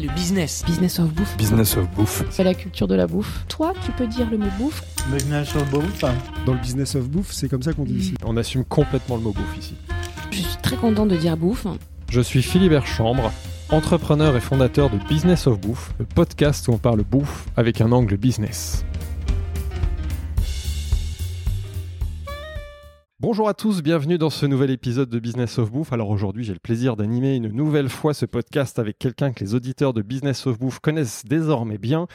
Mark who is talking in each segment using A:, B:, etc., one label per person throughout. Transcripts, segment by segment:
A: Le business.
B: Business of bouffe.
C: Business of bouffe.
B: C'est la culture de la bouffe. Toi, tu peux dire le mot bouffe
D: Business of bouffe.
E: Dans le business of bouffe, c'est comme ça qu'on dit ici.
C: On assume complètement le mot bouffe ici.
B: Je suis très content de dire bouffe.
C: Je suis Philibert Chambre, entrepreneur et fondateur de Business of Bouffe, le podcast où on parle bouffe avec un angle business. Bonjour à tous, bienvenue dans ce nouvel épisode de Business of Bouffe. Alors aujourd'hui, j'ai le plaisir d'animer une nouvelle fois ce podcast avec quelqu'un que les auditeurs de Business of Bouffe connaissent désormais bien.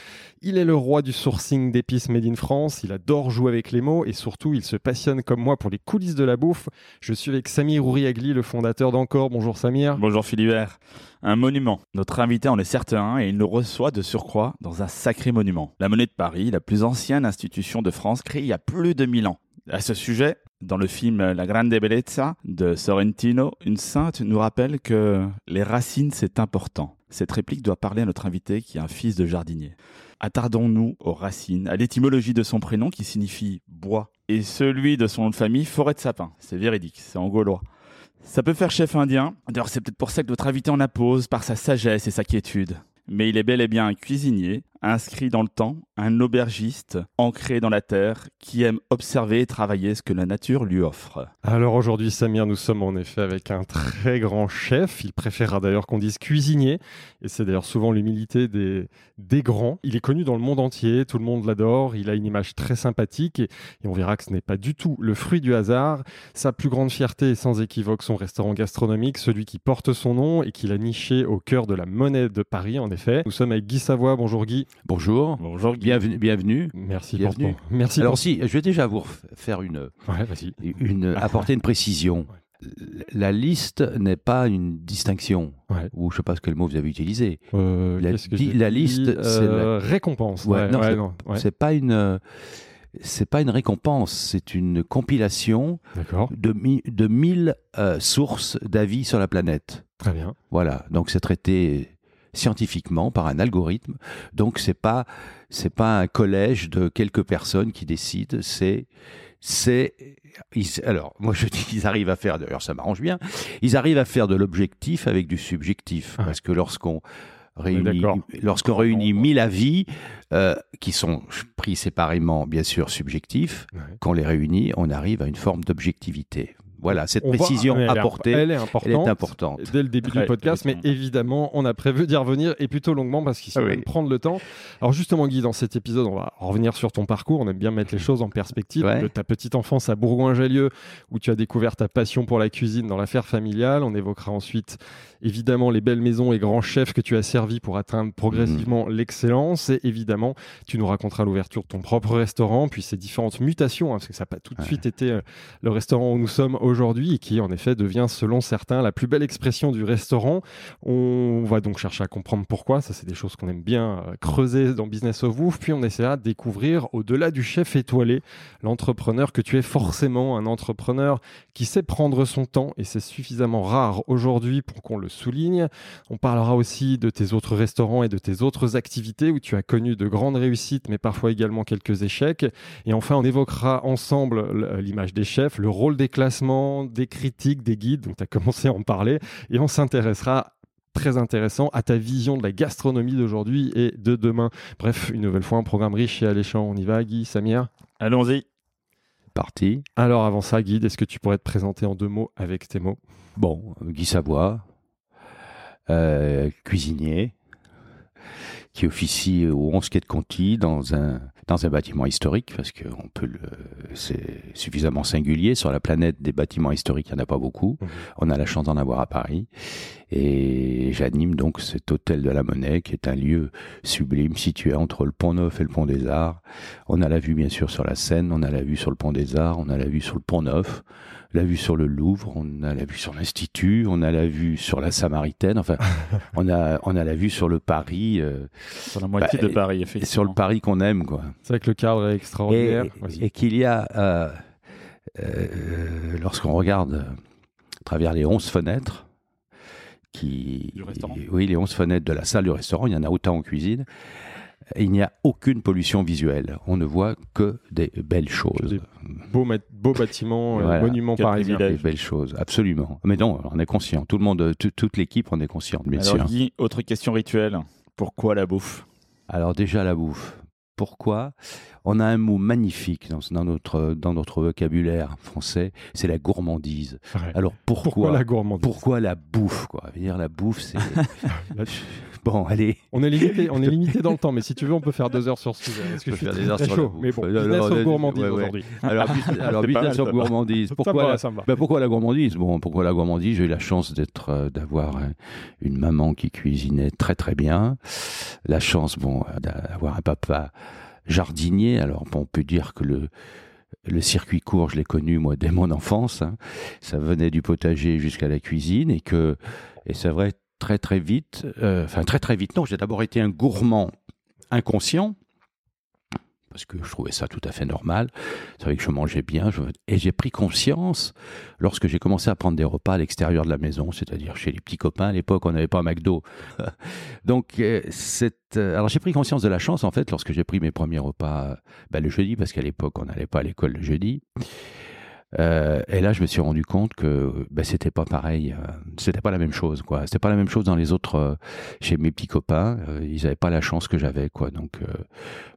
C: Il est le roi du sourcing d'épices made in France, il adore jouer avec les mots et surtout, il se passionne comme moi pour les coulisses de la bouffe. Je suis avec Samir Ouriagli, le fondateur d'Encore. Bonjour Samir.
F: Bonjour Philibert. Un monument. Notre invité en est certain et il nous reçoit de surcroît dans un sacré monument. La Monnaie de Paris, la plus ancienne institution de France créée il y a plus de 1000 ans. À ce sujet, dans le film La Grande Bellezza de Sorrentino, une sainte nous rappelle que les racines, c'est important. Cette réplique doit parler à notre invité qui est un fils de jardinier. Attardons-nous aux racines, à l'étymologie de son prénom qui signifie bois, et celui de son nom de famille, forêt de sapin. C'est véridique, c'est en gaulois. Ça peut faire chef indien. D'ailleurs, c'est peut-être pour ça que notre invité en appose, par sa sagesse et sa quiétude. Mais il est bel et bien un cuisinier, inscrit dans le temps, un aubergiste ancré dans la terre qui aime observer et travailler ce que la nature lui offre.
C: Alors aujourd'hui, Samir, nous sommes en effet avec un très grand chef. Il préférera d'ailleurs qu'on dise cuisinier, et c'est d'ailleurs souvent l'humilité des, grands. Il est connu dans le monde entier, tout le monde l'adore, il a une image très sympathique, et, et on verra que ce n'est pas du tout le fruit du hasard. Sa plus grande fierté est sans équivoque son restaurant gastronomique, celui qui porte son nom et qu'il a niché au cœur de la monnaie de Paris, en effet. Nous sommes avec Guy Savoie. Bonjour Guy.
G: Bonjour.
F: Bonjour Guy.
G: Bienvenue. bienvenue.
C: Merci
G: Bienvenue.
C: pour Merci
G: Alors
C: pour...
G: si, je vais déjà vous faire une,
C: Ouais,
G: apporter une précision. La liste n'est pas une distinction,
C: Ouais.
G: ou je sais pas quel mot vous avez utilisé.
C: Euh,
G: La di- la liste, c'est
C: Euh, récompense.
G: Ouais, non, c'est-
C: non, ouais.
G: C'est pas une, c'est pas une récompense, c'est une compilation de, mi- de euh, sources d'avis sur la planète.
C: très bien.
G: Voilà, donc c'est traité scientifiquement par un algorithme. Donc c'est pas c'est pas un collège de quelques personnes qui décident, c'est c'est alors moi je dis qu'ils arrivent à faire d'ailleurs ça m'arrange bien, ils arrivent à faire de l'objectif avec du subjectif
C: Ouais.
G: parce que lorsqu'on réunit lorsqu'on réunit mille avis euh, qui sont pris séparément bien sûr subjectifs,
C: Ouais.
G: qu'on les réunit, on arrive à une forme d'objectivité. Voilà, cette
C: On
G: précision
C: elle est-
G: apportée,
C: elle est
G: elle
C: importante.
G: est importante.
C: Dès le début
F: Très
C: du podcast, mais évidemment, on a prévu d'y revenir et plutôt longuement parce qu'il faut
G: Ah oui.
C: même prendre le temps. Alors justement, Guy, dans cet épisode, on va revenir sur ton parcours. On aime bien mettre les choses en perspective.
G: Ouais.
C: De ta petite enfance à Bourgoin-Jallieu, où tu as découvert ta passion pour la cuisine dans l'affaire familiale. On évoquera ensuite, évidemment, les belles maisons et grands chefs que tu as servis pour atteindre progressivement l'excellence. Et évidemment, tu nous raconteras l'ouverture de ton propre restaurant, puis ses différentes mutations, hein, parce que ça n'a pas tout de
G: Ouais.
C: suite été euh, le restaurant où nous sommes aujourd'hui et qui en effet devient selon certains la plus belle expression du restaurant. On va donc chercher à comprendre pourquoi, ça c'est des choses qu'on aime bien euh, creuser dans Business of Bouffe, puis on essaiera de découvrir au-delà du chef étoilé, l'entrepreneur que tu es forcément, un entrepreneur qui sait prendre son temps et c'est suffisamment rare aujourd'hui pour qu'on le souligne. On parlera aussi de tes autres restaurants et de tes autres activités où tu as connu de grandes réussites mais parfois également quelques échecs. Et enfin, on évoquera ensemble l- l'image des chefs, le rôle des classements, des critiques, des guides, donc tu as commencé à en parler, et on s'intéressera très intéressant à ta vision de la gastronomie d'aujourd'hui et de demain. Bref, une nouvelle fois, un programme riche et alléchant. On y va, Guy, Samir
F: Allons-y.
G: Parti.
C: Alors avant ça, Guide, est-ce que tu pourrais te présenter en deux mots avec tes mots?
G: Bon, Guy Savoie, euh, cuisinier, qui officie au 11 quai de Conti dans un, dans un bâtiment historique, parce que on peut le, c'est suffisamment singulier. Sur la planète des bâtiments historiques, il n'y en a pas beaucoup.
C: Mhm.
G: On a la chance d'en avoir à Paris. Et j'anime donc cet hôtel de la Monnaie, qui est un lieu sublime situé entre le Pont Neuf et le Pont des Arts. On a la vue bien sûr sur la Seine, on a la vue sur le Pont des Arts, on a la vue sur le Pont Neuf, la vue sur le Louvre, on a la vue sur l'Institut, on a la vue sur la Samaritaine, enfin, on a, on a la vue sur le Paris, euh,
F: Sur la moitié
G: Bah,
F: de Paris, effectivement.
G: sur le Paris qu'on aime, quoi.
C: C'est vrai que le cadre est extraordinaire.
G: Et qu'il y a, euh, euh, lorsqu'on regarde à travers les 11 fenêtres, qui,
F: Du restaurant.
G: oui, les 11 fenêtres de la salle du restaurant, il y en a autant en cuisine, il n'y a aucune pollution visuelle. On ne voit que des belles choses.
C: Des beaux, beaux bâtiments, euh,
G: Voilà.
C: monuments parisiens.
G: Des belles choses, absolument. Mais non, on est conscient. Tout le monde, tout- toute l'équipe, on est consciente, bien
F: Alors
G: sûr.
F: Guy, autre question rituelle. Pourquoi la bouffe?
G: Alors déjà la bouffe. Pourquoi? On a un mot magnifique dans, dans notre, dans notre vocabulaire français, c'est la gourmandise.
C: Ouais.
G: Alors pourquoi,
C: Pourquoi la gourmandise?
G: pourquoi la bouffe quoi? Dire la bouffe, c'est bon. Allez,
C: On est limité, on est limité dans le temps, mais si tu veux, on peut faire deux heures sur ce sujet. Parce que
G: On
C: je suis
G: peut faire des heures sur
C: chaud. Mais bon,
G: Alors,
C: business of
G: euh,
C: gourmandise
G: ouais, ouais.
C: aujourd'hui.
G: alors, alors business
F: va.
G: gourmandise. Pourquoi la,
C: va.
G: ben, pourquoi la gourmandise? Bon, pourquoi la gourmandise? J'ai eu la chance d'être, euh, d'avoir euh, une maman qui cuisinait très très bien. La chance, bon, euh, d'avoir un papa jardinier. Alors, bon, on peut dire que le le circuit court, je l'ai connu moi dès mon enfance. hein. Ça venait du potager jusqu'à la cuisine et que et c'est vrai très très vite. euh, Enfin très très vite. Non, j'ai d'abord été un gourmand inconscient parce que je trouvais ça tout à fait normal. C'est vrai que je mangeais bien. Et j'ai pris conscience lorsque j'ai commencé à prendre des repas à l'extérieur de la maison, c'est-à-dire chez les petits copains. À l'époque, on n'avait pas McDo. Donc, euh, cette, euh, alors j'ai pris conscience de la chance, en fait, lorsque j'ai pris mes premiers repas ben, le jeudi, parce qu'à l'époque, on n'allait pas à l'école le jeudi. Euh, et là, je me suis rendu compte que ben, c'était pas pareil, euh, c'était pas la même chose, quoi. C'était pas la même chose dans les autres, euh, chez mes petits copains. ils n'avaient pas la chance que j'avais, quoi. Donc,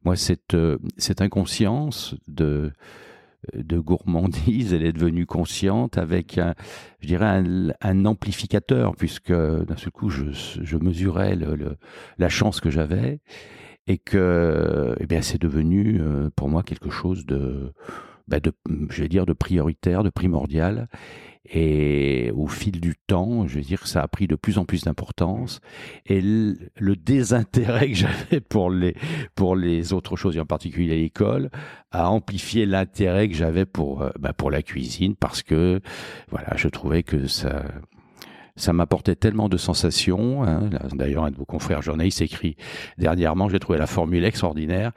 G: moi, cette, cette inconscience de de gourmandise, elle est devenue consciente avec, un, je dirais, un, amplificateur, puisque d'un seul coup, je, je mesurais la chance que j'avais et que, eh bien, c'est devenu pour moi quelque chose de, bah, de, je vais dire, de prioritaire, de primordial. Et au fil du temps, je veux dire ça a pris de plus en plus d'importance. Et le, le désintérêt que j'avais pour les, pour les autres choses, et en particulier l'école, a amplifié l'intérêt que j'avais pour, euh, bah, pour la cuisine parce que, voilà, je trouvais que ça, ça m'apportait tellement de sensations. hein. D'ailleurs, un de vos confrères journalistes écrit dernièrement, j'ai trouvé la formule extraordinaire,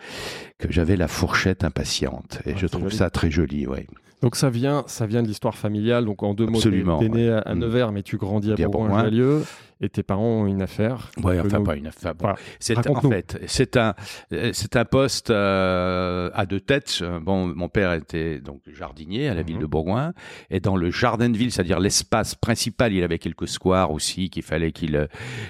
G: que j'avais la fourchette impatiente. Et
C: Ah,
G: je
C: c'est
G: trouve
C: joli.
G: ça très joli, ouais.
C: Donc ça vient, ça vient de l'histoire familiale. Donc en deux mots,
G: Absolument,
C: t'es t'es né à- à
G: Mm.
C: Nevers, mais tu grandis à
G: à
C: Bourgoin-Jallieu, et tes parents ont une affaire. Que
G: enfin
C: nous-
G: pas une affaire. Bon,
C: Voilà.
G: c'est en fait, c'est un, c'est un poste euh, à deux têtes. Bon, mon père était donc jardinier à la ville
C: Mhm.
G: de Bourgoin, et dans le jardin de ville, c'est-à-dire l'espace principal, il avait quelques squares aussi qu'il fallait qu'il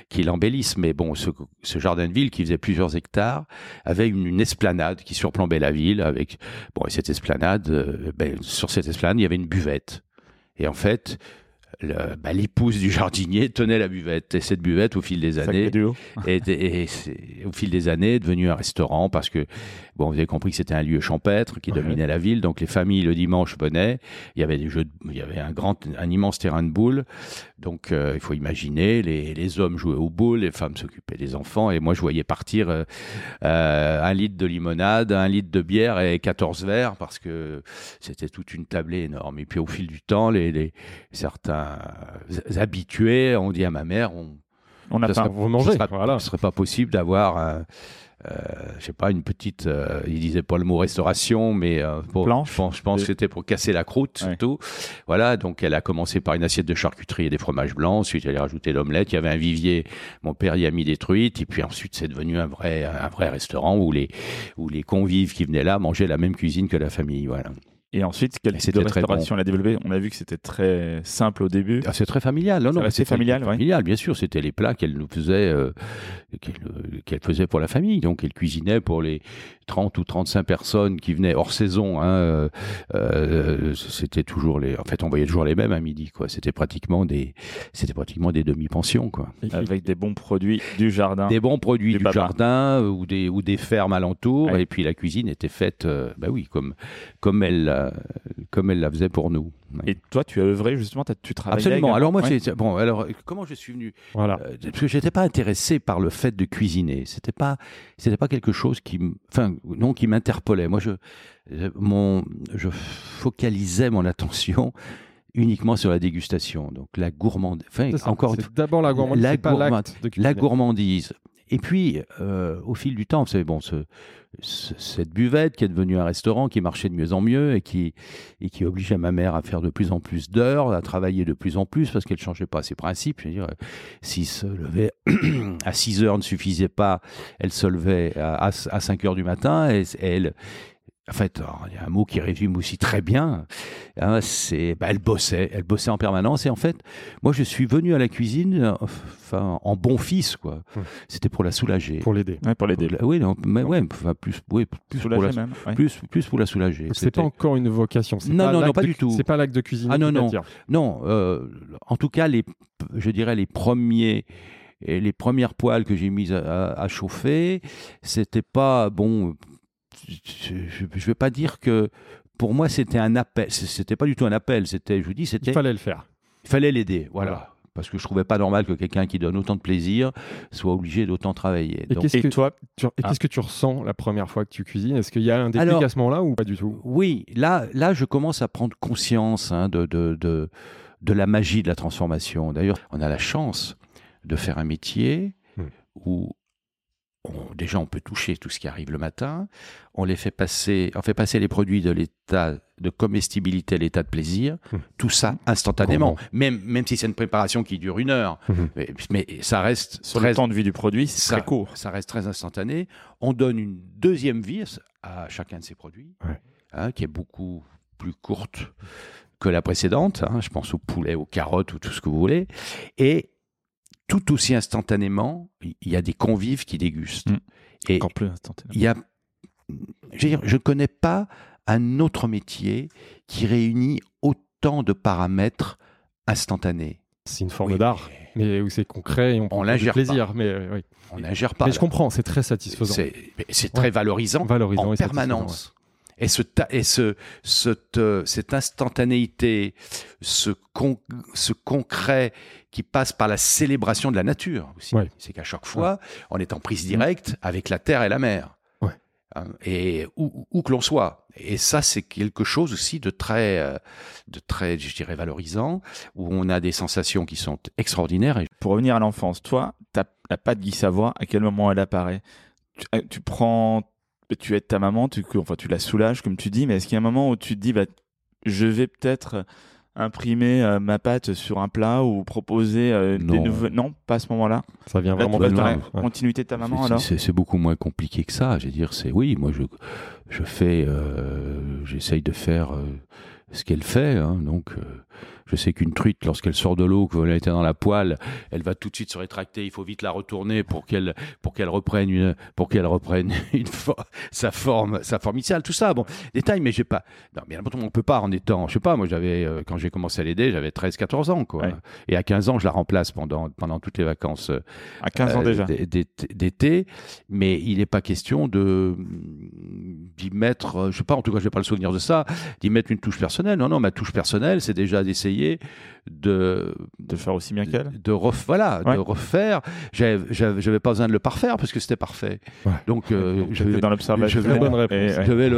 G: qu'il embellisse. Mais bon, ce, ce jardin de ville qui faisait plusieurs hectares avait une, une esplanade qui surplombait la ville avec bon, et cette esplanade, euh, ben, sur cette esplanade, il y avait une buvette. Et en fait, le- bah, l'épouse du jardinier tenait la buvette. Et cette buvette, au fil des années,
F: duo.
G: et, et c'est au fil des années est devenu un restaurant parce que bon vous avez compris que c'était un lieu champêtre qui
C: Ouais.
G: dominait la ville donc les familles le dimanche venaient il y avait des jeux de- il y avait un grand un immense terrain de boules donc euh, il faut imaginer les, les hommes jouaient aux boules les femmes s'occupaient des enfants et moi je voyais partir euh, euh, un litre de limonade un litre de bière et 14 verres parce que c'était toute une tablée énorme et puis au fil du temps les, les certains habitués ont dit à ma mère on
F: On a
G: Ça
F: faim.
G: sera-
C: Vous mangez,
G: ce sera,
C: voilà.
G: ce serait pas possible d'avoir, un, euh, je sais pas, une petite. euh, il disait pas le mot restauration, mais euh,
F: Planche.
G: je pense, je pense
F: Des-
G: que c'était pour casser la croûte
F: Ouais.
G: surtout. Voilà, donc elle a commencé par une assiette de charcuterie et des fromages blancs. Ensuite, elle a rajouté l'omelette. Il y avait un vivier. Mon père y a mis des truites. Et puis ensuite, c'est devenu un vrai, un vrai restaurant où les, où les convives qui venaient là mangeaient la même cuisine que la famille. Voilà.
F: Et ensuite, quel type de restauration elle a développé? On a vu que c'était très simple au début.
G: Ah, c'est très familial. Non, non, c'est très
F: familial, ouais.
G: familial, bien sûr. C'était les plats qu'elle nous faisait, euh, qu'elle euh, qu'elle faisait pour la famille. Donc, elle cuisinait pour les 30 ou 35 personnes qui venaient hors saison. Hein, euh, euh, c'était toujours les. En fait, on voyait toujours les mêmes à midi. Quoi. C'était pratiquement des. C'était pratiquement des demi-pensions. Quoi.
F: Avec des bons produits du jardin.
G: Des bons produits
F: Du
G: jardin ou des ou des fermes alentours.
F: Ouais.
G: Et puis la cuisine était faite, euh, bah oui, comme comme elle comme elle la faisait pour nous.
F: Et toi, tu as œuvré justement, tu travaillais
G: Absolument. Alors moi,
F: Ouais.
G: bon. Alors comment je suis venu?
C: Voilà.
G: euh, parce que j'étais pas intéressé par le fait de cuisiner. C'était pas, c'était pas quelque chose qui, enfin, non, qui m'interpellait. Moi, je, je- mon, je focalisais mon attention uniquement sur la dégustation. Donc la gourmandise. Enfin, encore
C: d'abord la gourmandise,
G: la
C: pas de
G: la gourmandise Et puis, euh, au fil du temps, vous savez, bon, ce, ce- cette buvette qui est devenue un restaurant qui marchait de mieux en mieux et qui, et qui obligeait ma mère à faire de plus en plus d'heures, à travailler de plus en plus parce qu'elle ne changeait pas ses principes. Je veux dire, s'il se levait à 6 heures ne suffisait pas, elle se levait à, à, 5 heures du matin et elle. En fait, alors, il y a un mot qui résume aussi très bien. hein, c'est, bah, elle bossait, elle bossait en permanence. Et en fait, moi, je suis venu à la cuisine, enfin, en bon fils, quoi.
C: Hum.
G: C'était pour la soulager.
C: Pour l'aider.
F: Ouais, pour l'aider.
G: Oui, non, mais ouais, enfin, plus, oui, plus, pour la,
F: même. ouais.
G: plus, plus pour la soulager.
C: C'est pas encore une vocation.
G: Non, non, non,
C: l'acte
G: pas
C: de-
G: du tout.
C: C'est pas l'acte de cuisiner
G: Ah, non, non. Non, euh, en tout cas, les, je dirais les premiers, et les premières poêles que j'ai mises à, à- à chauffer, c'était pas bon. Je ne vais pas dire que pour moi c'était un appel. C'était pas du tout un appel. C'était, je vous dis, c'était
C: Il fallait le faire.
G: il fallait l'aider. Voilà.
C: Voilà.
G: Parce que je trouvais pas normal que quelqu'un qui donne autant de plaisir soit obligé d'autant travailler.
C: Et
G: Donc,
C: qu'est-ce
F: Et
C: que
F: toi,
C: tu, et
F: Ah.
C: qu'est-ce que tu ressens la première fois que tu cuisines? Est-ce qu'il y a un déclic
G: Alors-
C: à ce moment-là ou pas du tout?
G: Oui, là, là, je commence à prendre conscience hein, de, de, de, de la magie de la transformation. D'ailleurs, on a la chance de faire un métier
C: Hmm.
G: où on- déjà on peut toucher tout ce qui arrive le matin. On les fait passer, on fait passer les produits de l'état de comestibilité à l'état de plaisir.
C: Hmm.
G: Tout ça instantanément, même même si c'est une préparation qui dure une heure,
C: Mhm.
G: mais, mais ça reste
F: sur
G: très
F: le temps de vie du produit, c'est très court.
G: ça reste très instantané. On donne une deuxième vie à chacun de ces produits,
C: Ouais.
G: hein, qui est beaucoup plus courte que la précédente. hein. je pense au poulet, aux carottes ou tout ce que vous voulez. Et tout aussi instantanément, il y a des convives qui dégustent.
F: Mm.
G: Et
F: Encore plus instantané.
G: il y a, je veux dire, je connais pas un autre métier qui réunit autant de paramètres instantanés.
C: C'est une forme
G: Oui,
C: d'art, mais où c'est concret et on, prend du
G: l'ingère
C: plaisir. Mais, euh, oui.
G: On n'ingère pas.
C: mais je comprends, c'est très satisfaisant.
G: C'est très
C: Ouais.
G: valorisant,
C: Valorisant
G: en permanence. Et, ce, ta- et ce, cette, euh, cette instantanéité, ce, con- ce concret qui passe par la célébration de la nature aussi.
C: Ouais.
G: C'est qu'à chaque fois, on est en prise directe avec la terre et la mer.
C: Ouais.
G: Hein, Et où, où que l'on soit. Et ça, c'est quelque chose aussi de très, euh, de très, je dirais, valorisant, où on a des sensations qui sont extraordinaires. Et
F: Pour revenir à l'enfance, toi, ta, la pâte Guy Savoie, à quel moment elle apparaît? Tu, euh, tu prends, tu aides ta maman, tu, enfin, tu la soulages, comme tu dis, mais est-ce qu'il y a un moment où tu te dis, bah, je vais peut-être imprimer euh, ma pâte sur un plat ou proposer euh, des
G: Non.
F: nouveaux. Non, pas à ce moment-là.
C: Ça vient
F: Là,
C: vraiment de
F: la continuité de ta maman alors
G: c'est, beaucoup moins compliqué que ça. Je veux dire, c'est oui, moi je, je fais, euh, j'essaye de faire euh, ce qu'elle fait. hein. donc, je sais qu'une truite, lorsqu'elle sort de l'eau, qu'elle a été dans la poêle, elle va tout de suite se rétracter. Il faut vite la retourner pour qu'elle, pour qu'elle reprenne une, pour qu'elle reprenne une sa forme, sa forme initiale. Tout ça, bon, détail, mais j'ai pas. Non, mais on peut pas en étant, je sais pas, moi j'avais, euh, quand j'ai commencé à l'aider, j'avais 13-14 ans, quoi.
F: Ouais.
G: Et à 15 ans, je la remplace pendant, pendant toutes les vacances. euh,
F: À 15 ans déjà.
G: d'été- mais il n'est pas question de d'y mettre, je sais pas, en tout cas, je n'ai pas le souvenir de ça, d'y mettre une touche personnelle. Non, non, ma touche personnelle, c'est déjà d'essayer de
F: De faire aussi bien qu'elle
G: de ref- voilà,
F: Ouais.
G: de refaire. J'avais j'avais- j'avais pas besoin de le parfaire parce que c'était parfait.
C: Ouais.
G: Donc, euh,
F: J'étais
G: j'avais
F: dans l'observation.
G: je vais-
C: bonne réponse.
F: Ouais.
G: j'avais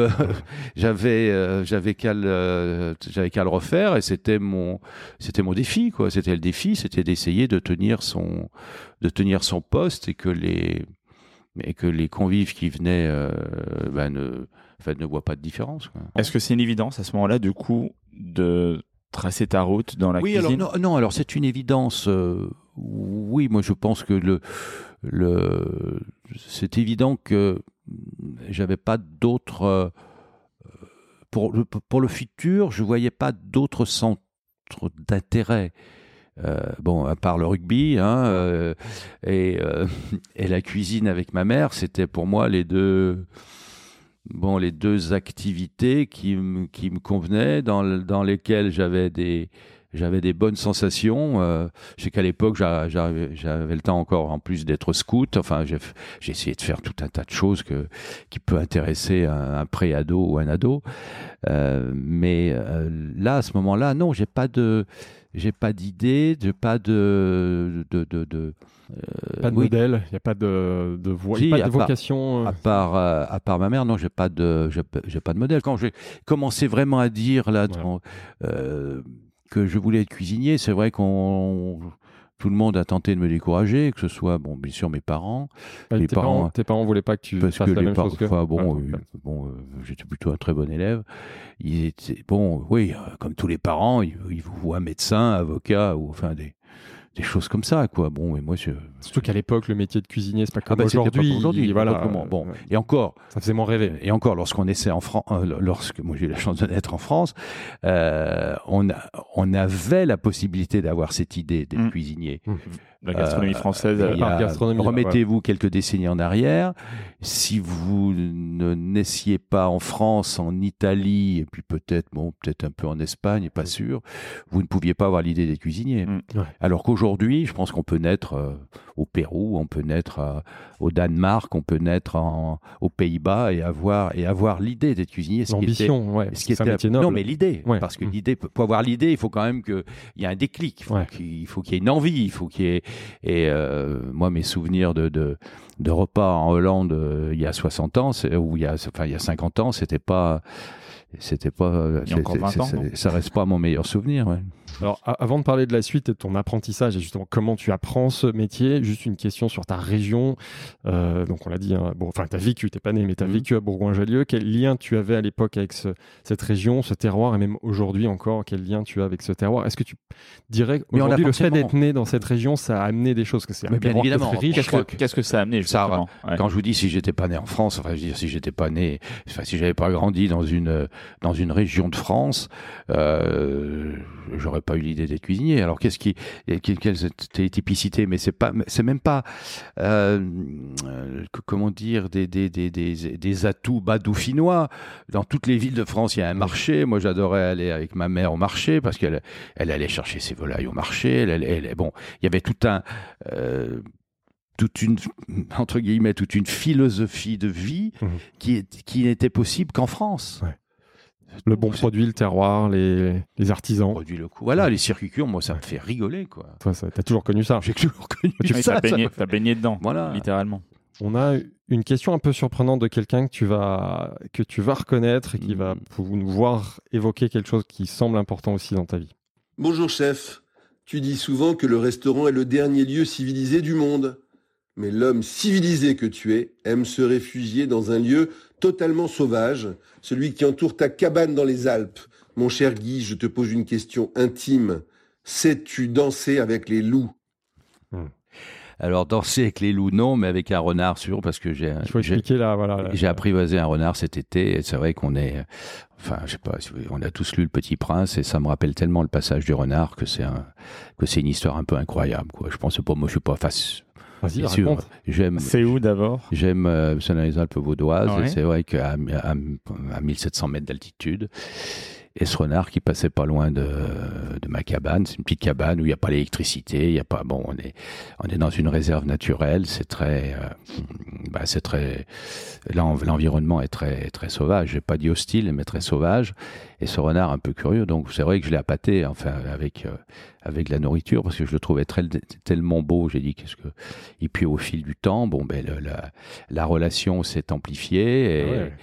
G: j'avais euh, j'avais qu'à le j'avais qu'à le refaire et c'était mon c'était mon défi quoi c'était le défi c'était d'essayer de tenir son de tenir son poste et que les et que les convives qui venaient euh, ben, ne ne voient pas de différence.
F: Est-ce que c'est une évidence à ce moment-là, du coup, de tracer ta route dans la
G: oui,
F: cuisine
G: alors non, non, alors c'est une évidence. euh, oui, moi je pense que le, le, c'est évident que j'avais pas d'autres. euh, pour, le, pour le futur, je voyais pas d'autres centres d'intérêt. Euh, bon, à part le rugby hein, et, et la cuisine avec ma mère, c'était pour moi les deux, bon, les deux activités qui, me- qui me convenaient, dans, dans lesquelles j'avais des, j'avais des bonnes sensations. Euh, je sais qu'à l'époque, j'a- j'avais le temps encore, en plus d'être scout. Enfin, j'ai essayé de faire tout un tas de choses que, qui peut intéresser un, un pré-ado ou un ado. Euh, mais euh, là, à ce moment-là, non, j'ai pas de, j'ai pas d'idée, j'ai pas de, de, de,
C: Pas de
G: oui,
C: modèle, il n'y a pas de, de,
G: Si,
C: pas de
G: part-
C: vocation. euh,
G: à part, euh, à part ma mère, non, j'ai pas de, j'ai pas- de modèle. Quand j'ai commencé vraiment à dire là euh, que je voulais être cuisinier, c'est vrai qu'on, tout le monde a tenté de me décourager, que ce soit, bon, bien sûr, mes parents.
C: Bah,
G: les
C: tes, parents,
G: parents-
C: tes parents voulaient pas que tu
G: Parce
C: fasses
G: que
C: la
G: les
C: même chose que
G: enfin, bon, euh, bon, euh, j'étais plutôt un très bon élève. Ils étaient, bon, oui, euh, comme tous les parents, ils, ils vous voient médecin, avocat, ou enfin des, des choses comme ça, quoi. Bon, et moi, je,
C: Surtout qu'à l'époque, le métier de cuisinier, c'est pas
G: ah bah, c'était pas
C: aujourd'hui.
G: comme aujourd'hui,
C: Voilà.
G: pas comment. Bon,
C: euh,
G: et encore,
C: Ça faisait moins rêver.
G: et encore, lorsqu'on essaie en France, lorsque moi j'ai eu la chance de naître en France, euh, on, a, on avait la possibilité d'avoir cette idée d'être
F: Mm.
G: cuisinier.
F: La gastronomie
G: Euh,
F: française. euh,
G: a-
C: gastronomie,
G: Remettez-vous quelques décennies en arrière. Si vous ne naissiez pas en France, en Italie, et puis peut-être, bon, peut-être un peu en Espagne, pas sûr, vous ne pouviez pas avoir l'idée d'être cuisinier.
F: Mm.
C: Ouais.
G: Alors qu'aujourd'hui, je pense qu'on peut naître euh, au Pérou, on peut naître euh, au Danemark, on peut naître en- aux Pays-Bas et avoir, et avoir l'idée d'être cuisinier.
C: L'ambition, ouais.
G: ce qui était-
C: métier noble.
G: Non, mais l'idée.
C: Ouais.
G: Parce que
C: Mm.
G: l'idée, pour avoir l'idée, il faut quand même qu'il y ait un déclic. Il faut
C: Ouais.
G: qu'il y ait une envie. Il faut qu'il y ait. Et euh, moi, mes souvenirs de, de, de repas en Hollande euh, il y a 60 ans, ou il y a, enfin, il y a 50 ans, c'était pas. C'était pas.
F: Il y a encore
G: c'était-
F: 20 ans, non?
G: ça reste pas mon meilleur souvenir. ouais.
C: Alors, avant de parler de la suite et de ton apprentissage et justement comment tu apprends ce métier, juste une question sur ta région. Euh, donc, on l'a dit, hein, bon, enfin, tu as vécu, tu pas né, mais tu as
G: Mhm.
C: vécu à Bourgoin-Jallieu. Quel lien tu avais à l'époque avec ce- cette région, ce terroir, et même aujourd'hui encore, quel lien tu as avec ce terroir? Est-ce que tu dirais
G: Mais on a
C: qu'aujourd'hui, le fait d'être né dans cette région, ça a amené des choses? Que c'est un
G: bien évidemment,
C: très riche
F: Qu'est-ce que, qu'est-ce que ça a amené
G: Ça,
F: justement? Ouais.
G: Quand je vous dis si j'étais pas né en France, enfin je veux dire si j'étais pas né, enfin si j'avais pas grandi dans une dans une région de France, euh, j'aurais pas eu l'idée d'être cuisinier. Alors qu'est-ce qui quelles étaient les typicités Mais c'est pas c'est même pas euh, comment dire des des des des, des atouts badoufinois. Dans toutes les villes de France, il y a un marché. Moi, j'adorais aller avec ma mère au marché parce qu'elle elle allait chercher ses volailles au marché. Elle, elle, elle- bon, il y avait tout un euh, toute une entre guillemets toute une philosophie de vie
C: Mhm.
G: qui est, qui n'était possible qu'en France.
C: Ouais. Le bon produit, le terroir, les, les artisans.
G: produit le coup. Voilà, les circuits courts, moi ça me fait rigoler quoi.
C: Toi, ça- t'as toujours connu ça.
G: J'ai toujours connu
F: Oui,
G: ça.
F: t'as baigné,
G: ça.
F: t'as baigné dedans,
G: Voilà.
F: littéralement.
C: On a une question un peu surprenante de quelqu'un que tu vas que tu vas reconnaître et qui va
G: Mhm.
C: pou- nous voir évoquer quelque chose qui semble important aussi dans ta vie.
A: Bonjour chef, tu dis souvent que le restaurant est le dernier lieu civilisé du monde. Mais l'homme civilisé que tu es aime se réfugier dans un lieu totalement sauvage, celui qui entoure ta cabane dans les Alpes. Mon cher Guy, je te pose une question intime. Sais-tu danser avec les loups?
G: Alors danser avec les loups non, mais avec un renard sûr parce que j'ai
C: voilà.
G: apprivoisé un renard cet été et c'est vrai qu'on est, enfin, je sais pas, on a tous lu Le Petit Prince et ça me rappelle tellement le passage du renard que c'est un, que c'est une histoire un peu incroyable, quoi. Je pense pas, moi, je suis pas face.
C: Vas-y,
G: Bien sûr,
C: raconte.
G: j'aime,
F: C'est où d'abord?
G: J'aime, euh, les Alpes vaudoises
F: ouais.
G: c'est vrai qu'à à, à 1700 mètres d'altitude. Et ce renard qui passait pas loin de, ma cabane, c'est une petite cabane où il n'y a pas l'électricité, il y a pas, bon, on est, on est dans une réserve naturelle, c'est très, euh, bah, c'est très, l'en- l'environnement est très, très sauvage. J'ai pas dit hostile, mais très sauvage. Et ce renard un peu curieux, donc c'est vrai que je l'ai appâté, enfin, avec, euh, avec la nourriture, parce que je le trouvais très, tellement beau. J'ai dit qu'est-ce que, et puis au fil du temps, bon, ben, la, la relation s'est amplifiée
C: Ah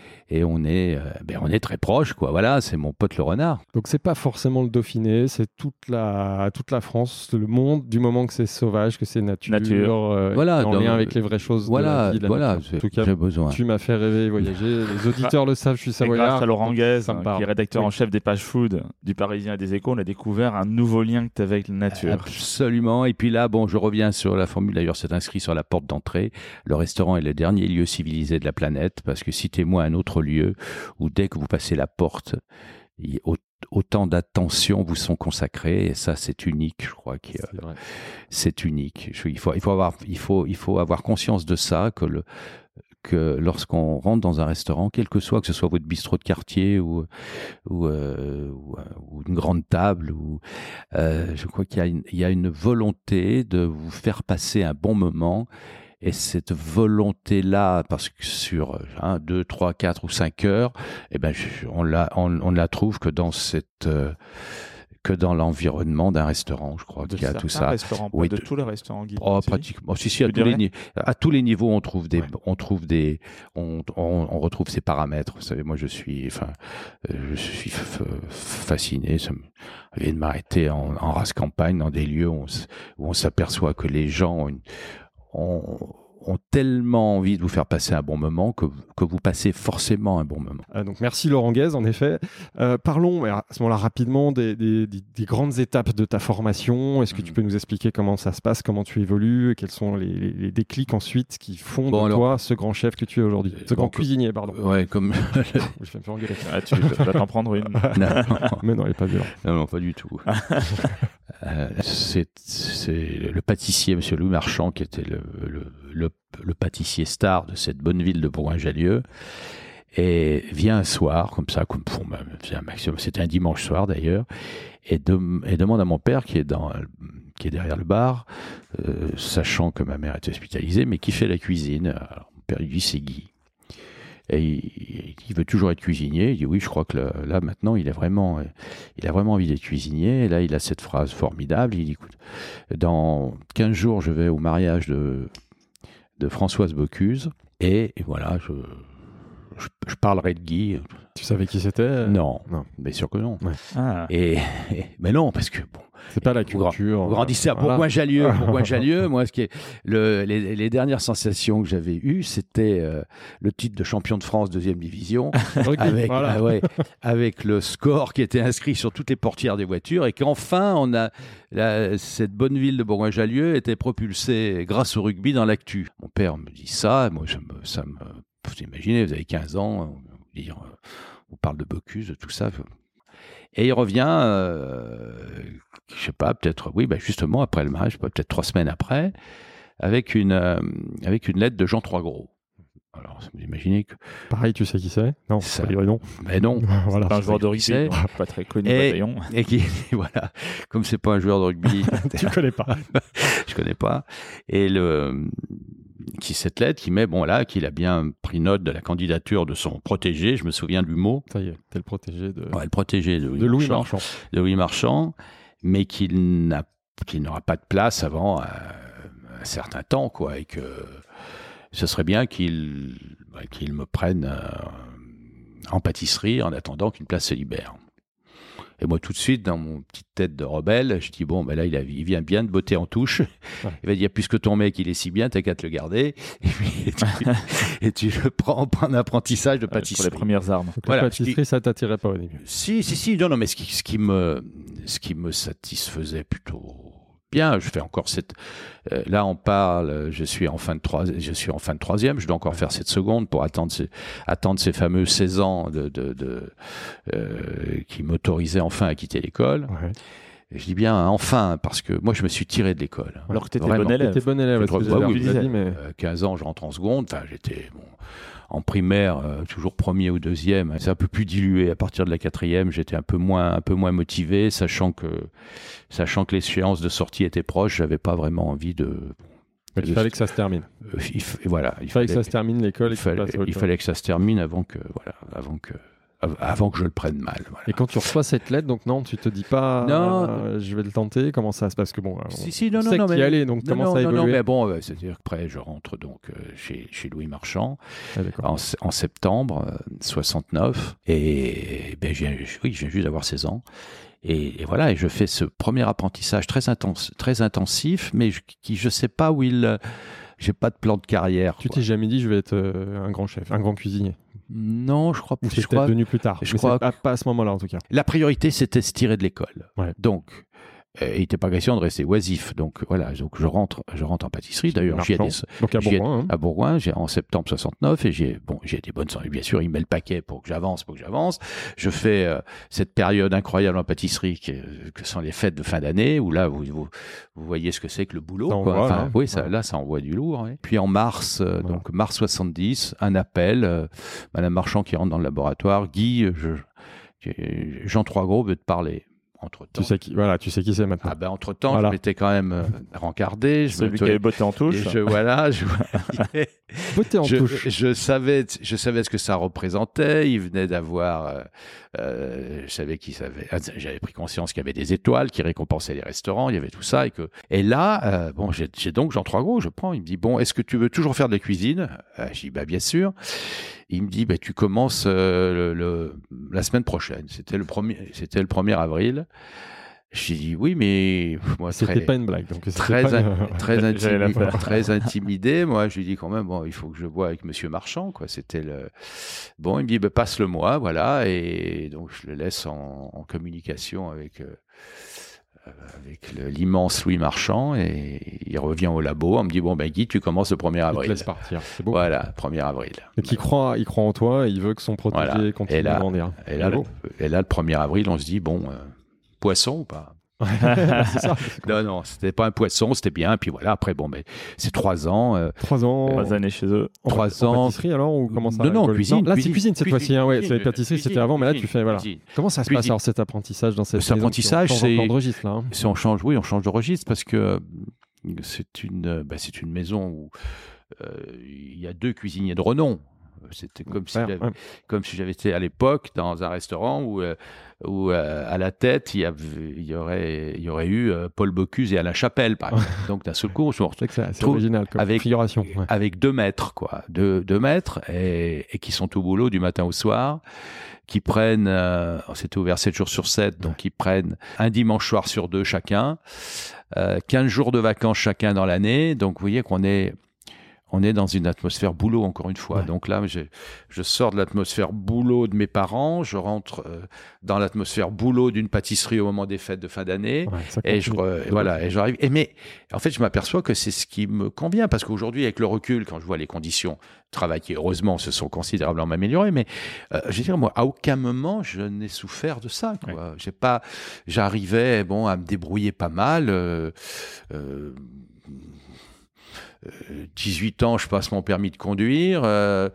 G: on est, euh, ben, on est très proche, quoi. Voilà, c'est mon pote le renard.
C: Donc c'est pas forcément le Dauphiné, c'est toute la toute la France, le monde, du moment que c'est sauvage, que c'est nature,
F: Nature.
C: euh,
G: Voilà,
C: en
G: dans-
C: lien avec les vraies choses de la
G: Voilà,
C: vie, de la
G: voilà,
C: nature. En
G: c'est-
C: tout cas,
G: j'ai besoin.
C: tu m'as fait rêver, voyager. Les auditeurs le savent, je suis
F: Et grâce
C: savoyard.
F: à Laurent Guez, hein, qui est rédacteur
C: Oui.
F: en chef des pages food du Parisien et des Échos, on a découvert un nouveau lien que tu avais avec la nature.
G: Absolument. Et puis là, bon, je reviens sur la formule. D'ailleurs, c'est inscrit sur la porte d'entrée. Le restaurant est le dernier lieu civilisé de la planète parce que citez-moi un autre lieu où dès que vous passez la porte, autant d'attention vous sont consacrées. Et ça, c'est unique, je crois. qu'il y a-
C: C'est
G: unique. Il, faut, il, faut avoir, il, faut, il faut avoir conscience de ça, que, le, que lorsqu'on rentre dans un restaurant, quel que soit, que ce soit votre bistrot de quartier ou, ou, euh, ou, euh, une grande table, ou, euh, je crois qu'il y, a une- il y a une volonté de vous faire passer un bon moment. Et cette volonté-là, parce que sur 1, 2, 3, 4 ou 5 heures, eh ben, on, la, on, on ne la trouve que dans cette... euh, que dans l'environnement d'un restaurant, je crois, qu'il y a tout ça. Oui,
F: de,
G: de-
F: tous les restaurants, Guy.
G: Oh, pratiquement. Si, si, à tous, les
F: dirais
G: ni- à tous les niveaux, on trouve des,
C: Ouais.
G: on trouve des, on, on, on retrouve ces paramètres. Vous savez, moi, je suis, enfin, euh, je suis fasciné. Ça me de m'arrêter en, en race campagne dans des lieux où on, s- où on s'aperçoit que les gens ont, une- ont, ont tellement envie de vous faire passer un bon moment que, que vous passez forcément un bon moment.
C: Euh, donc merci Laurent Guez, en effet. Euh, parlons à ce moment-là rapidement des, des- des- des grandes étapes de ta formation. Est-ce que tu
G: Mhm.
C: peux nous expliquer comment ça se passe, comment tu évolues, et quels sont les, les- les déclics ensuite qui font
G: Bon,
C: de
G: alors-
C: toi ce grand chef que tu es aujourd'hui Ce grand cuisinier, pardon.
G: Ouais, comme
C: Je vais me faire engueuler.
F: Ah, tu vas t'en prendre une.
G: non,
C: Mais non, il n'est pas violent.
G: non, non, pas du tout. Euh, c'est c'est le pâtissier, Monsieur Louis Marchand, qui était le, le, le, pâtissier star de cette bonne ville de Bourgoin-Jallieu. Et vient un soir, comme ça, comme pour un maximum, c'était un dimanche soir d'ailleurs, et, dem- et demande à mon père qui est dans, qui est derrière le bar, euh, sachant que ma mère était hospitalisée, mais qui fait la cuisine. Mon père lui dit c'est Guy. Et il, veut toujours être cuisinier. Il dit oui, je crois que là, maintenant il est vraiment, il a vraiment envie d'être cuisinier. Et là, il a cette phrase formidable. Il dit écoute, dans 15 jours, je vais au mariage de, de Françoise Bocuse. Et, voilà, je, je, je parlerai de Guy.
C: Tu savais qui c'était
G: Non,
C: non.
G: bien sûr que non.
F: Ah.
G: Et, et- mais non, parce que bon,
C: C'est pas la culture.
G: vous grandissez à
C: Voilà.
G: Bourgoin-Jallieu. Bourgoin-Jallieu, moi, ce qui est le, les, les dernières sensations que j'avais eues, c'était euh, le titre de champion de France deuxième division,
C: Rugby,
G: avec,
C: voilà.
G: ah ouais, avec le score qui était inscrit sur toutes les portières des voitures, et qu'enfin, on a la- cette bonne ville de Bourgoin-Jallieu était propulsée grâce au rugby dans l'actu. Mon père me dit ça, moi, ça me, ça me, vous imaginez, vous avez 15 ans, on, dire, on parle de Bocuse, de tout ça. Et il revient, euh, je sais pas, peut-être, oui, bah justement, après le mariage, peut-être trois semaines après, avec une, euh, avec une lettre de Jean Troisgros. Alors, vous imaginez que.
C: Pareil, tu sais qui c'est? Non,
G: Ça-
C: pas non.
G: Mais non.
C: voilà.
F: C'est un joueur de rugby, pas très connu
G: Et-
F: bataillon.
G: Et qui, voilà, comme c'est pas un joueur de rugby,
C: tu connais pas.
G: je connais pas. Et le, qui cette lettre qui met, bon là, qu'il a bien pris note de la candidature de son protégé, je me souviens du mot,
C: Ça y est, le protégé de,
G: ouais, le protégé de Louis,
C: de Louis
G: Marchand,
C: Marchand.
G: de Louis Marchand, mais qu'il n'a, qu'il n'aura pas de place avant euh, un certain temps, quoi, et que ce serait bien qu'il, bah, qu'il me prenne euh, en pâtisserie en attendant qu'une place se libère. Et moi, tout de suite, dans mon petite tête de rebelle, je dis bon, ben là, il, a- il vient bien de botter en touche.
C: Ouais.
G: Il va dire puisque ton mec, il est si bien, t'as qu'à te le garder. Et puis, et tu, et tu le prends en apprentissage de
F: Euh, Pour les
G: pâtisserie.
F: premières armes.
C: Donc
G: Voilà,
C: la
G: ce qui-
C: pâtisserie, ça t'attirait pas au début.
G: Si, si, si, non, non, mais ce qui, ce qui me, ce qui me satisfaisait plutôt bien, je fais encore cette, euh, là on parle, je suis en fin de trois, je suis en fin de troisième, je dois encore faire cette seconde pour attendre ces, attendre ces fameux 16 ans de, de, de, euh, qui m'autorisaient enfin à quitter l'école.
C: Ouais.
G: Et je dis bien enfin, parce que moi je me suis tiré de l'école.
F: Alors que t'étais
G: Vraiment.
F: bon élève.
C: T'étais bon élève,
G: Je
C: parce que
G: crois-
C: j'avais
G: oui,
C: dit, mais
G: Euh, 15 ans, je rentre en seconde. Enfin, j'étais bon, en primaire, euh, toujours premier ou deuxième. C'est un peu plus dilué. À partir de la quatrième, j'étais un peu moins, un peu moins motivé, sachant que, sachant que l'échéance de sortie était proche. J'avais pas vraiment envie de.
C: mais il fallait que ça se termine.
G: euh, il f- voilà,
C: Il fallait que ça se termine l'école
G: il fallait, il fallait que ça se termine avant que, voilà, avant que, avant que je le prenne mal. Voilà.
C: Et quand tu reçois cette lettre, donc non, tu te dis pas,
G: Non.
C: euh, je vais le tenter. Comment ça se passe? Parce que bon, on
G: Si, si, non, non, non, mais-
C: allait, donc
G: Non,
C: comment
G: non,
C: ça a
G: non, mais bon, euh, c'est-à-dire qu'après, je rentre donc euh, chez, chez Louis Marchand.
C: Ah,
G: en, en septembre euh, 69 et ben, oui, je viens juste d'avoir 16 ans et, et voilà et je fais ce premier apprentissage très intense très intensif mais je, qui je sais pas où il euh, j'ai pas de plan de carrière
C: Tu t'es jamais dit, je vais être euh, un grand chef, un grand cuisinier?
G: Non je crois je
C: c'est peut-être venu plus tard.
G: je
C: mais
G: crois
C: pas, pas à ce moment-là, en tout cas.
G: la priorité c'était se tirer de l'école
C: Ouais.
G: donc euh, il n'était pas question de rester oisif donc voilà donc je rentre je rentre en pâtisserie d'ailleurs j'y ai
C: Marchand.
G: des,
C: Donc à Bourgoin. hein.
G: à Bourgoin, j'ai en septembre 69 et j'ai bon, j'ai des bonnes bien sûr, il met le paquet pour que j'avance, pour que j'avance. Je fais euh, cette période incroyable en pâtisserie que, que sont les fêtes de fin d'année où là vous, vous, vous voyez ce que c'est que le boulot
C: Ça
G: quoi.
C: envoie,
G: Enfin,
C: là.
G: oui, ça
C: Ouais.
G: là ça envoie du lourd. ouais. Puis en mars euh,
C: Voilà.
G: donc mars 70, un appel euh, madame Marchand qui rentre dans le laboratoire, Guy euh, je, je- Jean Troisgros veut te parler. Entre temps.
C: Tu sais qui, voilà, tu sais qui c'est maintenant.
G: Ah ben entre temps,
C: Voilà.
G: je m'étais quand même euh, rencardé. Je
F: Celui
G: me
F: qui avait botté en touche.
G: et je voilà, je,
C: en
G: je,
C: touche.
G: je savais, je savais ce que ça représentait. Il venait d'avoir, euh, je savais qu'il savait, ah, j'avais pris conscience qu'il y avait des étoiles qui récompensaient les restaurants, il y avait tout ça et que. Et là, euh, bon, j'ai donc Jean Trois Gros, je prends. Il me dit bon, est-ce que tu veux toujours faire de la cuisine? Euh, Je dis bah bien sûr. Il me dit bah tu commences euh, le, le- la semaine prochaine. C'était le premier, c'était le 1er avril. J'ai dit oui, mais moi
C: C'était
G: très-
C: pas une blague. Donc
G: très,
C: pas
G: in-
C: une-
G: très, intimi- intimidé. Moi, je lui dis quand même, bon, il faut que je vois avec Monsieur Marchand, quoi. C'était le. Bon, il me dit, bah, passe le moi, voilà. Et donc, je le laisse en, en communication avec. euh, euh, avec l'immense Louis Marchand et il revient au labo. On me dit bon ben Guy, tu commences le 1er
C: Il te
G: avril.
C: laisse partir. C'est beau.
G: Voilà, 1er avril.
C: Donc il croit, il croit en toi. et Il veut que son protégé
G: Voilà.
C: continue
G: Et là-
C: à grandir.
G: Et là, le, et là, le 1er avril, on se dit bon, euh, poisson ou pas?
C: C'est ça.
G: Non, non, c'était pas un poisson, c'était bien. Puis voilà, après bon, ben c'est trois ans. euh,
C: Trois ans.
F: Trois années chez eux.
C: En,
G: Trois
C: en
G: ans.
C: pâtisserie alors ou comment ça
G: Non, non, cuisine,
C: là, c'est
G: cuisine,
C: cette fois-ci. Hein, ouais, c'est pâtisserie, c'était avant, mais là, tu fais voilà.
G: cuisine.
C: Comment ça se passe alors cet apprentissage dans cette
G: Cet
C: maison
G: apprentissage,
C: On change
G: c'est-
C: de registre là. hein?
G: Si on change, oui, on change de registre parce que euh, c'est une, euh, bah, c'est une maison où euh, il y a deux cuisiniers de renom. C'était comme si
C: Ouais,
G: j'avais-
C: ouais.
G: comme si j'avais été à l'époque dans un restaurant où, euh, où euh, à la tête il y, avait, il y aurait, il y aurait eu euh, Paul Bocuse et Alain Chapelle, par exemple. Donc d'un seul coup, on se retrouve
C: original comme
G: avec-
C: configuration. ouais.
G: avec deux maîtres, quoi, deux, deux maîtres, et, et qui sont au boulot du matin au soir, qui prennent, c'était ouvert 7 jours sur 7, donc ils prennent un dimanche soir sur deux chacun, euh, 15 jours de vacances chacun dans l'année, donc vous voyez qu'on est, on est dans une atmosphère boulot encore une fois.
C: Ouais.
G: Donc là, je, je sors de l'atmosphère boulot de mes parents, je rentre euh, dans l'atmosphère boulot d'une pâtisserie au moment des fêtes de fin d'année.
C: Ouais,
G: Et je re- voilà, et j'arrive. Et mais en fait, je m'aperçois que c'est ce qui me convient parce qu'aujourd'hui, avec le recul, quand je vois les conditions de travail qui heureusement se sont considérablement améliorées, mais euh, je veux dire moi, à aucun moment je n'ai souffert de ça. Quoi. J'ai pas, j'arrivais bon à me débrouiller pas mal. euh, 18 ans, je passe mon permis de conduire. euh,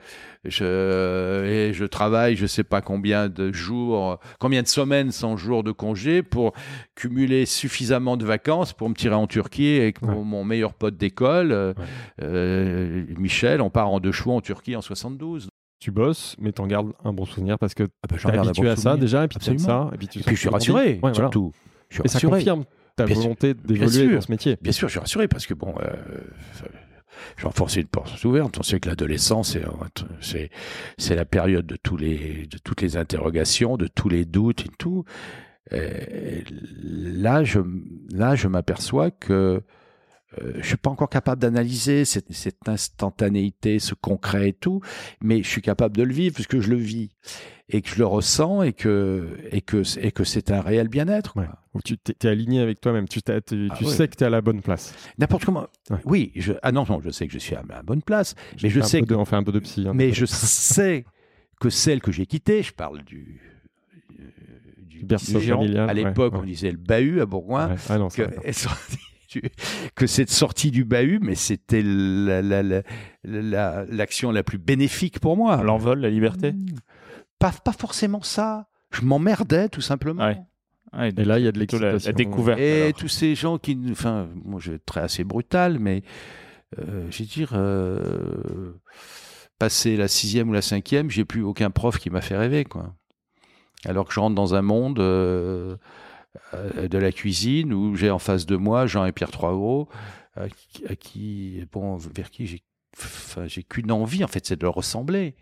G: je, et je travaille, je sais pas combien de jours, combien de semaines sans jours de congé pour cumuler suffisamment de vacances pour me tirer en Turquie avec mon,
C: Ouais.
G: mon meilleur pote d'école, euh,
C: Ouais.
G: euh, Michel. On part en deux chevaux en Turquie en 72.
C: Tu bosses, mais t'en gardes un bon souvenir parce que
G: Ah bah,
C: t'es habitué à ça déjà, et puis
G: Absolument.
C: ça, et puis tu
G: Et puis je suis
C: tu
G: rassuré,
C: voilà.
G: surtout. Je suis
C: Et ça confirme ta
G: Bien
C: volonté d'évoluer dans ce métier.
G: Bien sûr, je suis rassuré parce que bon, euh, une porte ouverte. On sait que l'adolescence, c'est, c'est, c'est la période de tous les, de toutes les interrogations, de tous les doutes et tout. Et là, je, là, je m'aperçois que euh, je suis pas encore capable d'analyser cette, cette instantanéité, ce concret et tout, mais je suis capable de le vivre puisque je le vis et que je le ressens et que et que et que c'est un réel bien-être.
C: Ouais. Tu t'es aligné avec toi-même, tu,
G: Ah ouais.
C: sais que tu es à la bonne place.
G: N'importe comment.
C: Ouais.
G: Oui, je, ah non, non, je sais que je suis à la bonne place, mais je sais que,
C: de- on fait un peu de psy. hein.
G: mais je sais que celle que j'ai quittée, je parle du, euh, du
C: berceau familial,
G: À l'époque, on disait le bahut à Bourgoin.
C: Ah non, ça
G: que, que cette sortie du bahut, mais c'était la- la- la- la- l'action la, plus bénéfique pour moi.
F: L'envol, la liberté?
G: Pas, pas forcément ça. Je m'emmerdais tout simplement.
F: Ouais.
C: Et là, il y a de
F: plutôt la, la
C: l'excitation.
F: découverte.
G: Et
F: alors.
G: tous ces gens qui, enfin, moi je vais être très assez brutal, mais euh, je vais dire, euh, passé la sixième ou la cinquième, j'ai plus aucun prof qui m'a fait rêver, quoi. Alors que je rentre dans un monde euh, de la cuisine où j'ai en face de moi Jean et Pierre Troisgros, à qui, à qui- bon, vers qui j'ai, enfin, j'ai qu'une envie, en fait, c'est de leur ressembler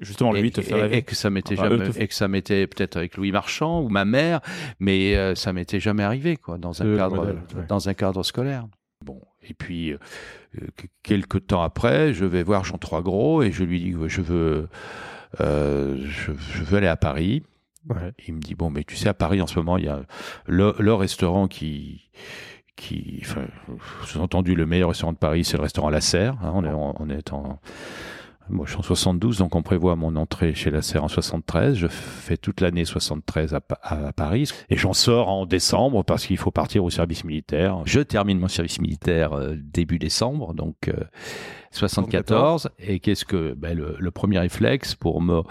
F: Justement, lui
G: et,
F: te fait
G: et- que ça m'était
F: Enfin,
G: jamais,
F: te-
G: et que ça m'était peut-être avec Louis Marchand ou ma mère, mais euh, ça m'était jamais arrivé quoi dans un
C: Le
G: cadre
C: modèle, ouais.
G: dans un cadre scolaire. Bon, et puis euh, euh, quelques temps après, je vais voir Jean Troisgros et je lui dis que je veux euh, je, je veux aller à Paris. Il me dit bon mais tu sais à Paris en ce moment il y a le, restaurant qui qui enfin sous-entendu le meilleur restaurant de Paris c'est le restaurant La Serre hein, on est on est en moi, je suis en 72, donc on prévoit mon entrée chez la Serre en 73. Je fais toute l'année 73 à, Pa- à Paris et j'en sors en décembre parce qu'il faut partir au service militaire. Je termine mon service militaire euh, début décembre, donc euh, 74. Et qu'est-ce que ben, le, premier réflexe pour me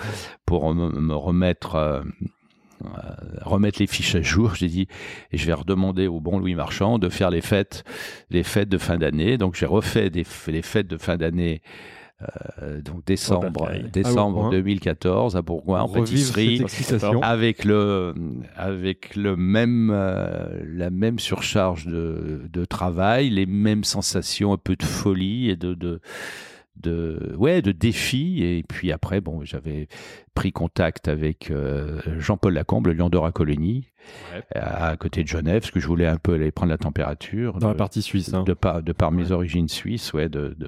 G: remettre euh, remettre les fiches à jour. J'ai dit, je vais redemander au bon Louis Marchand de faire les fêtes, les fêtes de fin d'année. Donc j'ai refait les fêtes de fin d'année. Euh, donc décembre, décembre
C: Ah, ouais.
G: 2014 à Bourgoin en pâtisserie avec le avec le même euh, la même surcharge de, de travail, les mêmes sensations, un peu de folie et de de de ouais de défi et puis après bon j'avais pris contact avec euh, Jean-Paul Lacombe le Lion d'Or à Coligny
C: Ouais.
G: à côté de Genève parce que je voulais un peu aller prendre la température
C: Dans la partie suisse. hein.
G: de par, de par mes origines suisses, ouais, de, de,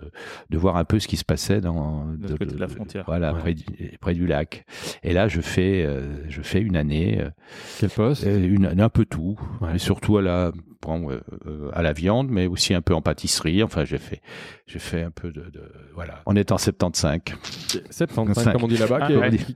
G: de voir un peu ce qui se passait dans
F: De côté de la frontière.
G: voilà,
C: Ouais.
G: près, du, près du lac. Et là, je fais, euh, je fais une année, euh,
C: Quel poste?
G: une, un peu tout,
C: Ouais.
G: mais surtout à la, bon, euh, euh, à la viande, mais aussi un peu en pâtisserie. Enfin, j'ai fait, j'ai fait un peu de, de- voilà. On est en 75.
C: 75,
G: Cinq.
C: comme on dit là-bas.
F: Ah,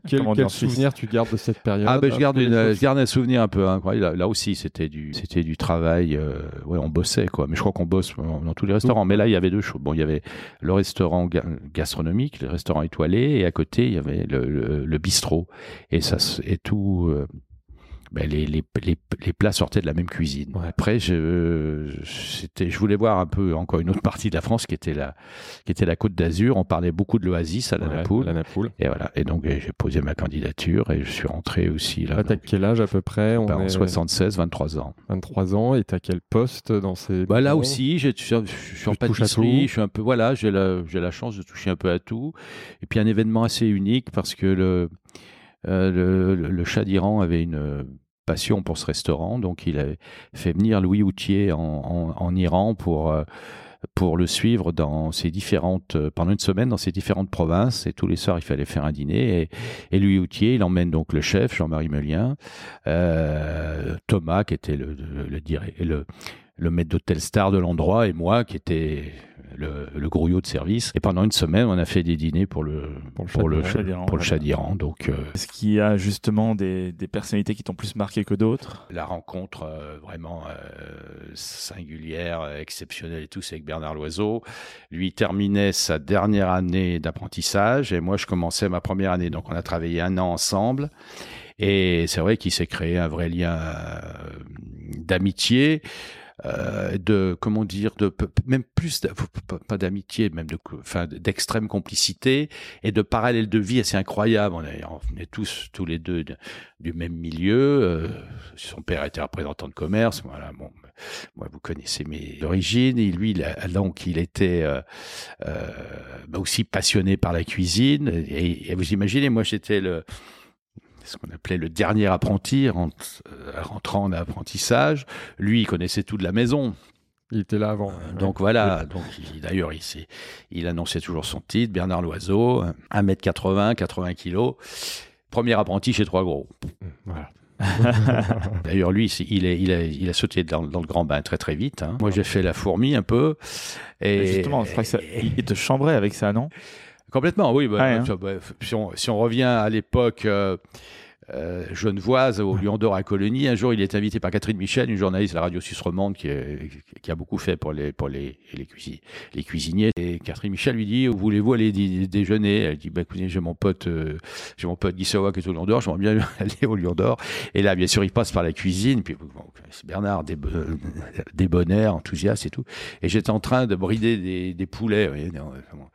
C: quel souvenir tu gardes de cette période?
G: Ah ben je garde, une, je garde un souvenir un peu Là, aussi c'était du travail. euh, on bossait quoi. Mais je crois qu'on bosse dans dans tous les restaurants. Mais là il y avait deux choses. Il y avait le restaurant ga- gastronomique, le restaurant étoilé, et à côté il y avait le, bistrot. Et ça et tout. euh, ben, les, les, les, les plats sortaient de la même cuisine.
C: Ouais.
G: Après, je, je voulais voir un peu encore une autre partie de la France qui était la, qui était la Côte d'Azur. On parlait beaucoup de l'Oasis à la
C: Ouais,
G: Napoule.
C: la Napoule.
G: Et voilà. Et donc, j'ai posé ma candidature et je suis rentré aussi là.
C: Là, t'as quel âge à peu près? On
G: en
C: est
G: 76, 23 ans.
C: 23 ans et t'as quel poste dans ces.
G: Bah, là aussi, je suis en- pâtisserie, je suis un peu, voilà, j'ai la, la chance de toucher un peu à tout. Et puis un événement assez unique parce que le, euh, le, le, le Shah d'Iran avait une passion pour ce restaurant, donc il a fait venir Louis Houtier en, Iran pour euh, pour le suivre dans ses différentes euh, pendant une semaine dans ses différentes provinces. Et tous les soirs il fallait faire un dîner. Et, Louis Houtier il emmène donc le chef Jean-Marie Melien euh, Thomas qui était le le le maître d'hôtel star de l'endroit et moi qui était le, le grouillot de service. Et pendant une semaine, on a fait des dîners pour le
C: Pour le
G: pour le,
C: Shah
F: d'Iran,
G: pour le
F: ouais.
G: Shah d'Iran. Donc euh,
F: Est-ce qu'il y a justement des, des personnalités qui t'ont plus marqué que d'autres?
G: La rencontre euh, vraiment euh, singulière, exceptionnelle et tout, c'est avec Bernard Loiseau. Lui terminait sa dernière année d'apprentissage et moi je commençais ma première année. Donc on a travaillé un an ensemble. Et c'est vrai qu'il s'est créé un vrai lien d'amitié. Euh, de comment dire de même plus pas- d'amitié même de enfin d'extrême complicité et de parallèles de vie assez incroyables on est, tous tous les deux de- du même milieu. Euh, son père était représentant de commerce. Voilà bon moi vous connaissez mes origines. Et lui donc il était euh, euh, bah, aussi passionné par la cuisine. Et, et vous imaginez moi j'étais le ce qu'on appelait le dernier apprenti euh, rentrant en apprentissage. Lui, il connaissait tout de la maison.
C: Il était là avant.
G: Euh, Donc voilà, donc d'ailleurs il, annonçait toujours son titre, Bernard Loiseau, 1m80, 80 kilos, premier apprenti chez Trois Gros.
C: Voilà.
G: D'ailleurs lui, il, est, il, a, il a sauté dans, dans le grand bain très très vite. hein. Moi j'ai fait la fourmi un peu. Et,
F: Justement, je crois que ça,
G: et-
F: il il te chambrait avec ça, non?
G: Complètement, oui. bah,
F: Ouais, hein.
G: bah, si, on, si on revient à l'époque euh, euh, genevoise, au Lion d'Or à Colonie, un jour il est invité par Catherine Michel, une journaliste de la radio suisse romande qui, est- qui a beaucoup fait pour les, pour les, les, cuisi- les cuisiniers. Et Catherine Michel lui dit Voulez-vous aller déjeuner? Elle dit bah, écoutez, J'ai mon pote, euh, j'ai mon pote Guy qui est au Lion d'Or, j'aimerais bien aller au Lion d'Or. Et là, bien sûr, il passe par la cuisine. Puis bon, c'est Bernard, des, débonnaire, enthousiaste et tout. Et j'étais en train de brider des, des poulets. vous voyez, non, vraiment.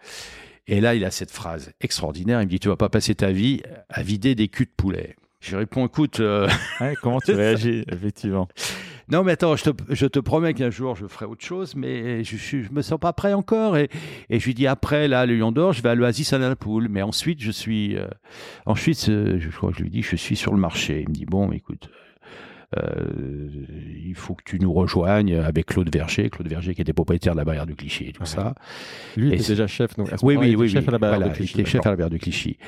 G: Et là, il a cette phrase extraordinaire. Il me dit, tu vas pas passer ta vie à vider des culs de poulet. Je réponds, écoute, euh,
F: Ouais, Comment tu réagis, effectivement
G: non mais attends, je te, je te promets qu'un jour je ferai autre chose, mais je, je me sens pas prêt encore. Et, et je lui dis après là, le Lion d'Or, je vais à l'Oasis à la poule. Mais ensuite, je suis, euh, ensuite, euh, je crois que je lui dis, je suis sur le marché. Il me dit bon, écoute. Euh, il faut que tu nous rejoignes avec Claude Verger, Claude Verger qui était propriétaire de la barrière du Clichy et tout
C: Ouais.
G: ça.
C: Lui,
G: Et
C: était déjà chef. Donc,
G: Oui, oui, oui,
C: chef
G: oui.
C: à la barre
G: Voilà,
C: de Clichy,
G: chef à la barrière du Clichy.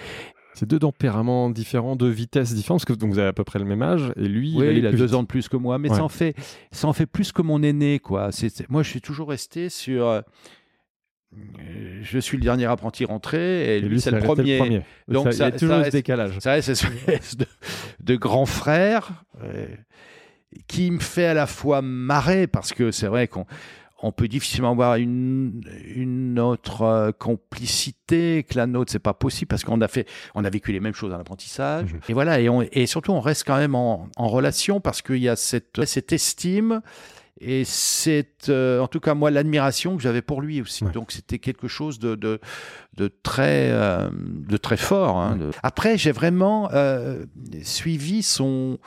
C: C'est deux tempéraments différents, deux vitesses différentes, parce que donc, vous avez à peu près le même âge, et lui,
G: Oui, il a deux
C: vite.
G: ans de plus que moi, mais
C: Ouais.
G: ça en fait, ça en fait plus que mon aîné, quoi. Moi, je suis toujours resté sur. Euh, je suis le dernier apprenti rentré et,
C: Et
G: lui, c'est le premier. Donc,
C: Donc,
G: ça-
C: il y a toujours
G: ça
C: ce
G: reste-
C: décalage.
G: Ça reste espèce de, de grand frère euh, qui me fait à la fois marrer parce que c'est vrai qu'on on peut difficilement avoir une, une autre euh, complicité que la nôtre. C'est pas possible parce qu'on a fait, on a vécu les mêmes choses dans l'apprentissage.
C: Mhm.
G: Et voilà, et, on- et surtout, on reste quand même en, en relation parce qu'il y a cette, cette estime et c'est, euh, en tout cas, moi, l'admiration que j'avais pour lui aussi.
C: Ouais.
G: Donc, c'était quelque chose de, de, de très, euh, de très fort. hein, de- Après, j'ai vraiment euh, suivi son,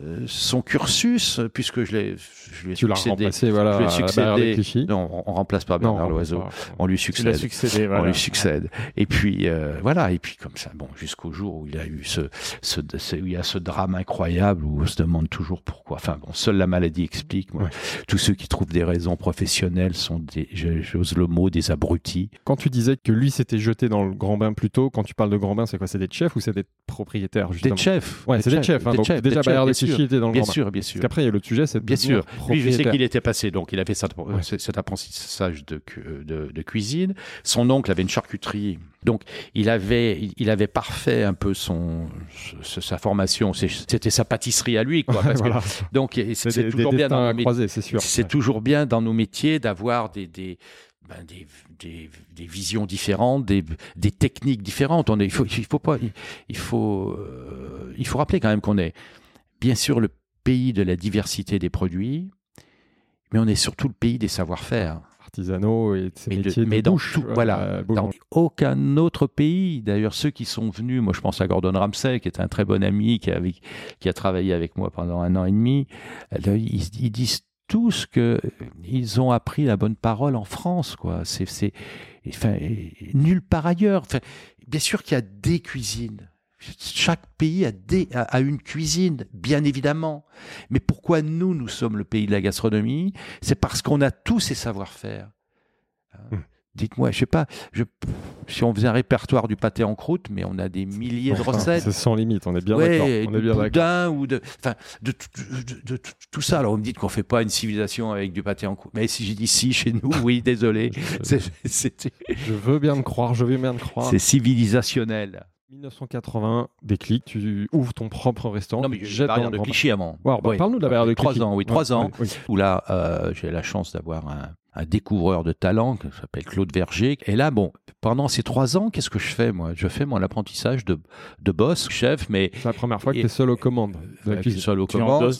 G: euh, son cursus, puisque je l'ai, je lui ai
C: Tu l'as
G: succédé.
C: remplacé voilà,
G: je lui ai succédé. Non, on, on remplace pas Bernard Loiseau. On lui succède.
F: succédé,
G: On lui succède. Et puis euh, voilà, et puis comme ça, bon, jusqu'au jour où il a eu ce, ce, ce- où il y a ce drame incroyable où on se demande toujours pourquoi. Enfin bon, seule la maladie explique. Moi.
C: Ouais.
G: Tous ceux qui trouvent des raisons professionnelles sont des, j'ose le mot, des abrutis.
C: Quand tu disais que lui s'était jeté dans le grand bain plus tôt, quand tu parles de grand bain, c'est quoi? C'est des chefs ou c'est des propriétaires justement?
G: Des chefs.
C: Ouais, c'est des chefs. hein,
G: Des
C: donc déjà, Bayard
G: bien sûr.
C: était dans le
G: Bien
C: grand
G: sûr, bien
C: Parce qu'après, il y a le sujet, c'est
G: Bien sûr. Lui, je sais qu'il était passé, donc il a fait cet,
C: Ouais.
G: cet apprentissage de, cu- de, de cuisine. Son oncle avait une charcuterie, donc il avait, il- avait parfait un peu son, sa formation. C'était sa pâtisserie à lui, quoi. parce que- donc
C: C'est
G: toujours
C: des
G: bien dans
C: c'est sûr.
G: C'est
C: Ouais.
G: toujours bien dans nos métiers d'avoir des, des, ben, des, des, des visions différentes, des, des techniques différentes. On est, il faut, il faut pas, il, il faut, euh, il faut rappeler quand même qu'on est bien sûr le pays de la diversité des produits, mais on est surtout le pays des savoir-faire.
C: Artisanaux et ces
G: Mais,
C: métiers de
G: mais dans
C: bouche,
G: tout,
C: euh,
G: voilà,
C: euh,
G: dans aucun autre pays. D'ailleurs, ceux qui sont venus, moi je pense à Gordon Ramsay, qui est un très bon ami, qui a, avec- qui a travaillé avec moi pendant un an et demi. euh, Ils, ils disent tous que ils ont appris la bonne parole en France, quoi. C'est, c'est, enfin, nulle part ailleurs. Enfin, bien sûr qu'il y a des cuisines. Chaque pays a, des, a, a une cuisine, bien évidemment. Mais pourquoi nous, nous sommes le pays de la gastronomie? C'est parce qu'on a tous ces savoir-faire. Hein?
C: Hmm.
G: Dites-moi, je sais pas, je, si on faisait un répertoire du pâté en croûte, mais on a des milliers de recettes.
C: C'est sans limite, on est bien
G: Ouais,
C: d'accord.
G: du
C: On est bien d'accord.
G: boudin ou de, enfin, de, tout- de- de- de tout ça. Alors, vous me dites qu'on fait pas une civilisation avec du pâté en croûte. Mais si j'ai dit si chez nous, oui, désolé.
C: Je veux bien te croire, je veux bien te croire.
G: c'est civilisationnel.
C: 1980, déclic, tu ouvres ton propre restaurant.
G: Non, mais j'ai barrière de. Clichy avant.
C: Bah,
G: Ouais.
C: Parle-nous de la barrière de
G: Trois ans, oui, trois
C: Ouais,
G: ans.
C: oui,
G: Où là, euh, j'ai la chance d'avoir un, un découvreur de talent qui s'appelle Claude Verger. Et là, bon, pendant ces trois ans, qu'est-ce que je fais, moi? Je fais mon apprentissage de, de boss, chef, mais
C: C'est la première fois que tu es seul aux commandes de la
G: avec
C: cuisine.
G: seul au
F: Tu
G: commandes,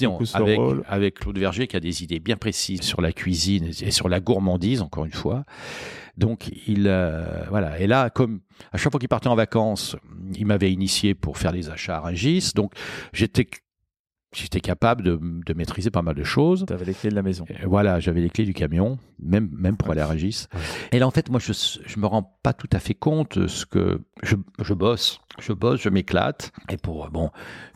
G: avec, Claude Verger qui a des idées bien précises sur la cuisine et et sur la gourmandise, encore une fois. Donc, il, euh, voilà. Et là, comme à chaque fois qu'il partait en vacances, il m'avait initié pour faire les achats à Rungis. Donc, j'étais, j'étais capable de, de maîtriser pas mal de choses.
F: Tu avais les clés de la maison.
G: Et Voilà, j'avais les clés du camion, même, même pour aller à Rungis. Et là, en fait, moi, je, je me rends pas tout à fait compte de ce que je, je bosse. Je bosse, je m'éclate. Et pour, euh, bon,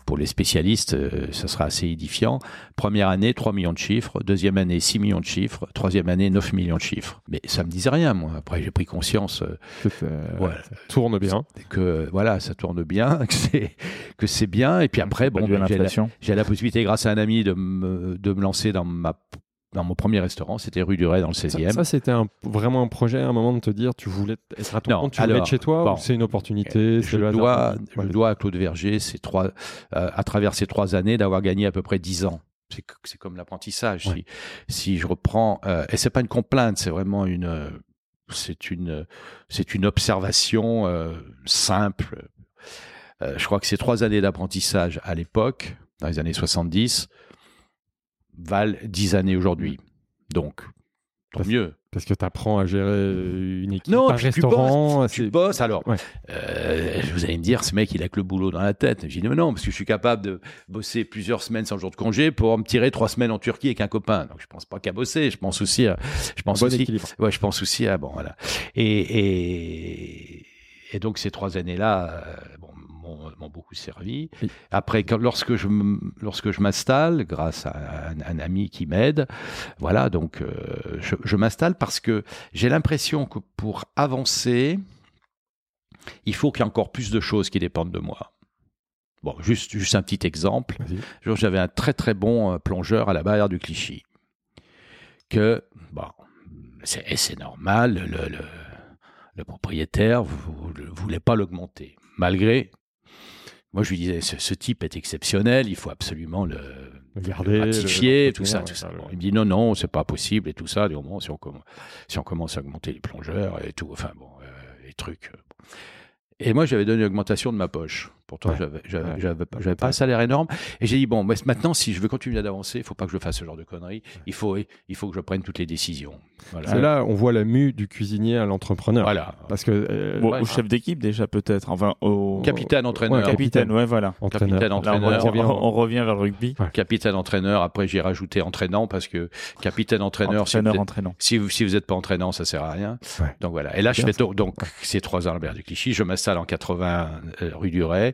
G: pour les spécialistes, euh, ça sera assez édifiant. Première année, 3 millions de chiffres. Deuxième année, 6 millions de chiffres. Troisième année, 9 millions de chiffres. Mais ça me disait rien, moi. Après, j'ai pris conscience euh,
C: euh, ça tourne bien.
G: que, voilà, ça tourne bien, que c'est, bien. Et puis après, bon, ben, j'ai la, possibilité, grâce à un ami, de me, de me lancer dans ma, dans mon premier restaurant. C'était rue du Ray, dans le
C: Ça,
G: 16e.
C: ça, c'était vraiment un projet à un moment de te dire tu voulais être à ton
G: Non,
C: compte, tu voulais
G: alors,
C: être chez toi
G: bon,
C: ou c'est une opportunité c'est
G: je
C: le
G: dois,
C: Ouais.
G: je dois à Claude Verger, ces trois, euh, à travers ces trois années, d'avoir gagné à peu près 10 ans. C'est comme l'apprentissage.
C: Ouais.
G: Si, si je reprends, euh, et c'est pas une complainte, c'est vraiment une, euh, c'est une, c'est une observation euh, simple. Euh, je crois que ces trois années d'apprentissage à l'époque, dans les années 70, valent 10 années aujourd'hui. Donc, tant
C: Parce-
G: mieux.
C: Parce que tu apprends à gérer une équipe,
G: Non,
C: un
G: puis tu
C: restaurant.
G: Tu bosses alors.
C: Ouais.
G: Euh, vous allez me dire, ce mec, il a que le boulot dans la tête. J'ai dit, mais non, parce que je suis capable de bosser plusieurs semaines sans jour de congé pour me tirer trois semaines en Turquie avec un copain. Donc je pense pas qu'à bosser. Je pense aussi, à, je pense
C: bon
G: aussi,
C: équilibre.
G: ouais, je pense aussi à bon voilà. Et et, et donc ces trois années-là, euh, bon, m'ont m'ont beaucoup servi. Après, quand, lorsque je lorsque je m'installe, grâce à un, un ami qui m'aide, voilà, donc euh, je, je m'installe parce que j'ai l'impression que pour avancer, il faut qu'il y ait encore plus de choses qui dépendent de moi. Bon, juste, juste un petit exemple. J'avais un très très bon euh, plongeur à la barrière du Clichy. Que, bon, c'est normal, le, le, le propriétaire ne voulait pas l'augmenter. Malgré, moi, je lui disais, ce, ce type est exceptionnel, il faut absolument le, ratifier,
C: le-
G: tout ça,
C: ouais,
G: tout ça.
C: ouais.
G: Bon, il me dit non, non, c'est pas possible et tout ça. Du moment si on, comm- si on commence à augmenter les plongeurs et tout, enfin bon, euh, les trucs. euh, bon. Et moi, j'avais donné une augmentation de ma poche. Pourtant,
C: Ouais.
G: j'avais,
C: Ouais.
G: pas, un salaire énorme. Et j'ai dit bon, mais maintenant, si je veux continuer d'avancer, il faut pas que je fasse ce genre de conneries. Il faut, il faut que je prenne toutes les décisions. Voilà.
C: C'est là, on voit la mue du cuisinier à l'entrepreneur.
G: Voilà.
C: Parce que euh,
F: Bon,
G: ouais.
F: au chef d'équipe déjà peut-être. Enfin, au
G: Capitaine entraîneur.
C: Ouais,
F: capitaine, ouais, voilà.
C: entraîneur.
G: capitaine
F: Là, on,
G: entraîneur.
F: revient, on revient vers le rugby.
G: Capitaine entraîneur. Après, j'ai rajouté entraînant parce que capitaine entraîneur, si vous
F: Entraîneur,
G: êtes-
F: entraînant.
G: Si vous si vous n'êtes pas entraînant, ça sert à rien.
C: Ouais.
G: Donc voilà. Et là, je fais donc, ces trois ans à Albert de Clichy. Je m'installe en 80 euh, rue du Ray.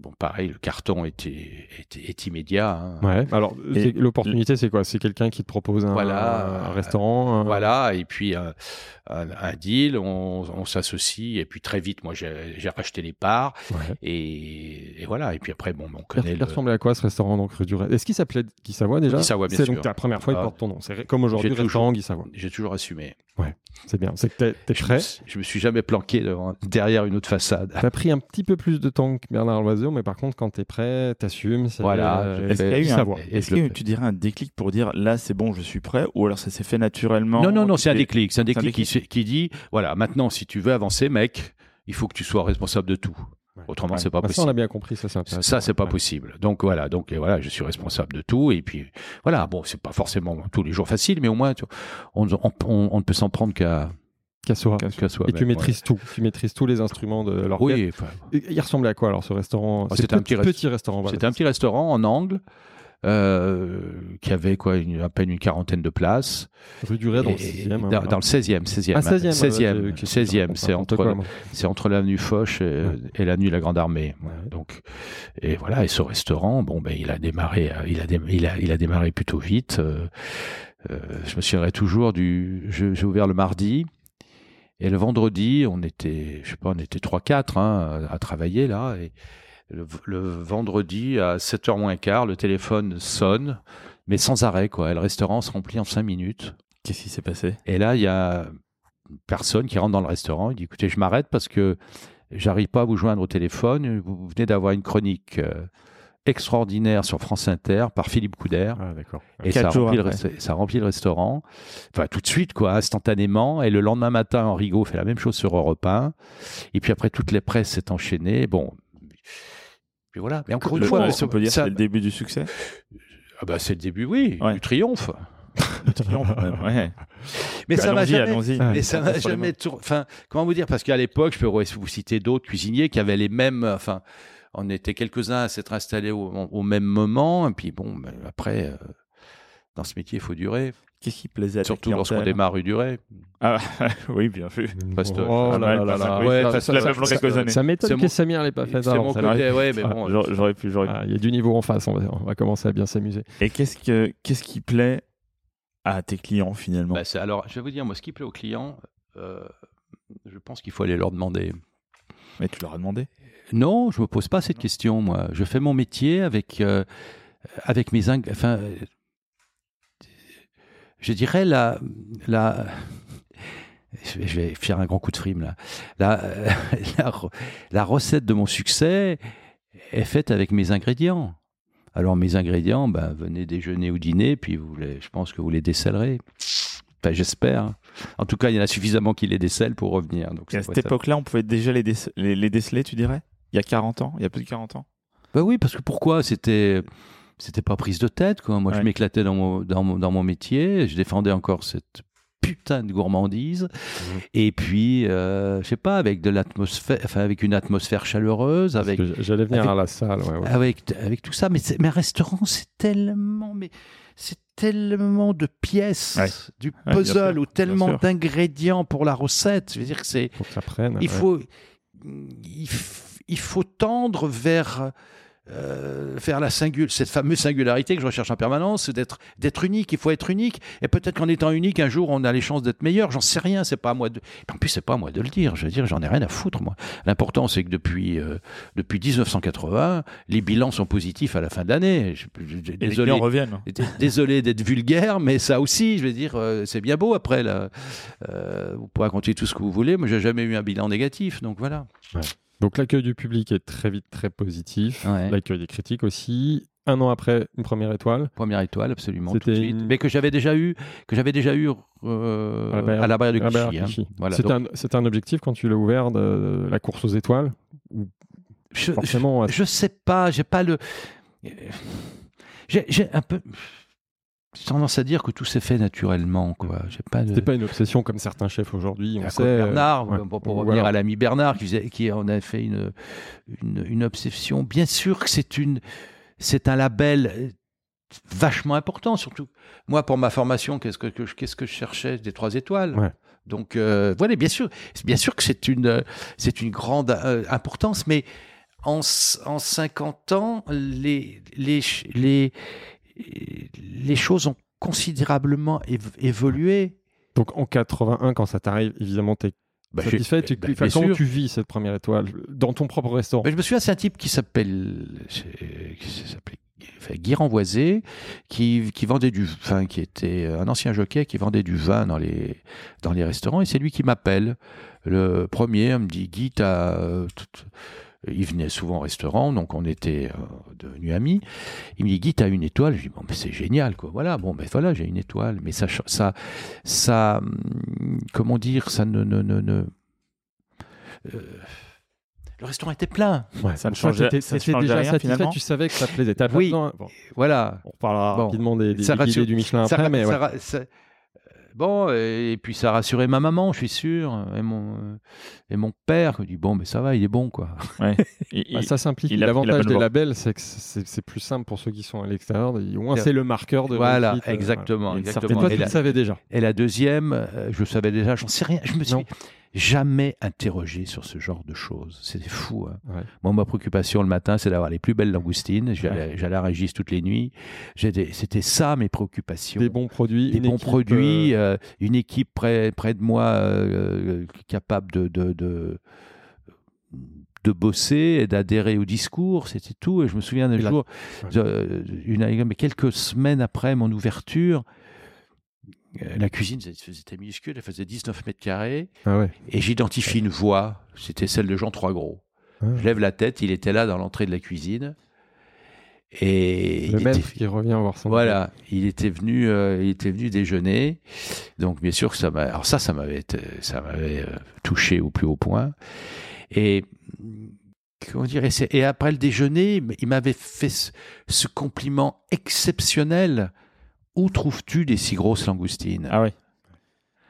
G: Bon, pareil, le carton était, était- est immédiat. hein.
C: Ouais. Alors, c'est- l'opportunité, c'est quoi? C'est quelqu'un qui te propose un,
G: Voilà.
C: un restaurant. un-
G: Voilà. Et puis euh, un, un deal, on, on s'associe. Et puis très vite, moi, j'ai racheté les parts.
C: Ouais.
G: Et, et voilà. Et puis après, bon, on connaît
C: il
G: le.
C: ressemblait à quoi ce restaurant donc du Est-ce qu'il s'appelait Guy Savoie déjà?
G: Guy Savoie, bien
C: C'est
G: sûr.
C: donc la première fois il
G: Ah.
C: porte ton nom. C'est comme aujourd'hui restaurant Guy Savoie.
G: J'ai toujours assumé.
C: C'est bien. C'est que t'es- t'es
G: Je me,
C: prêt?
G: je me suis jamais planqué devant- derrière une autre façade.
C: T'as pris un petit peu plus de temps que Bernard Loiseau, mais par contre, quand t'es prêt, t'assumes.
G: Voilà,
C: euh,
F: Est-ce qu'il y a eu un, que tu dirais un déclic pour dire là c'est bon, je suis prêt Ou alors ça s'est fait naturellement
G: Non, non, non,
F: Tu
G: c'est un déclic. C'est un déclic, qui, dit voilà, maintenant, si tu veux avancer, mec, il faut que tu sois responsable de tout. Autrement,
F: Ouais.
G: c'est pas
C: Bah, ça, on a
G: possible.
C: bien compris. Ça, c'est.
G: Ça, c'est pas
C: Ouais.
G: possible. Donc voilà, donc et voilà, je suis responsable de tout. Et puis voilà, bon, c'est pas forcément tous les jours facile, mais au moins, tu- on, on, on- on ne peut s'en prendre qu'à
C: Cassoa.
G: qu'à soi.
C: Et tu maîtrises tout. Tu maîtrises tous les instruments de l'orchestre.
G: Oui, enfin,
C: Il ressemblait à quoi alors ce restaurant?
G: Ah, c'était un
C: petit,
G: petit rest-
C: petit restaurant. voilà.
G: C'était un petit restaurant en angle. euh, qui avait quoi une, à peine une quarantaine de places
C: Rue du Ray dans le
G: Et-
C: 6e. hein,
G: dans, dans le 16e 16e
C: Ah, 16e.
G: 16e
C: ouais, ouais, ok,
G: 16e c'est entre c'est entre l'avenue Foch et,
C: Ouais.
G: et l'avenue La Grande Armée.
C: Ouais.
G: Donc, et voilà, et ce restaurant, bon, ben, il a démarré, il a, dé- il a, il a démarré plutôt vite. euh, euh, je me souviendrai toujours du, j'ai ouvert le mardi. Et le vendredi, on était, je sais pas, on était 3-4 hein, à, travailler là. Et le, le vendredi, à 7h moins quart, le téléphone sonne, mais sans arrêt, quoi. Et le restaurant se remplit en 5 minutes.
F: Qu'est-ce qui s'est passé?
G: Et là, il y a une personne qui rentre dans le restaurant. Il dit Écoutez, je m'arrête parce que j'arrive pas à vous joindre au téléphone. Vous venez d'avoir une chronique euh, extraordinaire sur France Inter par Philippe Couder.
C: Ah.
G: Et ça
F: jours
G: remplit, le,
F: après.
G: resta- ça remplit le restaurant. Enfin, tout de suite, quoi, instantanément. Et le lendemain matin, Henrigot fait la même chose sur Europe 1. Et puis après, toutes les presses s'est enchaînées. Bon. Puis voilà. Mais encore une fois,
F: on peut dire que
G: ça-
F: c'est le début du succès?
G: Ah bah, c'est le début, oui,
F: Ouais.
G: du triomphe.
F: Ouais.
G: Mais ça m'a jamais, Mais ça m'a jamais tour- Enfin, comment vous dire? Parce qu'à l'époque, je peux vous citer d'autres cuisiniers qui avaient les mêmes. Enfin, on était quelques-uns à s'être installés au, au même moment. Et puis bon, ben, après, euh, dans ce métier, il faut durer.
F: Qu'est-ce qui plaisait à
G: Surtout lorsqu'on démarre rue Duret.
F: Ah, oui, bien vu.
G: Fastoche.
C: Oh
F: Pas
C: là
F: mal,
C: là là
G: Ouais,
F: ça-
G: ça-
F: ça
G: ça-.
C: Ça m'étonne que
G: mon-
C: Samir l'ait pas fait.
G: C'est mon côté, ouais, mais
F: Ah,
G: bon.
F: j'aurais- pu, j'aurais.
C: Ah, Il y a du niveau en face. On va, on va commencer à bien s'amuser.
F: Et qu'est-ce que qu'est-ce qui plaît à tes clients finalement?
G: Bah, c'est- alors, je vais vous dire, moi, ce qui plaît aux clients, euh, je pense qu'il faut aller leur demander.
F: Mais tu leur as demandé?
G: Non, je me pose pas cette question, moi. Je fais mon métier avec, euh, avec mes... ing- Enfin, euh, je dirais la... la je vais- je vais faire un grand coup de frime, là. La, la, re- la recette de mon succès est faite avec mes ingrédients. Alors, mes ingrédients, ben, venez déjeuner ou dîner, puis vous les, je pense que vous les décellerez. Enfin, j'espère. En tout cas, il y en a suffisamment qui les décèlent pour revenir. Donc,
F: Et à cette époque-là, on pouvait déjà les, déce- les, les déceler, tu dirais? Il y a 40 ans Il y a plus de 40 ans
G: Bah oui, parce que pourquoi C'était c'était pas prise de tête quoi. Moi, je m'éclatais dans mon, dans mon dans mon métier, je défendais encore cette putain de gourmandise. Et puis, euh, je sais pas, avec de l'atmosphère, enfin avec une atmosphère chaleureuse, avec
C: J'allais venir
G: avec-
C: à la salle. ouais, ouais.
G: avec avec tout ça. Mais mais un restaurant, c'est tellement mais c'est tellement de pièces
F: Ouais.
G: du puzzle
F: sûr,
G: ou tellement d'ingrédients pour la recette. Je veux dire que c'est
C: Faut que ça prenne.
G: il
C: ouais.
G: faut, il, il faut tendre vers, euh, vers la singul cette fameuse singularité que je recherche en permanence, c'est d'être, d'être unique. Il faut être unique. Et peut-être qu'en étant unique, un jour, on a les chances d'être meilleur. J'en sais rien. C'est pas à moi de. En plus, c'est pas à moi de le dire. Je veux dire, j'en ai rien à foutre, moi. L'important, c'est que depuis, euh, depuis 1980, les bilans sont positifs à la fin de l'année. Je- je- je-
F: Et les
G: Désolé.
F: reviennent.
G: Désolé d'être vulgaire, mais ça aussi, je veux dire, euh, c'est bien beau après. Là. Euh, vous pourrez raconter tout ce que vous voulez. Moi, j'ai jamais eu un bilan négatif, donc voilà.
C: Donc l'accueil du public est très vite très positif,
G: Ouais.
C: l'accueil des critiques aussi. Un an après, une première étoile.
G: Première étoile, absolument, tout
C: C'était
G: de suite.
C: une-
G: Mais que j'avais déjà eu, que j'avais déjà eu euh,
C: À la barrière-
G: à la barrière de Clichy.
C: barrière
G: hein.
C: Clichy.
G: Voilà,
C: C'était
G: donc,
C: un, objectif quand tu l'as ouvert de la course aux étoiles
G: je,
C: Forcément,
G: je, je sais pas, j'ai pas le. J'ai un peu j'ai tendance à dire que tout s'est fait naturellement, quoi. J'ai pas de.
C: c'était pas une obsession comme certains chefs aujourd'hui. On sait. Euh,
G: Bernard,
C: ouais.
G: pour, pour
C: Voilà.
G: revenir à l'ami Bernard, qui, faisait, qui en a fait une, une, une obsession. Bien sûr que c'est une, c'est un label euh, vachement important, surtout moi pour ma formation, qu'est-ce que, que je- qu'est-ce que je cherchais? Des trois étoiles.
C: Ouais.
G: Donc euh, voilà, bien sûr, bien sûr que c'est une, c'est une grande euh, importance, mais en, en 50 ans, les, les, ch- les, les choses ont considérablement év- évolué.
C: Donc en 81, quand ça t'arrive, évidemment, t'es
G: Bah,
C: satisfait. Tu,
G: bah,
C: comment
G: sûr.
C: tu vis cette première étoile dans ton propre restaurant?
G: Ben, je me souviens, c'est un type qui s'appelle c'est- qui s'appelait enfin, Guy Renvoisé, qui, qui vendait du, enfin, qui était un ancien jockey qui vendait du vin dans les, dans les restaurants, et c'est lui qui m'appelle. Le premier, il me dit Guy, t'as, euh, il venait souvent au restaurant, donc on était euh, devenus amis. Il me dit Guy, t'as une étoile. Je dis bon, mais c'est génial, quoi. Voilà, bon, ben voilà, j'ai une étoile. Mais ça, ça, ça, hum, comment dire, ça ne, ne, ne, ne- euh, le restaurant était plein.
C: Ouais,
F: Ça ne changeait- changeait
C: déjà
F: rien,
C: satisfait,
F: finalement
C: tu savais que ça te plaisait. T'as pas
G: Oui.
C: besoin- bon,
G: Voilà.
C: on reparlera
G: Bon.
C: rapidement des, des
G: Ça rassure-
C: du Michelin
G: Ça
C: après,
G: ra-
C: mais ouais.
G: ça ra- ça- Bon, et puis ça rassurait ma maman, je suis sûr, et mon, et mon père, qui dit bon, mais ça va, il est bon, quoi.
F: Et-
C: Ah,
F: et-
C: ça simplifie. L'avantage des labels, c'est que c'est c'est plus simple pour ceux qui sont à l'extérieur. Au moins,
G: C'est-
C: le marqueur de
G: Voilà,
C: réussite, euh,
G: exactement,
C: voilà. Et
G: exactement.
C: toi,
G: Et
C: tu
G: la-
C: le savais déjà.
G: Et la deuxième, euh, je savais déjà, j'en sais rien, je me suis
C: Non.
G: Jamais interrogé sur ce genre de choses. C'était fou. hein.
C: Ouais.
G: Moi, ma préoccupation le matin, c'est d'avoir les plus belles langoustines. J'allais à Régis toutes les nuits. C'était ça mes préoccupations.
C: Des bons produits,
G: des
C: une
G: bons
C: équipe,
G: produits,
C: euh,
G: euh, une équipe près, près de moi euh, capable de, de, de, de bosser et d'adhérer au discours, c'était tout. Et je me souviens d'un jour,
C: ouais.
G: euh, une, mais quelques semaines après mon ouverture, la cuisine c'était minuscule, elle faisait 19 mètres carrés,
C: Ah ouais.
G: et j'identifie une voix, c'était celle de Jean Trois-Gros.
C: Ah.
G: Je lève la tête, il était là dans l'entrée de la cuisine. Et
C: Le
G: il était-
C: qui revient voir son.
G: voilà, il était venu, euh, il était venu déjeuner. Donc bien sûr que ça m'a, alors ça, ça m'avait, ça m'avait euh, touché au plus haut point. Et comment dire, et, après le déjeuner, il m'avait fait ce, ce compliment exceptionnel. Où trouves-tu des si grosses langoustines?
F: Ah oui.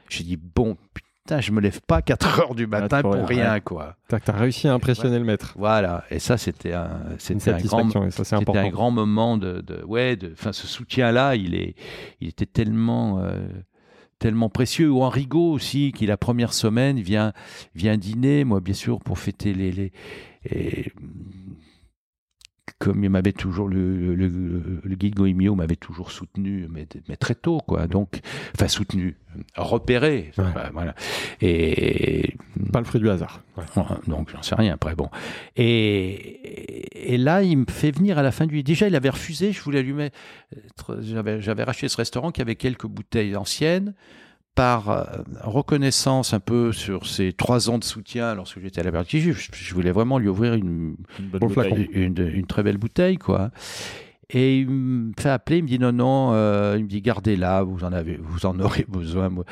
G: J'ai dit bon, putain, je me lève pas à 4 heures du matin
F: pour
G: pour
F: rien,
G: rien, quoi.
C: T'as réussi à impressionner le maître.
G: Voilà, et ça c'était un, c'était un grand, un moment de, de ouais, de, ce soutien-là, il est, il était tellement, euh, tellement précieux. Ou Rigaud aussi, qui la première semaine vient, vient dîner, moi bien sûr pour fêter les, comme il m'avait toujours le, le, guide Goemio m'avait toujours soutenu, mais, mais très tôt quoi. Donc, enfin soutenu, repéré,
C: Ouais.
G: voilà. Et
C: Pas le fruit du hasard. Ouais.
G: donc j'en sais rien après. Bon. Et, et là, il me fait venir à la fin du. Déjà, il avait refusé. Je voulais lui mettre. J'avais, j'avais racheté ce restaurant qui avait quelques bouteilles anciennes. Par euh, reconnaissance un peu sur ses trois ans de soutien lorsque j'étais à la Bertie, je, je voulais vraiment lui ouvrir une, très belle bouteille, quoi. Et il me fait appeler, il me dit non, non, euh, il me dit gardez-la, vous en avez, vous en aurez besoin. Moi,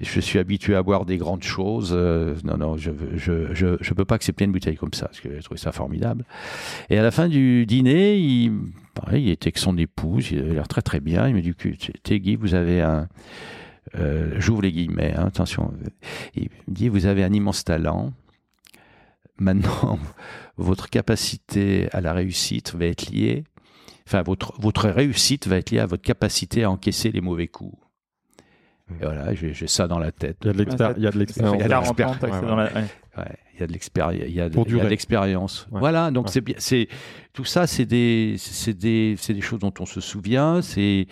G: je suis habitué à boire des grandes choses. euh, non, non, je, veux- je, je, je peux pas accepter une bouteille comme ça, parce que j'ai trouvé ça formidable. Et à la fin du dîner, il, pareil, il était avec son épouse, il avait l'air très très bien. Il me dit que Guy, vous avez un, euh, j'ouvre les guillemets, hein, attention. Il me dit vous avez un immense talent. Maintenant, votre capacité à la réussite va être liée, enfin, votre, votre réussite va être liée à votre capacité à encaisser les mauvais coups. Et voilà, j'ai ça dans la tête.
C: Il y a de l'expér- il y a de l'expérience.
G: Il y a de
F: 40 ans,
G: l'expérience.
F: t'as
C: Ouais,
F: fait dans la- ouais.
G: Ouais, il y a de l'expérience, il y a de, l'expérience.
C: Ouais.
G: Voilà, donc
C: Ouais.
G: c'est tout ça, c'est des, c'est des, c'est des choses dont on se souvient, c'est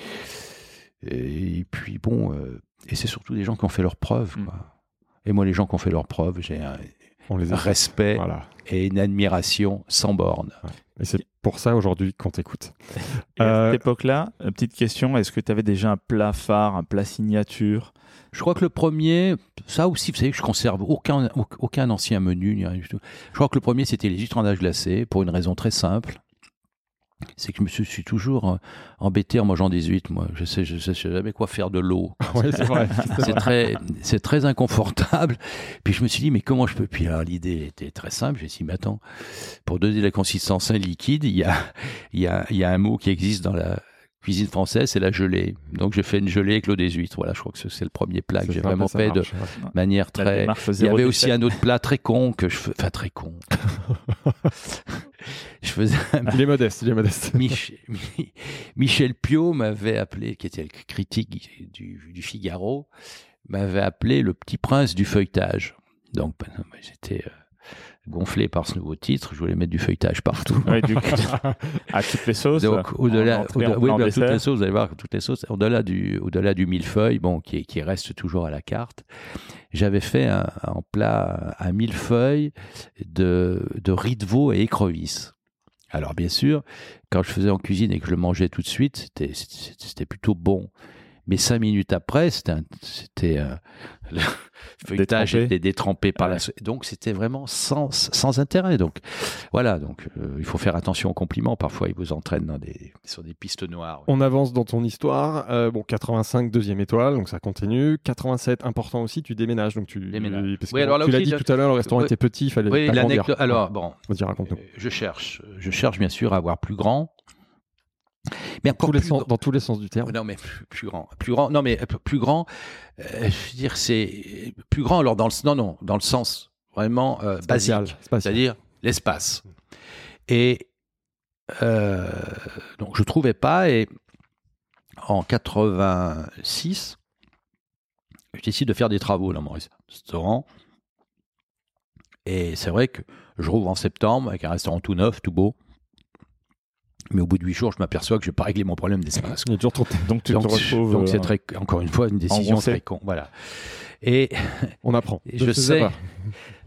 G: et puis bon, euh, et c'est surtout des gens qui ont fait leurs preuves.
F: Mm.
G: Quoi. Et moi, les gens qui ont fait leurs preuves, j'ai un
C: On les a.
G: respect
C: Voilà.
G: et une admiration sans borne.
C: Et c'est pour ça aujourd'hui qu'on t'écoute.
F: À
C: Euh,
F: cette époque-là, euh, petite question, est-ce que tu avais déjà un plat phare, un plat signature?
G: Je crois que le premier, ça aussi, vous savez que je conserve aucun, aucun ancien menu. ni rien du tout. Je crois que le premier, c'était les huîtres en âge glacé, pour une raison très simple. C'est que je me suis, suis toujours euh, embêté en mangeant des huîtres, moi. Je sais, je sais jamais quoi faire de l'eau.
C: Ouais, c'est vrai.
G: C'est très, c'est très inconfortable. Puis je me suis dit, mais comment je peux? Puis alors l'idée était très simple. J'ai dit, mais attends, pour donner la consistance à un liquide, il y a, il y a, il y a un mot qui existe dans la cuisine française, c'est la gelée. Donc j'ai fait une gelée avec l'eau des huîtres. Voilà, je crois que c'est le premier plat que
C: C'est
G: j'ai vraiment fait de
C: ouais.
G: manière très. Il y avait aussi un autre plat très con que je fais, enfin très con. je faisais un
C: Il est modeste, il est modeste.
G: Mich- Mi- Michel Piot m'avait appelé, qui était le critique du, du Figaro, m'avait appelé le petit prince du feuilletage. Donc, ben, j'étais euh, gonflé par ce nouveau titre. Je voulais mettre du feuilletage partout.
F: Ouais, du à toutes les sauces.
G: Donc, au-delà, oui, ben, toutes les sauces, vous allez voir, toutes les sauces, au-delà du, au-delà du millefeuille, bon, qui, qui reste toujours à la carte, j'avais fait un, un plat à millefeuille de, de riz de veau et écrevisses. Alors, bien sûr, quand je faisais en cuisine et que je le mangeais tout de suite, c'était, plutôt bon. Mais cinq minutes après, c'était, un- c'était euh, le feuilletage était détrempé par
F: Ouais.
G: la, donc c'était vraiment sans, sans intérêt. Donc voilà, donc euh, il faut faire attention aux compliments. Parfois, ils vous entraînent dans des, sur des pistes noires.
C: On avance dans ton histoire. Euh, bon, 85, deuxième étoile, donc ça continue. 87, important aussi, tu déménages. Donc tu
G: Déménage.
C: parce que
G: Oui, alors là
C: tu l'as dit
G: je-
C: tout à l'heure, le restaurant
G: Oui.
C: était petit, il fallait
G: Oui. Alors bon, euh, je cherche, je cherche bien sûr à avoir plus grand, mais encore
C: Tous les
G: plus
C: sens-
G: grand.
C: dans tous les sens du terme.
G: Non mais plus, plus grand, plus grand. Non mais euh, plus grand. euh, je veux dire c'est plus grand. Alors dans le non non dans le sens vraiment euh,
C: Spatial,
G: basique, c'est-à-dire l'espace. Et euh, donc je trouvais pas et en 86 je décide de faire des travaux dans mon restaurant. Et c'est vrai que je rouvre en septembre avec un restaurant tout neuf, tout beau. Mais au bout de huit jours, je m'aperçois que je n'ai pas réglé mon problème d'espace.
F: Donc tu
G: donc,
F: te retrouves.
G: donc c'est
F: euh,
G: très, encore une fois une décision très con. Voilà. Et
C: On apprend.
G: je sais,
C: pas.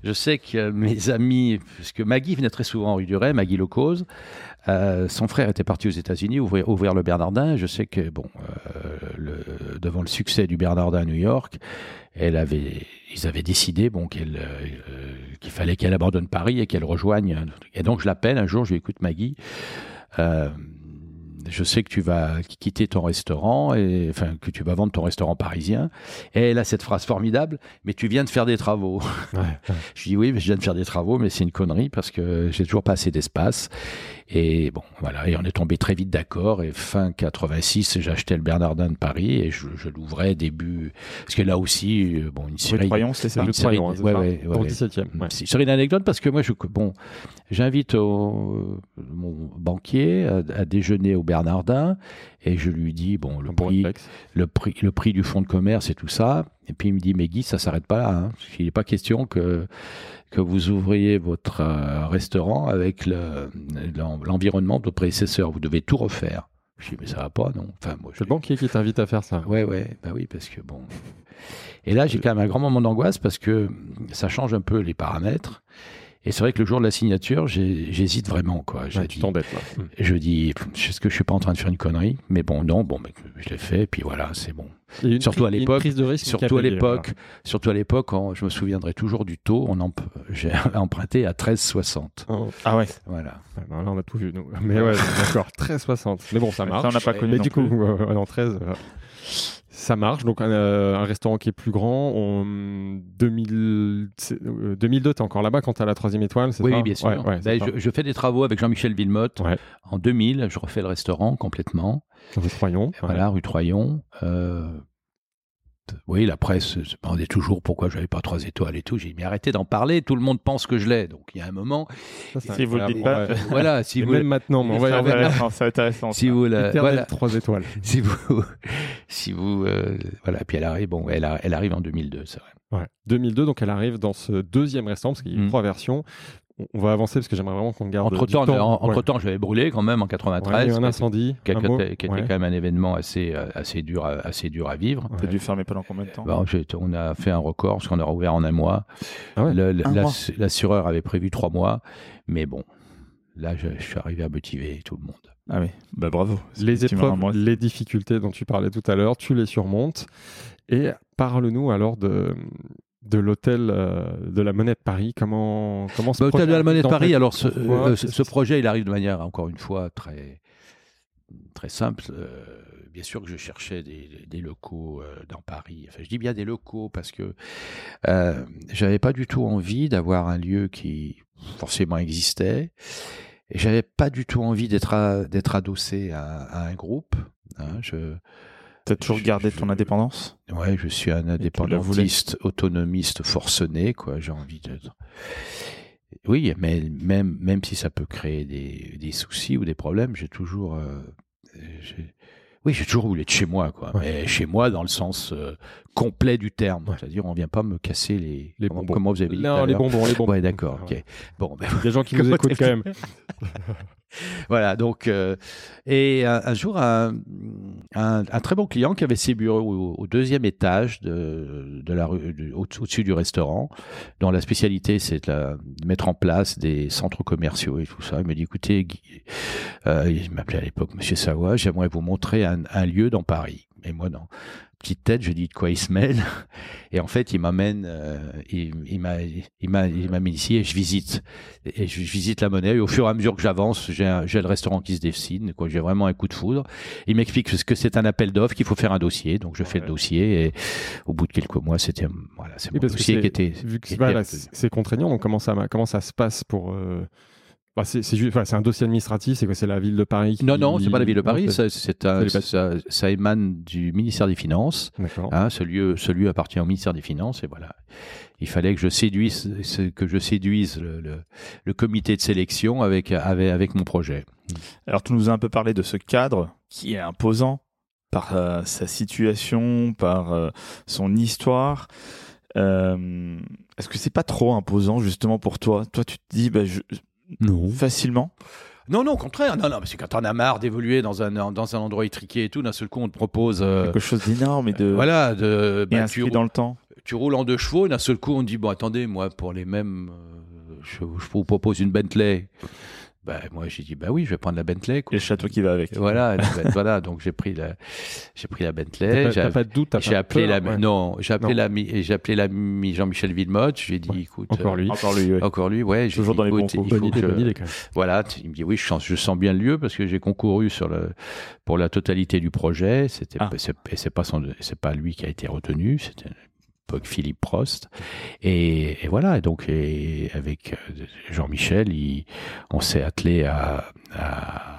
G: je sais que mes amis, puisque Maggie venait très souvent rue du Ray, Maggie Locose, euh, son frère était parti aux États-Unis ouvrir, ouvrir le Bernardin. Je sais que bon, euh, le- devant le succès du Bernardin à New York, elle avait, ils avaient décidé bon euh, qu'il fallait qu'elle abandonne Paris et qu'elle rejoigne. Et donc je l'appelle un jour, je lui écoute Maggie. Euh, je sais que tu vas quitter ton restaurant et enfin que tu vas vendre ton restaurant parisien. Et elle a cette phrase formidable, mais tu viens de faire des travaux.
C: Ouais, ouais.
G: Je dis oui, mais je viens de faire des travaux, mais c'est une connerie parce que j'ai toujours pas assez d'espace. Et bon, voilà, et on est tombé très vite d'accord. Et fin 86, j'ai acheté le Bernardin de Paris et je, je l'ouvrais début. Parce que là aussi, euh, bon, une série.
F: c'est ça
G: une série- ouais, ouais, ouais,
C: Dans le
G: ouais.
C: 17 e ouais.
G: C'est une série d'anecdotes parce que moi, je, bon, j'invite mon banquier à, à déjeuner au Bernardin et je lui dis, bon, le prix, le prix, le prix du fonds de commerce et tout ça. Et puis il me dit, mais Guy, ça s'arrête pas là. Hein. Il n'est pas question que, que vous ouvriez votre euh, restaurant avec le- l'en- l'environnement de votre prédécesseur. Vous devez tout refaire. Je dis, mais ça va pas, non Enfin, moi, je
C: le banquier qui t'invite à faire ça.
G: Ouais, ouais, bah oui, parce que bon. Et là, j'ai quand même un grand moment d'angoisse parce que ça change un peu les paramètres. Et c'est vrai que le jour de la signature, j'hésite vraiment, quoi. Je
C: Ouais, tu
G: dis,
C: t'embêtes là. Mm.
G: je dis, est-ce que je suis pas en train de faire une connerie? Mais bon, non, bon, mais je l'ai fait, puis voilà, c'est bon. Surtout à l'époque,
C: prise de risque
G: Surtout à l'époque, surtout à l'époque, quand je me souviendrai toujours du taux, on emp- j'ai emprunté à 13,60.
C: voilà. Oh,
F: Ah ouais.
G: Voilà.
C: bah là, on a tout vu, nous. Mais ouais, d'accord, 13,60. Mais bon, ça
F: Ça,
C: marche.
F: on n'a pas connu
C: Mais
F: non
C: du coup, euh, non, 13, euh, ça marche. Donc, un, euh, un restaurant qui est plus grand. En 2000, c'est- euh, 2002, t'es encore là-bas quand t'as la troisième étoile, c'est
G: Oui,
C: ça?
G: oui, bien sûr.
C: Ouais, ouais,
G: Ben, je, je fais des travaux avec Jean-Michel Villemotte.
C: Ouais.
G: En 2000, je refais le restaurant complètement.
C: Le Troyon.
G: Voilà, rue Troyon. Euh, oui, la presse se demandait toujours pourquoi je n'avais pas trois étoiles et tout. J'ai dit, mais arrêtez d'en parler, tout le monde pense que je l'ai. Donc il y a un moment,
C: Ça,
F: Si vous le dites pas,
G: voilà, si vous,
C: même maintenant, mais on va y
F: C'est intéressant,
G: si vous, la- voilà,
C: 3 étoiles.
G: si vous, si vous, euh, voilà, puis elle arrive, bon, elle, a- elle arrive en 2002, c'est vrai.
C: Ouais. 2002, donc elle arrive dans ce deuxième restaurant, parce qu'il y a eu
G: Mm.
C: trois versions. On- va avancer parce que j'aimerais vraiment qu'on garde
G: Entre temps,
C: temps.
G: entre
C: Ouais.
G: temps, j'avais brûlé quand même en
C: Ouais,
G: 93,
C: il y a eu un
G: qui était-
C: incendie.
G: qui,
C: un
G: était, qui était
C: Ouais.
G: quand même un événement assez, euh, assez dur, à, assez dur à vivre.
F: T'as dû fermer pendant combien de temps
G: Bon, j'ai- on a fait un record parce qu'on a rouvert en un mois.
C: Ah ouais.
G: La-. L'assureur avait prévu trois mois, mais bon, là, je, je suis arrivé à motiver tout le monde.
F: Ah oui, bah bravo.
C: Les épreuves,
F: moi-
C: les difficultés dont tu parlais tout à l'heure, tu les surmontes. Et parle-nous alors de, de l'hôtel euh, de la Monnaie de Paris. Comment, comment ce
G: Bah, Hôtel
C: projet
G: de la Monnaie de Paris, alors ce, euh, ce- ce projet, il arrive de manière, encore une fois, très, très simple. Euh, bien sûr que je cherchais des, des locaux euh, dans Paris. Enfin, je dis bien des locaux parce que j'avais pas du tout envie d'avoir un lieu qui forcément existait. Et j'avais pas du tout envie d'être adossé à, à un groupe. hein. je,
F: T'as toujours
G: Je-
F: gardé
G: je-
F: ton indépendance?
G: Ouais, je suis un indépendantiste, autonomiste forcené, quoi. J'ai envie de. Oui, mais même, même si ça peut créer des, des soucis ou des problèmes, j'ai toujours. euh, oui, j'ai toujours voulu être chez moi, quoi.
C: Ouais.
G: Mais chez moi dans le sens euh, complet du terme.
C: Ouais.
G: C'est-à-dire, on vient pas me casser les.
C: Les
G: comment,
C: bonbons.
G: comment vous avez dit
C: Non, les bonbons, les bonbons.
G: Ouais, d'accord, ok. Bon, ben,
C: Il y a des gens qui nous écoutent quand même.
G: voilà, donc, euh, et un, jour, un, très bon client qui avait ses bureaux au, deuxième étage de, la rue, au-dessus du restaurant, dont la spécialité c'est de, mettre en place des centres commerciaux et tout ça. Il me dit, écoutez, euh, il m'appelait à l'époque Monsieur Savoie, j'aimerais vous montrer un, un lieu dans Paris. Et moi, non. Petite tête, je dis de quoi il se mêle. Et en fait, il m'amène, euh, il, il m'a, il m'a, il m'amène ici et je visite. Et je, je visite la monnaie. Et au fur et à mesure que j'avance, j'ai, le restaurant qui se dessine. Quoi, j'ai vraiment un coup de foudre. Il m'explique ce que c'est un appel d'offres, qu'il faut faire un dossier. Donc je fais le dossier. Et au bout de quelques mois, c'était, voilà, c'est mon dossier qui était.
C: Vu que voilà, c'est contraignant, donc comment ça, comment ça se passe pour. euh, bah, c'est enfin, un dossier administratif, c'est quoi C'est la ville de Paris qui-
G: Non, non, c'est pas la ville de Paris. Ça, un- émane du ministère des Finances.
C: D'accord.
G: Hein, ce, lieu, ce lieu appartient au ministère des Finances et voilà. Il fallait que je séduise, que je séduise le, le- le comité de sélection avec, avec, avec mon projet.
F: Alors, tu nous as un peu parlé de ce cadre qui est imposant par euh, sa situation, par euh, son histoire. Euh, Est-ce que c'est pas trop imposant justement pour toi? Toi, tu te dis bah, je-
G: Non.
F: facilement
G: Non, non, au contraire. Non, non, parce que quand on a marre d'évoluer dans un, dans un endroit étriqué et tout, d'un seul coup, on te propose. euh,
F: quelque chose d'énorme et de
G: voilà, de, bah, tu,
F: dans le temps.
G: tu roules en deux chevaux, et d'un seul coup, on te dit Bon, attendez, moi, pour les mêmes. euh, je, je vous propose une Bentley. Bah, moi, j'ai dit Bah oui, je vais prendre la Bentley.
F: Et
G: Quoi.
F: le château qui va avec.
G: Et Voilà, la Ben- voilà, donc j'ai pris la, j'ai pris la Bentley. j'ai-
C: T'as pas de doute,
G: J'ai appelé
C: peur,
G: la
C: ouais.
G: non, j'ai appelé et j'ai appelé l'ami Jean-Michel Villemotte. Je lui ai dit
C: Ouais.
G: écoute
C: Encore
G: euh,
C: lui.
F: Encore lui, ouais.
G: encore lui, ouais. j'ai
F: Toujours
G: dit,
F: dans les bons
G: écoute,
F: coups.
C: Bonne idée,
G: que-
C: bonne idée quand même.
G: Voilà, il me dit oui, je sens, je sens bien le lieu parce que j'ai concouru sur le pour la totalité du projet. C'était
F: Ah.
G: c'est et pas son c'est pas lui qui a été retenu, c'était Philippe Prost. Et, voilà, donc avec euh, Jean-Michel, on s'est attelé à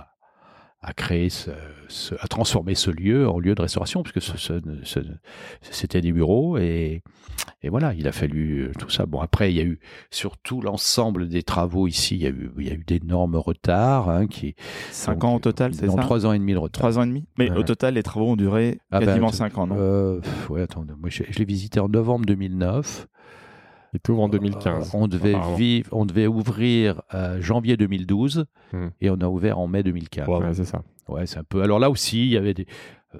G: à créer ce, ce- à transformer ce lieu en lieu de restauration puisque ce, c'était des bureaux et et voilà, il a fallu euh, tout ça. Bon, après, il y a eu sur tout l'ensemble des travaux ici, il y a eu, il y a eu d'énormes retards. Hein, qui,
F: 5
G: donc,
F: ans au total, c'est ça?
G: trois ans et demi de retard.
F: 3 ans et demi? Mais
C: Ouais.
F: au total, les travaux ont duré
G: Ah
F: quasiment
G: t-
F: 5 ans, non?
G: Euh, ouais, attends, moi, je, je l'ai visité en novembre 2009.
C: Il t'ouvre en 2015.
G: Euh, on devait
C: apparemment.
G: vivre, on devait ouvrir euh, janvier 2012
C: Hmm.
G: et on a ouvert en mai 2015.
C: Ouais, c'est ça.
G: Ouais, c'est un peu. Alors là aussi, il y avait des,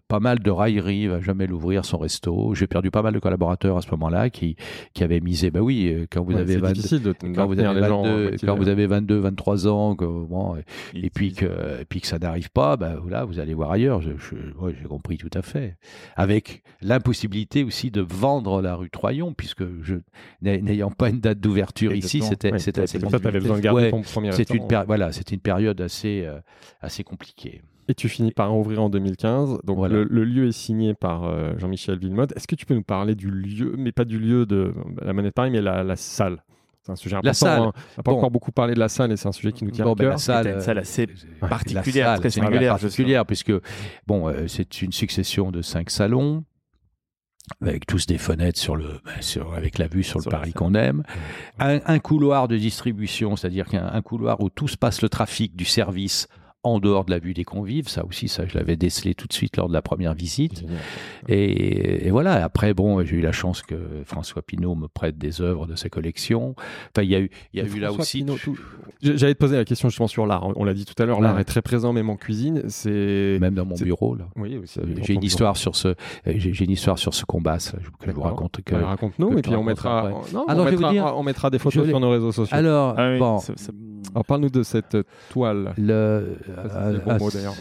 G: pas mal de railleries, il va jamais l'ouvrir son resto. J'ai perdu pas mal de collaborateurs à ce moment-là qui, qui avaient misé. Bah oui, quand vous
C: Ouais,
G: avez
C: c'est
G: 22,
C: difficile de
G: quand vous
C: maintenir
G: avez
C: les gens
G: 22,
C: motivés.
G: quand vous avez 22, 23 ans, que, bon, et, puis que, et puis que ça n'arrive pas, bah voilà, vous allez voir ailleurs. Je, je- ouais, j'ai compris tout à fait. Avec l'impossibilité aussi de vendre la rue Troyon, puisque je, n'ayant pas une date d'ouverture ici, c'était,
C: Ouais,
G: c'était assez
C: t'avais besoin de garder
G: Ouais,
C: ton premier
G: c'est une, voilà, c'était une période assez, euh, assez compliquée.
C: Et tu finis par en ouvrir en 2015. Donc
G: Voilà.
C: le, le lieu est signé par euh, Jean-Michel Villemotte. Est-ce que tu peux nous parler du lieu, mais pas du lieu de la Monnaie de Paris, mais la, la salle? C'est un sujet important.
G: salle.
C: hein. On n'a pas
G: Bon.
C: encore beaucoup parlé de la salle et c'est un sujet qui nous tient
G: Bon,
C: à
G: ben,
C: cœur.
G: la salle,
F: une salle assez
G: la
F: particulière,
G: salle,
F: très singulière,
G: particulière, puisque bon, euh, c'est une succession de cinq salons avec tous des fenêtres sur le, ben, sur, avec la vue sur,
F: Sur
G: le
F: la
G: Paris qu'on aime, un, un couloir de distribution, c'est-à-dire qu'un un couloir où tout se passe le trafic du service en dehors de la vue des convives. Ça aussi, ça je l'avais décelé tout de suite lors de la première visite. Et, et voilà. Après, bon, j'ai eu la chance que François Pinault me prête des œuvres de sa collection. Enfin, il y a eu, il y a eu là aussi.
C: Pinault, tout- J'allais te poser la question justement sur l'art. On l'a dit tout à l'heure, l'art
G: Ouais.
C: est très présent même en cuisine. C'est
G: Même dans mon
C: c'est-
G: bureau, là.
C: oui, aussi,
G: Euh, J'ai une
C: bureau.
G: histoire sur ce, euh, j'ai j'ai une histoire sur ce combat, ça, que je vous raconte. Que...
C: Ouais, Raconte-nous
G: que
C: et puis on mettra, non,
G: Alors,
C: on, mettra
G: dire-
C: on mettra des photos
G: vais-
C: sur nos réseaux sociaux. Alors,
G: Alors,
F: Ah oui,
G: bon,
F: ça- ça-
C: parle-nous de cette toile.
G: le, euh,
C: bons
G: euh,
C: mots, d'ailleurs.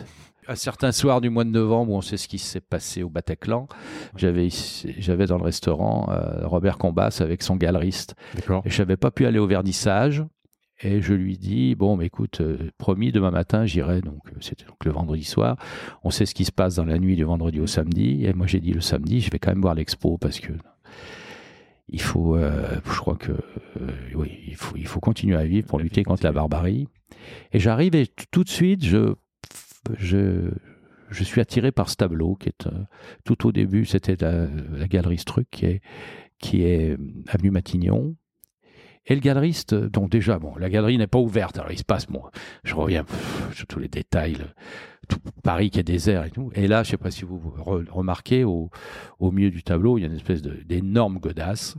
G: un certain soir du mois de novembre, on sait ce qui s'est passé au Bataclan, j'avais dans le restaurant euh, Robert Combas avec son galeriste. Et je n'avais pas pu aller au vernissage. Et je lui dis bon, mais écoute, euh, promis, demain matin, j'irai. Donc, c'était donc le vendredi soir. On sait ce qui se passe dans la nuit du vendredi au samedi. Et moi, j'ai dit le samedi, je vais quand même voir l'expo parce que il faut, euh, je crois que, euh, oui, il faut, il faut continuer à vivre pour lutter contre la barbarie. Et j'arrive et tout de suite, je, je, je suis attiré par ce tableau qui est euh, tout au début, c'était la, la galerie Struc qui est, qui est avenue Matignon. Et le galeriste, donc déjà, bon, la galerie n'est pas ouverte, alors il se passe, bon, je reviens sur tous les détails, le- tout Paris qui est désert et tout. Et là, je sais pas si vous vous re- remarquez, au, au milieu du tableau, il y a une espèce d'énorme godasse.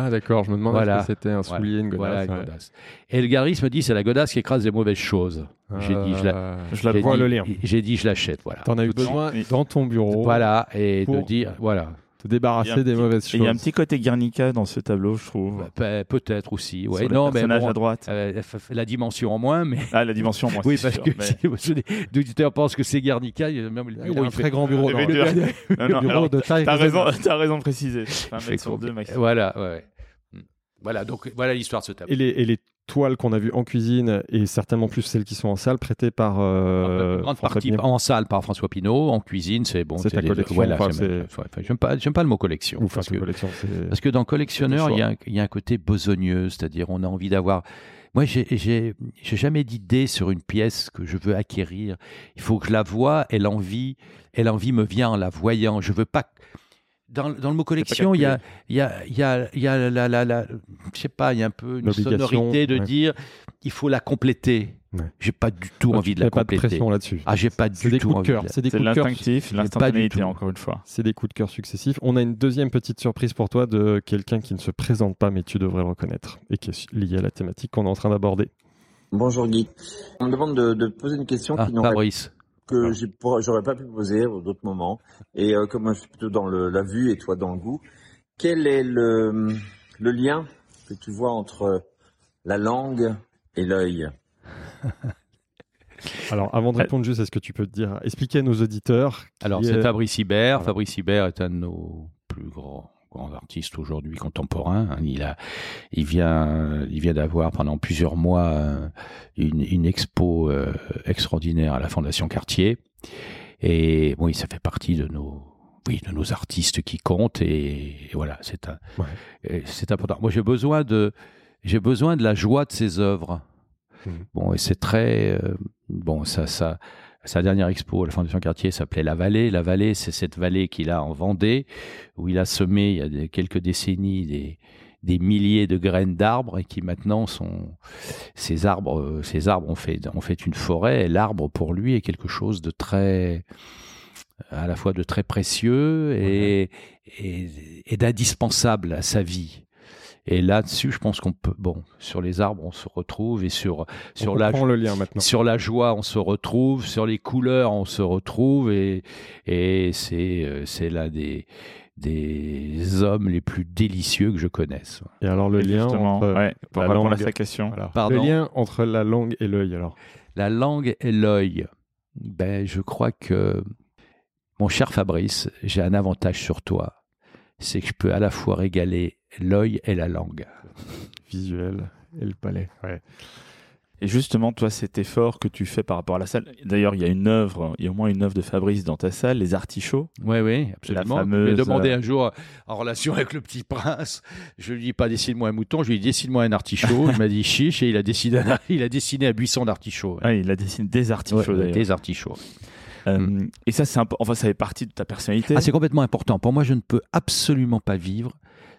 C: Ah d'accord, je me demandais
G: Voilà.
C: ce que c'était un
G: Voilà.
C: soulier, une
G: Voilà,
C: godasse.
G: une
C: ouais.
G: godasse. Et le galeriste me dit, c'est la godasse qui écrase les mauvaises choses. J'ai dit, je la-
F: Je la
G: J'ai
C: vois
G: dit-
C: le lien.
G: J'ai dit, je l'achète, voilà.
C: T'en as eu besoin dans ton bureau.
G: Voilà, et de dire, voilà.
C: Te débarrasser des
F: petit-
C: mauvaises
F: Et Il y a un
C: choses.
F: petit côté Guernica dans ce tableau, je trouve.
G: Bah, pe- Peut-être aussi,
F: Sur
G: ouais.
F: le
G: Non, mais bon,
F: à droite.
G: euh, la dimension en moins, mais.
F: Ah, la dimension, moi,
G: Oui,
F: c'est
G: parce
F: sûr,
G: que
F: mais-
G: si auditeurs pensent que c'est Guernica, il y a même le
C: Ah, il
G: bureau,
C: a un
G: il fait-
C: très grand bureau. Non,
F: as-
C: bureau
F: Non, non,
C: bureau de taille
F: T'as raison, t'as raison de préciser. Un mètre sur deux maximum.
G: Voilà, ouais. Voilà, donc voilà l'histoire de ce tableau.
C: Et les, et les toiles qu'on a vues en cuisine et certainement plus celles qui sont en salle prêtées par euh,
G: En grande
C: François
G: partie
C: Pinault.
G: en salle par François Pinault, en cuisine, c'est bon.
C: C'est ta
G: des-
C: collection,
G: Voilà, enfin, j'aime pas, pas le mot collection. Parce que-
C: collection. c'est-
G: Parce que dans collectionneur, il y, a un, il y a un côté besogneux, c'est-à-dire on a envie d'avoir. Moi, j'ai jamais d'idée sur une pièce que je veux acquérir. Il faut que je la voie et l'envie et l'envie me vient en la voyant. Je veux pas. Dans, dans le mot collection, il y a, il y a, il y a, il y a la, la, la- je sais pas, il y a un peu une sonorité de
C: ouais.
G: dire, il faut la compléter.
C: Ouais.
G: J'ai pas du tout envie de la
C: mets pas de
G: compléter.
C: pression là-dessus.
G: Ah, j'ai pas
C: C'est
G: du
C: des
G: tout
C: coups de
G: envie
C: cœur.
G: de-
C: C'est des
F: C'est
C: coups de cœur.
F: l'instinctif,
G: pas du
F: l'instantanéité,
G: tout.
F: encore une fois.
C: C'est des coups de cœur successifs. On a une deuxième petite surprise pour toi de quelqu'un qui ne se présente pas, mais tu devrais le reconnaître et qui est lié à la thématique qu'on est en train d'aborder.
D: Bonjour Guy. On me demande de, de poser une question
G: Ah,
D: qui n'aurait-
G: Fabrice.
D: Que pour- j'aurais pas pu poser à d'autres moments. Et euh, comme moi je suis plutôt dans le, la vue et toi dans le goût, quel est le, le lien que tu vois entre la langue et l'œil?
C: Alors, avant de répondre juste, est-ce que tu peux te dire, expliquer à nos auditeurs
G: Alors,
C: est-
G: c'est Fabrice Hibert.
C: Voilà.
G: Fabrice Hibert est un de nos plus grands, grands artistes aujourd'hui contemporains. hein. Il, a, il vient, il vient d'avoir pendant plusieurs mois euh, une, une expo euh, extraordinaire à la Fondation Cartier. Et oui, ça fait partie de nos, oui, de nos artistes qui comptent. Et, et voilà, c'est un,
C: Ouais.
G: c'est important. Moi, j'ai besoin de, j'ai besoin de la joie de ses œuvres.
C: Mhm.
G: Bon, et c'est très, euh, bon, ça, ça, sa dernière expo à la Fondation Cartier s'appelait La Vallée. La Vallée, c'est cette vallée qu'il a en Vendée, où il a semé il y a des- quelques décennies des, des milliers de graines d'arbres et qui maintenant sont ces arbres, euh, ces arbres ont fait, ont fait une forêt. Et l'arbre pour lui est quelque chose de très, à la fois de très précieux et, et, et d'indispensable à sa vie. Et là-dessus, je pense qu'on peut, bon, sur les arbres, on se retrouve et sur,
C: on
G: sur la,
C: comprend le lien maintenant.
G: sur la joie, on se retrouve. Sur les couleurs, on se retrouve. Et, et c'est, euh, c'est l'un des, des hommes les plus délicieux que je connaisse.
C: Et alors, le
F: Et
C: lien entre
F: ouais, pour
C: la
F: répondre à sa question.
G: Pardon
C: le lien entre la langue et l'œil, alors.
G: La langue et l'œil. Ben, je crois que, mon cher Fabrice, j'ai un avantage sur toi. C'est que je peux à la fois régaler l'œil et la langue.
C: Visuel et le palais. Ouais.
F: Et justement, toi, cet effort que tu fais par rapport à la salle. D'ailleurs, il y a une œuvre, il y a au moins une œuvre de Fabrice dans ta salle, Les Artichauts.
G: Oui, oui, absolument.
F: La
G: Je lui ai
F: fameuse,
G: demandé
F: euh,
G: un jour, en relation avec le petit prince, je lui dis pas dessine-moi un mouton, je lui ai dit dessine-moi un artichaut. il m'a dit chiche et il a dessiné un, il a dessiné un buisson d'artichauts.
F: Ah, il a dessiné des artichauts
G: Ouais, des artichauts.
F: Euh, Et ça, c'est enfin, ça fait partie de ta personnalité.
G: Ah, c'est complètement important. Pour moi, je ne peux absolument pas vivre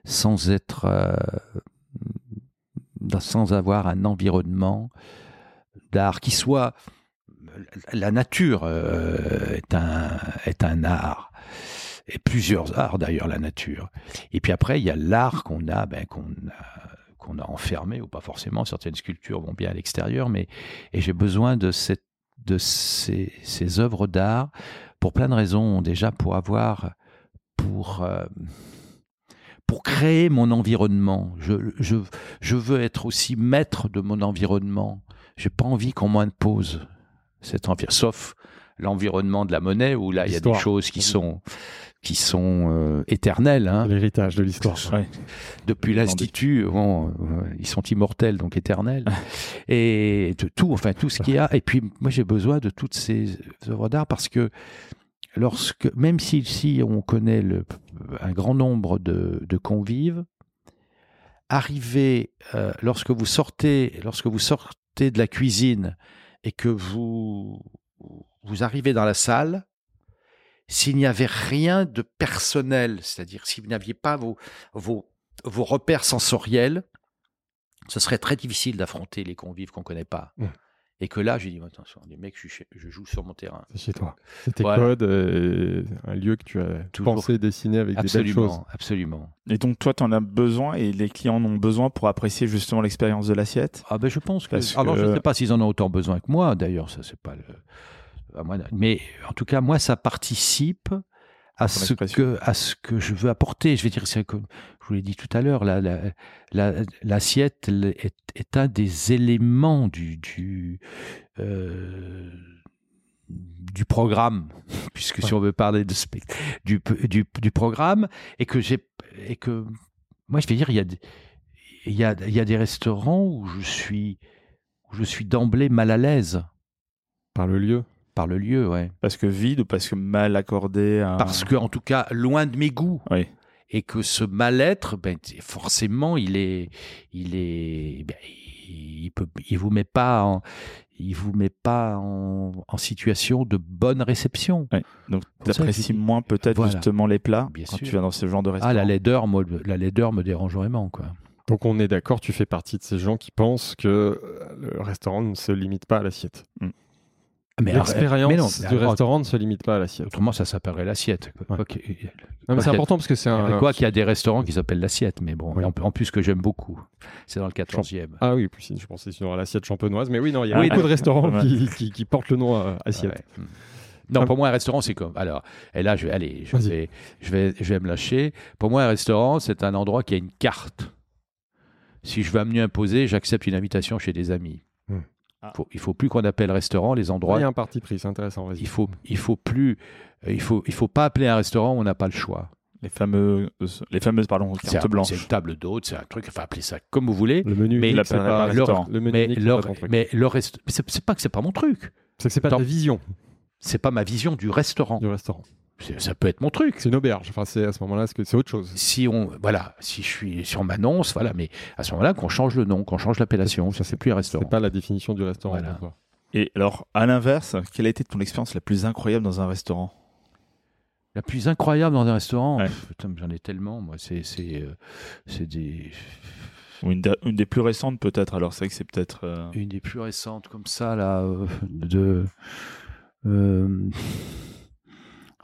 G: sans être, euh, sans avoir un environnement d'art qui soit. La nature euh, est, un, est un art. Et plusieurs arts d'ailleurs, la nature. Et puis après, il y a l'art qu'on a, ben, qu'on a, qu'on a enfermé, ou pas forcément. Certaines sculptures vont bien à l'extérieur, mais et j'ai besoin de, cette, de ces, ces œuvres d'art pour plein de raisons. Déjà, pour avoir, pour, euh, pour créer mon environnement. Je, je, je veux être aussi maître de mon environnement. J'ai pas envie qu'on m'impose cet environnement, sauf l'environnement de la monnaie où là il y a des choses qui sont qui sont euh, éternelles. hein.
C: L'héritage de l'histoire.
F: Ouais.
G: Depuis l'institut, bon, euh, ils sont immortels donc éternels. et de tout, enfin tout ce qu'il y a. Et puis moi j'ai besoin de toutes ces œuvres d'art parce que lorsque, même si on connaît un grand nombre de, convives, arriver euh, lorsque vous sortez, lorsque vous sortez de la cuisine et que vous vous arrivez dans la salle, s'il n'y avait rien de personnel, c'est-à-dire si vous n'aviez pas vos, repères sensoriels, ce serait très difficile d'affronter les convives qu'on ne connaît pas.
C: Mm.
G: Et que là, j'ai dit, attention, les mecs, je, suis chez- je joue sur mon terrain.
C: C'est chez toi. C'est tes
G: Voilà.
C: codes, euh, un lieu que tu as
G: Toujours.
C: pensé dessiner avec des belles choses.
G: Absolument, absolument.
F: Et donc toi, tu en as besoin et les clients en ont besoin pour apprécier justement l'expérience de l'assiette?
G: Ah ben je pense que.
F: Parce
G: Alors je ne sais pas s'ils en ont autant besoin que moi. D'ailleurs, ça c'est pas le. à moi, mais en tout cas, moi, ça participe à ce que à ce que je veux apporter. Je vais dire, c'est comme vous l'ai dit tout à l'heure, la- la- la- l'assiette est, est un des éléments du du euh, du programme, puisque si on veut parler de du, du, du programme, et que j'ai et que moi je vais dire, il y a des- il y a, il y a des restaurants où je suis où je suis d'emblée mal à l'aise
C: Par le lieu?
G: par le lieu, ouais.
F: Parce que vide ou parce que mal accordé à...
G: Parce que en tout cas loin de mes goûts.
F: Oui.
G: Et que ce mal-être, ben, forcément, il est, il est, ben, il peut, il vous met pas en, il vous met pas en, en situation de bonne réception.
F: Donc
G: je dis-
F: moins peut-être
G: Voilà.
F: justement les plats
G: Bien
F: quand
G: sûr.
F: tu vas dans ce genre de restaurant.
G: Ah, la laideur, moi, la laideur me dérange vraiment, quoi.
C: Donc on est d'accord, tu fais partie de ces gens qui pensent que euh, le restaurant ne se limite pas à l'assiette.
G: Arrête- mais non,
C: L'expérience
G: mais
C: du restaurant ne se limite pas à l'assiette.
G: Autrement, ça s'appellerait l'assiette.
C: Ouais. Mais c'est important parce que c'est un.
G: Quoi qu'il y a des restaurants qui s'appellent l'assiette, mais bon,
C: Oui.
G: en, en plus que j'aime beaucoup. C'est dans le 14e.
C: Ah oui, si, je pensais à l'assiette champenoise, mais oui, non, il y a
F: Oui,
C: beaucoup de restaurants qui, qui- qui portent le nom à assiette.
G: Ouais. Non, pour moi, un restaurant, c'est comme. Alors, et là, je vais, allez, je vais, je vais, je vais me lâcher. Pour moi, un restaurant, c'est un endroit qui a une carte. Si je veux m'y imposer, j'accepte une invitation chez des amis.
F: Ah.
G: Faut- il faut plus qu'on appelle restaurant les endroits.
C: Il y a un parti pris, c'est intéressant.
G: Il faut, il faut plus, euh, il faut, il faut pas appeler un restaurant où on n'a pas le choix.
F: Les fameux, les fameuses pardon, cartes
G: un-
F: blanches.
G: c'est une table d'hôte, c'est un truc. Enfin, appelez ça comme vous voulez.
C: Le menu,
G: Mais
C: c'est pas
F: pas
G: le-
F: restaurant.
C: Le menu
G: Mais
C: unique, c'est
G: le,
C: pas ton truc.
G: mais le rest, mais c'est c'est pas que c'est pas mon truc.
C: C'est que c'est pas
G: Tant-
C: ta vision
G: C'est pas ma vision du restaurant.
C: du restaurant.
G: Ça peut être mon truc.
C: C'est une auberge. Enfin, c'est à ce moment-là, c'est que- c'est autre chose.
G: si on voilà si je suis si on m'annonce voilà mais à ce moment-là qu'on change le nom qu'on change l'appellation ça c'est plus un restaurant
C: C'est pas la définition du restaurant.
G: Voilà.
C: pour toi.
F: Et alors, à l'inverse, quelle a été ton expérience la plus incroyable dans un restaurant?
G: La plus incroyable dans un restaurant?
F: Ouais.
G: pff, putain, j'en ai tellement moi c'est c'est euh, c'est des
F: une, des plus récentes peut-être. Alors c'est vrai que c'est peut-être. euh,
G: une des plus récentes comme ça là euh, de euh,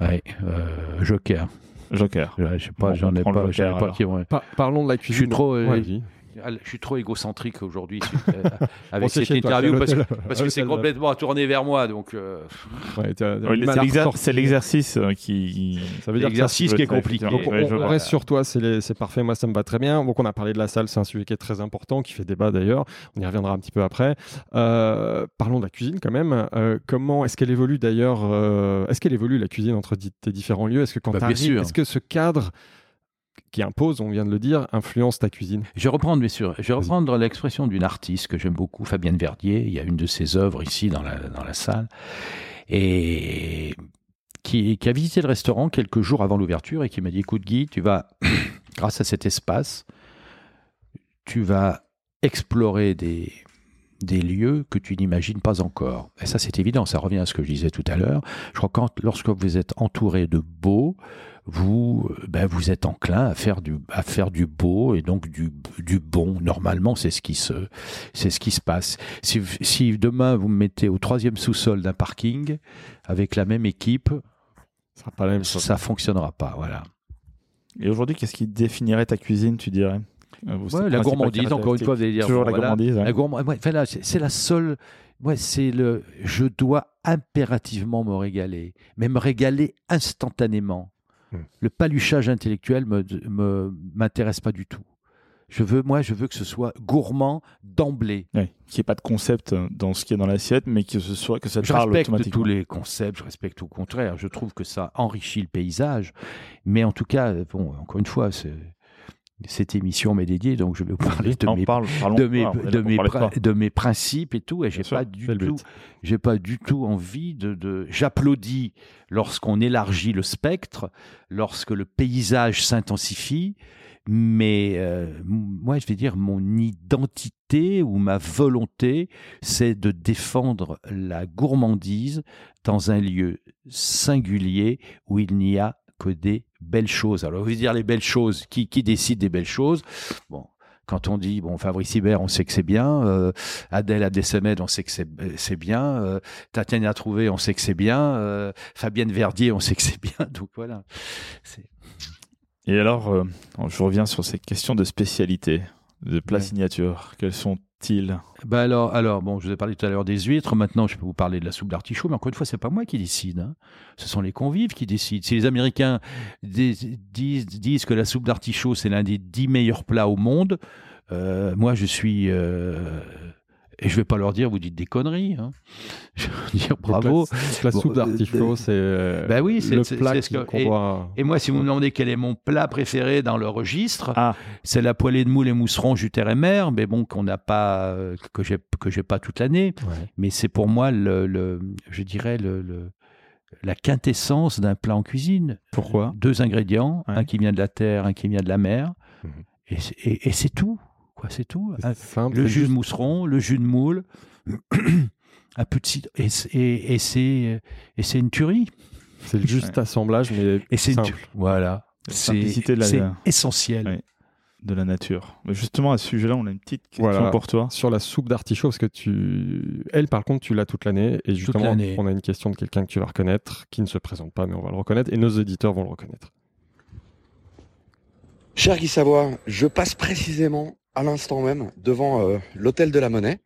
G: ouais euh, Joker
F: Joker.
G: Ouais, je sais pas
F: Bon,
G: j'en ai pas, ai pas qui
C: parlons de la
G: je
C: cuisine.
G: suis trop euh,
C: Ouais.
G: Je suis trop égocentrique aujourd'hui euh, avec cette interview parce, que- parce que c'est complètement tourné vers moi donc euh,
C: Ouais,
F: c'est l'exercice euh, qui.
C: Ça veut dire que
G: l'exercice qui est compliqué.
C: Donc,
F: Ouais,
C: on, reste sur toi, c'est les- c'est parfait, moi ça me va très bien. Donc on a parlé de la salle, c'est un sujet qui est très important, qui fait débat d'ailleurs, on y reviendra un petit peu après. Euh, parlons de la cuisine quand même. Euh, comment est-ce qu'elle évolue d'ailleurs euh, Est-ce qu'elle évolue la cuisine entre tes différents lieux? Est-ce que quand
G: Bah, sûr.
C: est-ce que ce cadre qui impose, on vient de le dire, influence ta cuisine
G: Je vais reprendre, bien sûr, je vais reprendre l'expression d'une artiste que j'aime beaucoup, Fabienne Verdier. Il y a une de ses œuvres ici dans la, dans la salle. Et qui, qui a visité le restaurant quelques jours avant l'ouverture et qui m'a dit Écoute, Guy, tu vas, grâce à cet espace, tu vas explorer des, des lieux que tu n'imagines pas encore. Et ça, c'est évident, ça revient à ce que je disais tout à l'heure. Je crois que quand, lorsque vous êtes entouré de beau, vous, euh, ben, vous êtes enclin à faire du, à faire du beau et donc du, du bon. Normalement, c'est ce qui se, c'est ce qui se passe. Si, si demain vous me mettez au troisième sous-sol d'un parking avec la même équipe, ça fonctionnera pas. Voilà.
F: Et aujourd'hui, qu'est-ce qui définirait ta cuisine, tu dirais?
G: Ouais,
F: tes
G: la gourmandise, encore une fois, vous allez dire.
F: Toujours
G: bon,
F: la
G: voilà.
F: gourmandise. ouais.
G: La gourmand- ouais, voilà, c'est c'est la seule. Ouais, c'est le. Je dois impérativement me régaler, mais me régaler instantanément.
C: Hmm.
G: Le paluchage intellectuel me me m'intéresse pas du tout. Je veux, moi, je veux que ce soit gourmand d'emblée.
F: Oui, qu'il n'y ait pas de concept euh, dans ce qui est dans l'assiette, mais que ce soit que ça te
G: Je
F: parle
G: respecte
F: automatiquement.
G: tous les concepts, je respecte au contraire. Je trouve que ça enrichit le paysage. Mais en tout cas, bon, encore une fois, c'est- cette émission m'est dédiée, donc je vais vous parler de mes
F: parle,
G: de mes, de,
F: de
G: principes et tout, et j'ai
F: sûr,
G: pas du tout,
C: but.
G: j'ai pas du tout envie de, de j'applaudis lorsqu'on élargit le spectre, lorsque le paysage s'intensifie, mais euh, moi je vais dire mon identité ou ma volonté, c'est de défendre la gourmandise dans un lieu singulier où il n'y a que des belles choses. Alors, vous dire les belles choses, qui, qui décide des belles choses? Bon, quand on dit, bon, Fabrice Hibert, on sait que c'est bien, euh, Adèle Abdessemed, on sait que c'est euh, c'est bien, euh, Tatiana Trouvé, on sait que c'est bien, euh, Fabienne Verdier, on sait que c'est bien, donc voilà.
F: Et alors, euh, je reviens sur ces questions de spécialité, de plats
G: Ouais.
F: signature. Quels sont-ils?
G: Bah alors, alors, bon, je vous ai parlé tout à l'heure des huîtres, maintenant je peux vous parler de la soupe d'artichaut, mais encore une fois, c'est pas moi qui décide, hein. ce sont les convives qui décident. Si les Américains dis- disent, disent que la soupe d'artichaut, c'est l'un des dix meilleurs plats au monde, euh, moi je suis... euh, et je vais pas leur dire, vous dites des conneries. hein. Je vais dire bravo.
C: La,
G: Bon,
C: soupe d'artichaut, c'est
G: oui,
C: le plat
G: ce que- et-
C: doit.
G: Et moi, si vous me demandez quel est mon plat préféré dans le registre,
F: Ah,
G: c'est la poêlée de moule et mousseron juter et mer, mais bon, qu'on n'a pas, que j'ai que j'ai pas toute l'année.
C: Ouais.
G: Mais c'est pour moi le, le- je dirais le, le- la quintessence d'un plat en cuisine.
F: pourquoi?
G: Deux ingrédients,
F: Ouais.
G: un qui vient de la terre, un qui vient de la mer, et, et- et c'est tout. Quoi, c'est tout.
C: Simple,
G: le jus
C: juste-
G: de mousseron, le jus de moule, un peu de cidre, et, c'est- et, et c'est et c'est une tuerie.
C: C'est le juste assemblage, mais
G: Et c'est une
C: simple.
G: Voilà.
F: La
G: C'est
F: simplicité de la-
G: essentiel.
F: Ouais. de la nature. Mais justement, à ce sujet-là, on a une petite question
C: Voilà.
F: pour toi.
C: Sur la soupe d'artichaut, parce que tu. Elle, par contre, tu l'as toute l'année. Et justement, on a une question de quelqu'un que tu vas reconnaître, qui ne se présente pas, mais on va le reconnaître. Et nos auditeurs vont le reconnaître.
H: Cher Guy Savoie, je passe précisément à l'instant même devant euh, l'hôtel de la Monnaie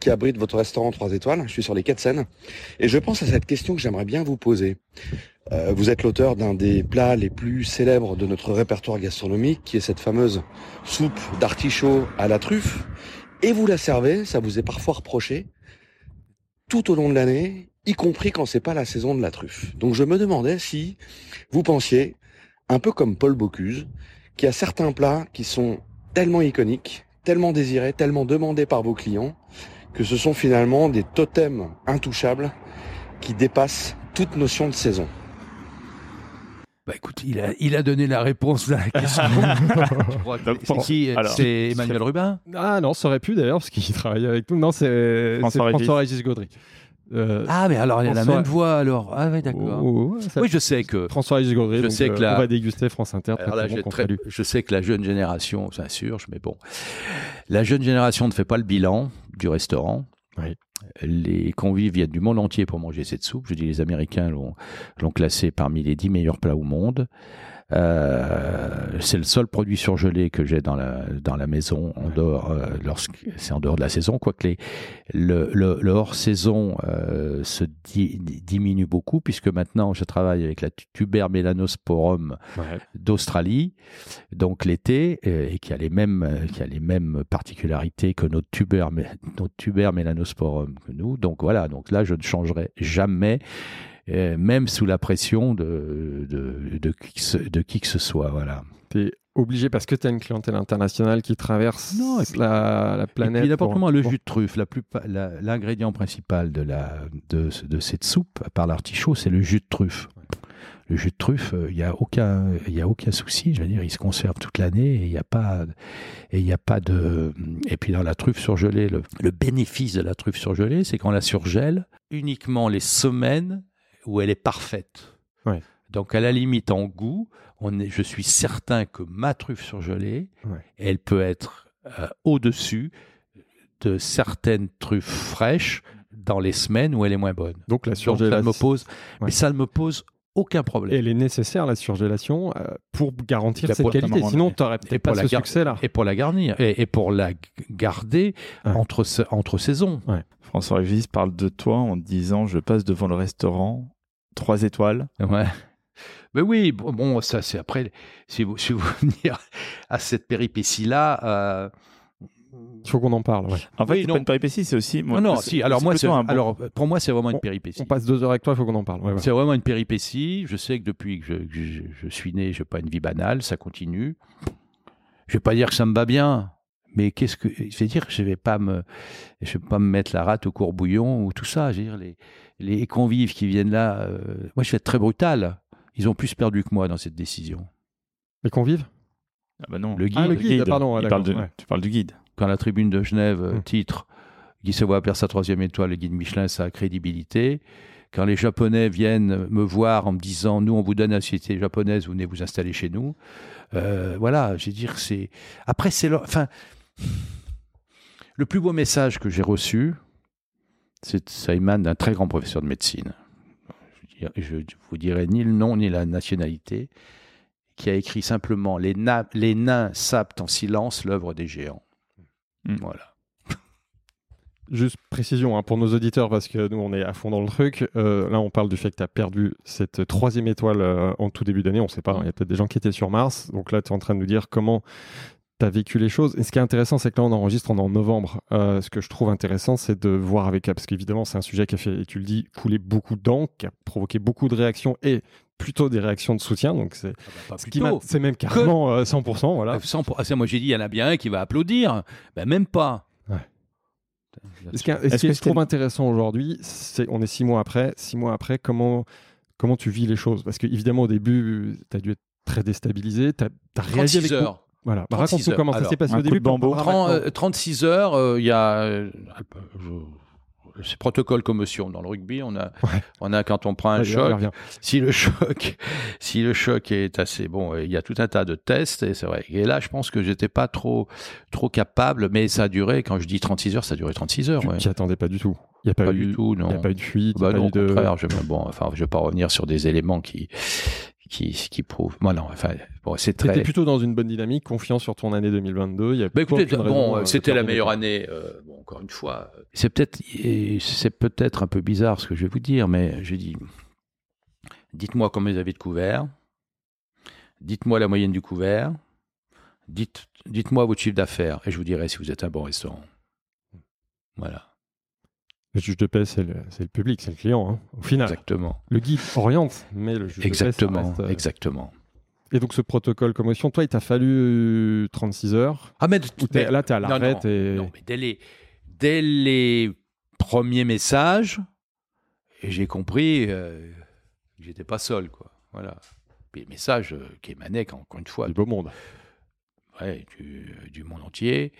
H: qui abrite votre restaurant 3 étoiles. Je suis sur les quais de et je pense à cette question que j'aimerais bien vous poser. Euh, vous êtes l'auteur d'un des plats les plus célèbres de notre répertoire gastronomique qui est cette fameuse soupe d'artichaut à la truffe et vous la servez, ça vous est parfois reproché, tout au long de l'année, y compris quand c'est pas la saison de la truffe. Donc je me demandais si vous pensiez, un peu comme Paul Bocuse, qu'il y a certains plats qui sont tellement iconiques, tellement désirés, tellement demandés par vos clients, que ce sont finalement des totems intouchables qui dépassent toute notion de saison.
G: Bah écoute, il a, il a donné la réponse à la question. C'est qui
F: alors-
G: C'est Emmanuel Rubin?
C: Ah non, ça aurait pu d'ailleurs, parce qu'il travaille avec nous. Non, c'est c'est
F: François Régis.
C: Gaudry. Euh,
G: Ah, mais alors il a la même voix alors. Ah oui, d'accord.
C: oh, oh, ça-
G: Oui, je sais que.
C: François-Régis Gaudry.
G: Je
C: donc,
G: sais
C: euh,
G: que la-
C: On va déguster France Inter. très
G: Alors là,
C: bon,
G: très- je sais que la jeune génération, ça surge, mais bon. La jeune génération ne fait pas le bilan du restaurant.
C: Oui.
G: Les convives viennent du monde entier pour manger cette soupe. Je dis, les Américains l'ont l'ont classée parmi les 10 meilleurs plats au monde. Euh, c'est le seul produit surgelé que j'ai dans la dans la maison en dehors euh, lorsque c'est en dehors de la saison quoique les le, le, le hors saison euh, se di- diminue beaucoup puisque maintenant je travaille avec la tuber melanosporum
C: Ouais.
G: d'Australie, donc l'été, et qui a les mêmes, qui a les mêmes particularités que notre tuber, notre tuber melanosporum que nous. Donc voilà, donc là je ne changerai jamais, même sous la pression de, de, de, qui, que ce, de qui que ce soit. Voilà.
C: T'es obligé parce que tu as une clientèle internationale qui traverse
G: Non, et puis-
C: la, la
G: Et
C: planète.
G: puis n'importe comment, le jus de truffe, la plupart- la- l'ingrédient principal de, la, de, ce- de cette soupe, à part l'artichaut, c'est le jus de truffe. Le jus de truffe, il n'y a aucun, y a aucun souci. Je veux dire, il se conserve toute l'année et il n'y a pas, et il y a pas de. Et puis dans la truffe surgelée, le, le bénéfice de la truffe surgelée, c'est qu'on la surgèle uniquement les semaines où elle est parfaite.
C: Ouais.
G: Donc à la limite en goût, on est, je suis certain que ma truffe surgelée,
C: Ouais.
G: elle peut être euh, au-dessus de certaines truffes fraîches dans les semaines où elle est moins bonne.
C: Donc la
G: Donc ça ne
C: surgélation.
G: me pose,
C: Ouais.
G: mais ça ne me pose aucun problème.
C: Elle est nécessaire, la surgélation, euh, pour garantir
F: La
C: cette qualité. Sinon, tu n'aurais peut-être
G: pour
C: pas
G: la
C: ce
G: gar-
C: succès-là.
G: Et pour la garnir, et, et pour la garder
C: Ouais.
G: entre, entre saisons.
F: François Régis parle de toi en disant Je passe devant le restaurant 3 étoiles.
G: Ouais. Mais oui, bon, bon, ça c'est après. Si vous, si vous venir à cette péripétie-là. euh,
C: Il faut qu'on en parle. ouais.
F: En fait,
G: Oui,
F: c'est pas une péripétie, c'est aussi. moi,
G: non, non, si. Alors moi,
F: bon-
G: alors pour moi, c'est vraiment une péripétie.
C: On passe deux heures avec toi, il faut qu'on en parle. Ouais, ouais.
G: C'est vraiment une péripétie. Je sais que depuis que je, que je- je suis né, je n'ai pas une vie banale, ça continue. Je vais pas dire que ça me va bien, mais qu'est-ce que je vais dire Je vais pas me, je vais pas me mettre la rate au courbouillon ou tout ça. Je veux dire les, les convives qui viennent là. euh, moi, je vais être très brutal. Ils ont plus perdu que moi dans cette décision.
C: Les convives?
F: Ah bah non.
G: Le guide.
C: Ah, le guide, pardon,
F: parle de-
C: ouais.
F: Tu parles du guide.
G: Quand la tribune de Genève euh,
C: Hmm.
G: titre qui se voit perdre sa troisième étoile, le guide Michelin, sa crédibilité. Quand les Japonais viennent me voir en me disant nous on vous donne la société japonaise, vous venez vous installer chez nous. Euh, voilà, je veux dire c'est. Après c'est leur- enfin le plus beau message que j'ai reçu, ça émane d'un très grand professeur de médecine. Je, je vous dirai ni le nom ni la nationalité, qui a écrit simplement les nains sapent en silence l'œuvre des géants.
F: Hmm.
G: Voilà.
C: Juste précision hein, pour nos auditeurs, parce que nous, on est à fond dans le truc. Euh, là, on parle du fait que tu as perdu cette troisième étoile euh, en tout début d'année. On ne sait pas, hein, il y a peut-être des gens qui étaient sur Mars. Donc là, tu es en train de nous dire comment tu as vécu les choses. Et ce qui est intéressant, c'est que là, on enregistre en novembre. Euh, ce que je trouve intéressant, c'est de voir avec... Parce qu'évidemment, c'est un sujet qui a fait, et tu le dis, couler beaucoup d'encre, qui a provoqué beaucoup de réactions et plutôt des réactions de soutien. Donc c'est ce qui m'a- c'est même carrément euh, 100%. Voilà.
G: Euh, 100 pour- ah, ça, moi j'ai dit, il y en a bien un qui va applaudir. Ben, même pas.
C: Ouais. Ce qui, est- ce
F: Est-ce
C: qui
F: que
C: est- je trouve intéressant aujourd'hui, c'est on est six mois après. Six mois après, comment, comment tu vis les choses? Parce qu'évidemment, au début, tu as dû être très déstabilisé. Tu as, réagi
G: 36
C: avec.
G: heures.
C: Voilà. Bah,
G: 36
C: Raconte-nous comment ça s'est passé au début.
F: de bambou.
C: par rapport à
G: 30,
C: maintenant.
G: euh, 36 heures, euh, il y a. euh, c'est protocole commotion. Dans le rugby, on a,
C: Ouais.
G: on a quand on prend un
C: Ouais,
G: choc, si le choc, si le choc est assez bon, euh, il y a tout un tas de tests et c'est vrai. Et là, je pense que j'étais pas trop, trop capable, mais ça a duré. Quand je dis 36 heures, ça a duré 36 heures.
C: Tu
G: ouais.
C: t'y attendais pas du tout. Il n'y a pas,
G: Pas
C: eu,
G: du tout,
C: Il n'y a
G: non.
C: pas eu de fuite.
G: Bah non, au
C: de...
G: contraire, je, bon, enfin, je vais pas revenir sur des éléments qui, qui, qui prouvent. Moi, non, enfin, bon, c'est très.
C: plutôt dans une bonne dynamique, confiant sur ton année 2022. Il y a
G: Bah écoutez, bon, euh, c'était la meilleure année. euh, bon, encore une fois, euh, c'est peut-être, c'est peut-être un peu bizarre ce que je vais vous dire, mais je dis, dites-moi combien vous avez de couverts, dites-moi la moyenne du couvert, dites, dites-moi votre chiffre d'affaires, et je vous dirai si vous êtes un bon restaurant. Voilà,
C: Le juge de paix, c'est le, public, c'est le client, hein, au final.
G: exactement,
C: Le guide oriente, mais le juge de paix, ça
G: exactement,
C: reste, euh,
G: exactement.
C: Et donc ce protocole commotion, toi, il t'a fallu 36 heures.
G: Ah mais,
C: là, tu es à l'arrêt.
G: non,
C: et...
G: non, mais dès les, dès les premiers messages, j'ai compris euh, que j'étais pas seul, quoi. Voilà. Puis les messages euh, qui émanaient, encore une fois,
C: du beau monde.
G: ouais, du, du monde entier.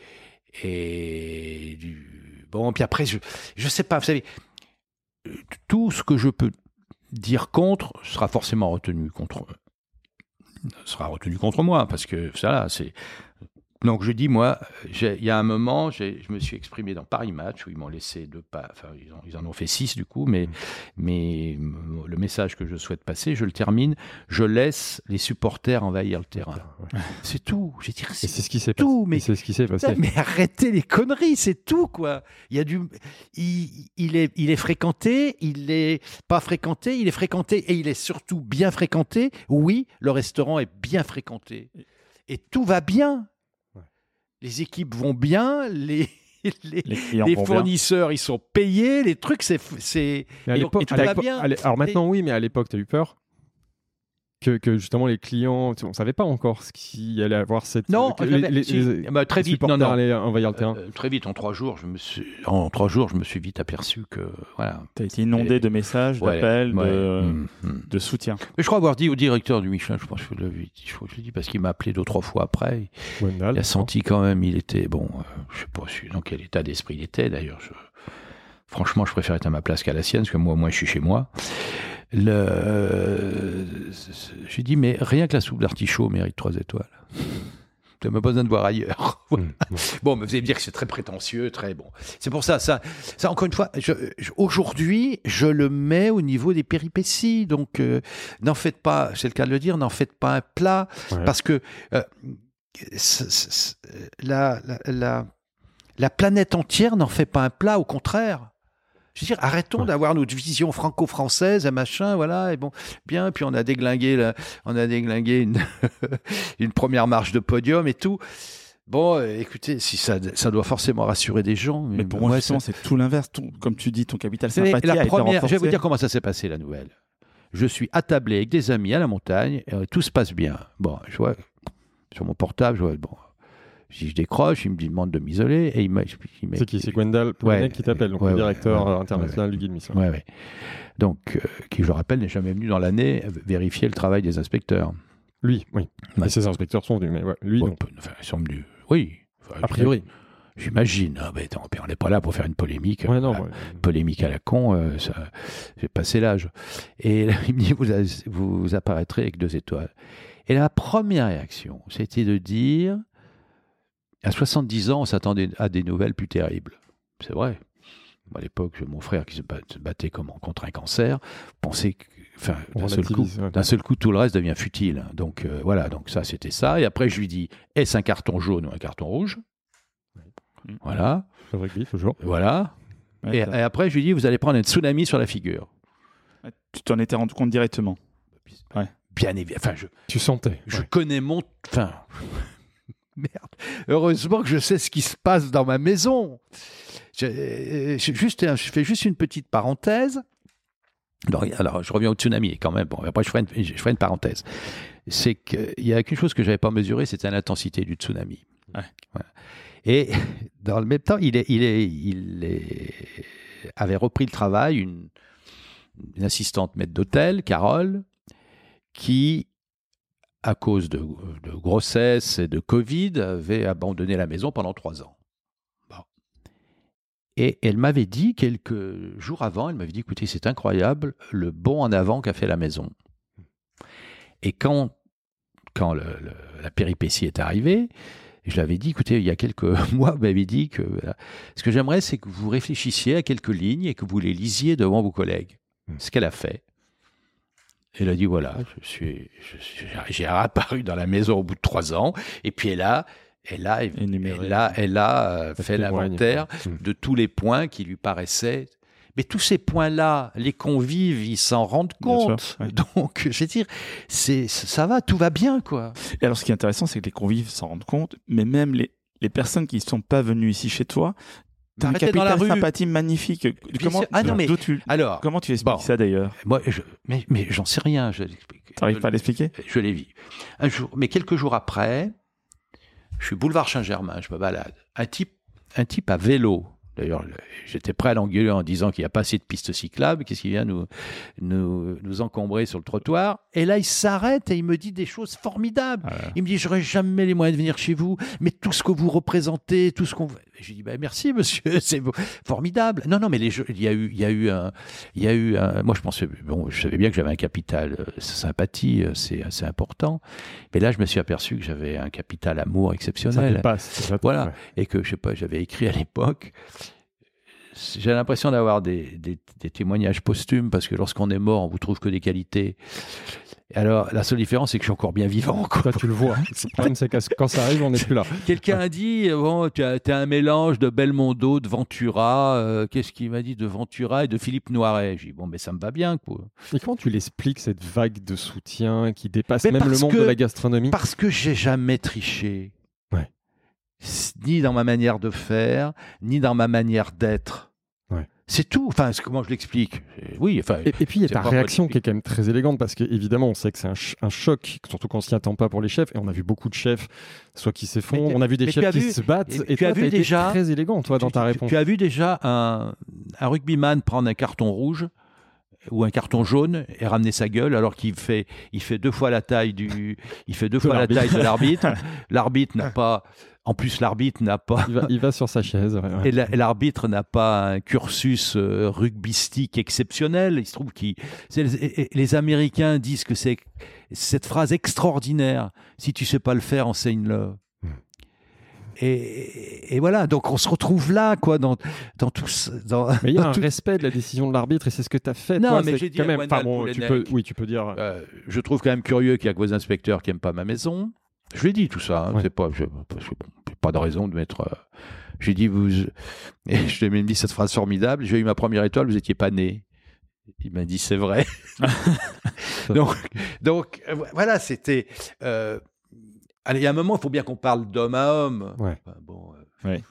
G: Et du. Bon, puis après, je je sais pas, vous savez, euh, tout ce que je peux dire contre sera forcément retenu contre sera retenu contre moi parce que ça c'est donc je dis moi j'ai- il y a un moment j'ai- je me suis exprimé dans Paris Match où ils m'ont laissé deux pas enfin ils, en- ils en ont fait six du coup mais mais le message que je souhaite passer je le termine je laisse les supporters envahir le terrain
C: Ouais.
G: c'est tout dire
C: Et
G: c'est
C: ce qui s'est
G: tout,
C: passé.
G: mais-
C: c'est ce qui s'est passé.
G: mais arrêtez les conneries, c'est tout quoi. Il y a du, il, il est, il est fréquenté, il est pas fréquenté, il est fréquenté et il est surtout bien fréquenté. Oui, le restaurant est bien fréquenté et tout va bien. Les équipes vont bien, les les,
F: Les clients
G: les
F: vont bien.
G: fournisseurs ils sont payés, les trucs c'est et- et
C: alors maintenant, oui, mais à l'époque, tu as eu peur que, que justement les clients, on savait pas encore ce qui allait avoir cette.
G: Non,
C: les, les-
G: si,
C: les
G: bah, très vite. Non, non.
C: allaient envahir le terrain.
G: Euh, très vite en trois jours, je me suis en trois jours je me suis vite aperçu que voilà.
F: Tu as été inondé
G: Et-
F: de messages,
G: Ouais,
F: d'appels,
G: ouais,
F: de,
G: mm, mm.
F: de soutien.
G: Mais je crois avoir dit au directeur du Michelin, je pense que je l'ai dit parce qu'il m'a appelé deux trois fois après.
C: Wendell,
G: Il a senti quand même, il était bon, euh, je sais pas dans quel état d'esprit il était d'ailleurs. je- Franchement, je préfère être à ma place qu'à la sienne, parce que moi, moi, je suis chez moi. Le... euh, J'ai dit, mais rien que la soupe d'artichaut mérite trois étoiles. Tu n'as même pas besoin de voir ailleurs.
C: Mm, mm.
G: Bon, mais vous allez me dire que c'est très prétentieux, très bon. C'est pour ça, ça, ça encore une fois, je- je- aujourd'hui, je le mets au niveau des péripéties. Donc, euh, n'en faites pas, c'est le cas de le dire, n'en faites pas un plat,
C: Ouais.
G: parce que euh, la planète entière n'en fait pas un plat, au contraire. Je veux dire, arrêtons
C: Ouais.
G: d'avoir notre vision franco-française, et machin, voilà, et bon, bien, puis on a déglingué, la- on a déglingué une, une première marche de podium et tout. Bon, euh, écoutez, si ça, ça doit forcément rassurer des gens.
F: Mais pour moi, justement, c'est tout l'inverse. Comme tu dis, ton capital sympathie
G: la
F: a été
G: première, je vais vous dire comment ça s'est passé la nouvelle. Je suis attablé avec des amis à la montagne, et, euh, tout se passe bien. Bon, je vois sur mon portable, je vois, bon, si je décroche, il me demande de m'isoler, et il
C: C'est qui C'est Gwendal Poulenec qui t'appelle, donc
G: Ouais,
C: le
G: ouais,
C: directeur
G: ouais,
C: euh, international du guide.
G: Ouais, ouais. Donc, euh, qui, je le rappelle, n'est jamais venu dans l'année vérifier le travail des inspecteurs.
C: Lui, oui.
G: Ouais.
C: Et ses inspecteurs sont venus, mais ouais, lui,
G: Ouais,
C: non.
G: enfin, ils sont venus. Oui. Enfin,
C: A priori.
G: J'imagine. Ah, on n'est pas là pour faire une polémique.
C: Ouais, non, ouais.
G: polémique à la con, euh, ça, j'ai passé l'âge. Et là, il me dit, vous, vous apparaîtrez avec deux étoiles. Et la première réaction, c'était de dire, à 70 ans, on s'attendait à des nouvelles plus terribles. C'est vrai. À l'époque, mon frère qui se bat- se battait comme contre un cancer, pensait que, enfin, d'un seul coup,
C: ouais.
G: d'un seul coup, tout le reste devient futile. Donc euh, voilà, donc ça, c'était ça. Et après, je lui dis, est-ce un carton jaune ou un carton rouge? Voilà,
C: Le rugby, toujours.
G: voilà.
F: Ouais,
G: Et, après, je lui dis, vous allez prendre un tsunami sur la figure.
F: Tu t'en étais rendu compte directement.
G: Bien évidemment. Enfin, je,
C: Tu sentais.
G: je
C: ouais.
G: connais mon. Enfin. Merde. Heureusement que je sais ce qui se passe dans ma maison. Je, euh, juste, fais juste une petite parenthèse. Alors, je reviens au tsunami quand même. Bon, après, je ferai une, parenthèse. C'est qu'il y a quelque chose que je n'avais pas mesuré, c'était l'intensité du tsunami. Et dans le même temps, il, avait repris le travail, une, une assistante maître d'hôtel, Carole, qui, à cause de, de grossesse et de Covid, avait abandonné la maison pendant trois ans. Bon. Et elle m'avait dit quelques jours avant, elle m'avait dit, écoutez, c'est incroyable le bond en avant qu'a fait la maison. Et quand, quand le- le- la péripétie est arrivée, je l'avais dit, écoutez, il y a quelques mois, vous m'avez dit que voilà, ce que j'aimerais, c'est que vous réfléchissiez à quelques lignes et que vous les lisiez devant vos collègues. Ce qu'elle a fait. Elle a dit voilà, je suis, j'ai apparu dans la maison au bout de trois ans, et puis elle a, elle a,
F: Énuméré.
G: elle a, elle a euh, fait l'inventaire
C: quoi. Mm.
G: de tous les points qui lui paraissaient. Mais tous ces points-là, les convives, ils s'en rendent
F: sûr,
G: compte.
F: ouais.
G: Donc, je veux dire, c'est, ça va, tout va bien, quoi.
F: Et alors, ce qui est intéressant, c'est que les convives s'en rendent compte, mais même les, les personnes qui ne sont pas venues ici chez toi, t'as
G: dans la rue.
F: sympathie magnifique. Comment.
G: Ah non, mais-
F: d'où tu,
G: Alors,
F: comment tu expliques
G: bon.
F: ça d'ailleurs?
G: Moi, je, mais, mais j'en sais rien. Je l'explique.
F: T'arrives pas à l'expliquer?
G: Je l'ai vu. Un jour, mais quelques jours après, je suis boulevard Saint-Germain, je me balade. Un type, un type à vélo. D'ailleurs, le- j'étais prêt à l'engueuler en disant qu'il n'y a pas assez de pistes cyclables. Qu'est-ce qui vient nous, nous, nous encombrer sur le trottoir Et là, il s'arrête et il me dit des choses formidables. Il me dit J'aurais jamais les moyens de venir chez vous, mais tout ce que vous représentez, tout ce qu'on. Je lui dis bah, Merci, monsieur, c'est formidable. Non, non, mais les jeux, il y a eu, il y a eu un. Il y a eu un moi, je pensais. Bon, je savais bien que j'avais un capital euh, sympathie, euh, c'est assez important. Mais là, je me suis aperçu que j'avais un capital amour
C: Ça
G: exceptionnel.
C: ça,
G: Voilà.
C: ouais.
G: Et que, je sais pas, j'avais écrit à l'époque. J'ai l'impression d'avoir des, des- des témoignages posthumes parce que lorsqu'on est mort, on vous trouve que des qualités. Alors, la seule différence, c'est que je suis encore bien vivant. quoi.
C: Toi, tu le vois. Le problème, c'est que quand ça arrive, on n'est plus là.
G: Quelqu'un a dit, euh, bon, tu as, un mélange de Belmondo, de Ventura, euh, qu'est-ce qu'il m'a dit de Ventura et de Philippe Noiret? J'ai dit, bon, mais ça me va bien, quoi.
C: Et comment tu l'expliques, cette vague de soutien qui dépasse
G: Mais
C: même le monde
G: que-
C: de la gastronomie?
G: Parce que j'ai jamais triché. Ni dans ma manière de faire, ni dans ma manière d'être.
C: Ouais.
G: C'est tout. Enfin, comment je l'explique? Oui, enfin.
C: Et, et puis il y a ta réaction qui est quand même très élégante parce qu'évidemment on sait que c'est un, ch- un choc, surtout quand on s'y attend pas pour les chefs. Et on a vu beaucoup de chefs, soit qui s'effondrent, on a vu des chefs qui
G: vu-
C: se battent.
G: et
C: Et,
G: tu as vu
C: t'as été
G: déjà-
C: très élégant toi dans ta réponse.
G: Tu as vu déjà un, un rugbyman prendre un carton rouge ou un carton jaune et ramener sa gueule alors qu'il fait, il fait deux fois la taille du, il fait deux
C: De
G: fois la taille de l'arbitre. L'arbitre n'a pas, en plus l'arbitre n'a pas,
C: Il va, il va sur sa chaise. ouais, ouais.
G: et la- et l'arbitre n'a pas un cursus euh, rugbystique exceptionnel. Il se trouve que les, Américains disent que c'est cette phrase extraordinaire. Si tu sais pas le faire, enseigne-le.
C: Hmm.
G: Et, et voilà, donc on se retrouve là, quoi, dans, dans tout dans,
C: Mais il y a un
G: tout-
C: respect de la décision de l'arbitre et c'est ce que tu as fait.
G: Non,
C: toi,
G: mais j'ai dit
C: quand même. Enfin, bon, tu peux, oui, tu peux dire.
G: Euh, je trouve quand même curieux qu'il y a que vos inspecteurs qui n'aiment pas ma maison. Je lui ai dit tout ça. hein.
C: Ouais.
G: C'est pas, je, parce que pas de raison de mettre. euh, Je lui ai dit, vous, et je lui ai même dit cette phrase formidable. J'ai eu ma première étoile, vous n'étiez pas né. Il m'a dit, c'est vrai. donc, donc, euh, voilà, c'était. euh, allez, il y a un moment, il faut bien qu'on parle d'homme à homme.
C: Ouais.
G: Enfin, bon. euh,
F: Ouais.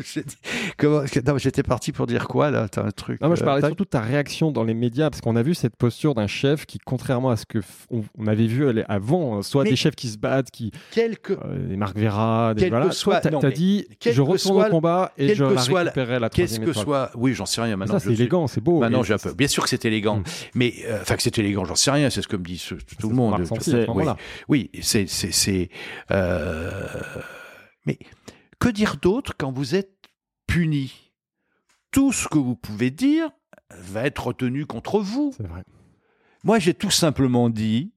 G: euh, J'étais parti pour dire quoi là? T'as un truc
C: Non, moi, je
G: euh,
C: parlais surtout de ta réaction dans les médias, parce qu'on a vu cette posture d'un chef qui, contrairement à ce que on, on avait vu aller avant, euh, soit
G: Mais-
C: des chefs qui se battent, qui
G: Quel que-
C: euh, des Marc Vera, des voilà.
G: soit-
C: t'as
G: mais
C: dit, je retourne
G: soit-
C: au combat et je la
G: soit la- Qu'est-ce que soit. Oui, j'en sais rien maintenant.
C: Ça, c'est élégant, c'est beau.
G: Maintenant, j'ai un peu. Bien sûr que c'est élégant,
C: Mm.
G: mais euh, enfin que c'est élégant, j'en sais rien. C'est ce que me dit tout le monde.
C: Santi,
G: C'est-. Oui, oui, c'est c'est c'est. euh, Mais que dire d'autre quand vous êtes puni? Tout ce que vous pouvez dire va être retenu contre vous.
C: Vrai.
G: Moi, j'ai tout simplement dit,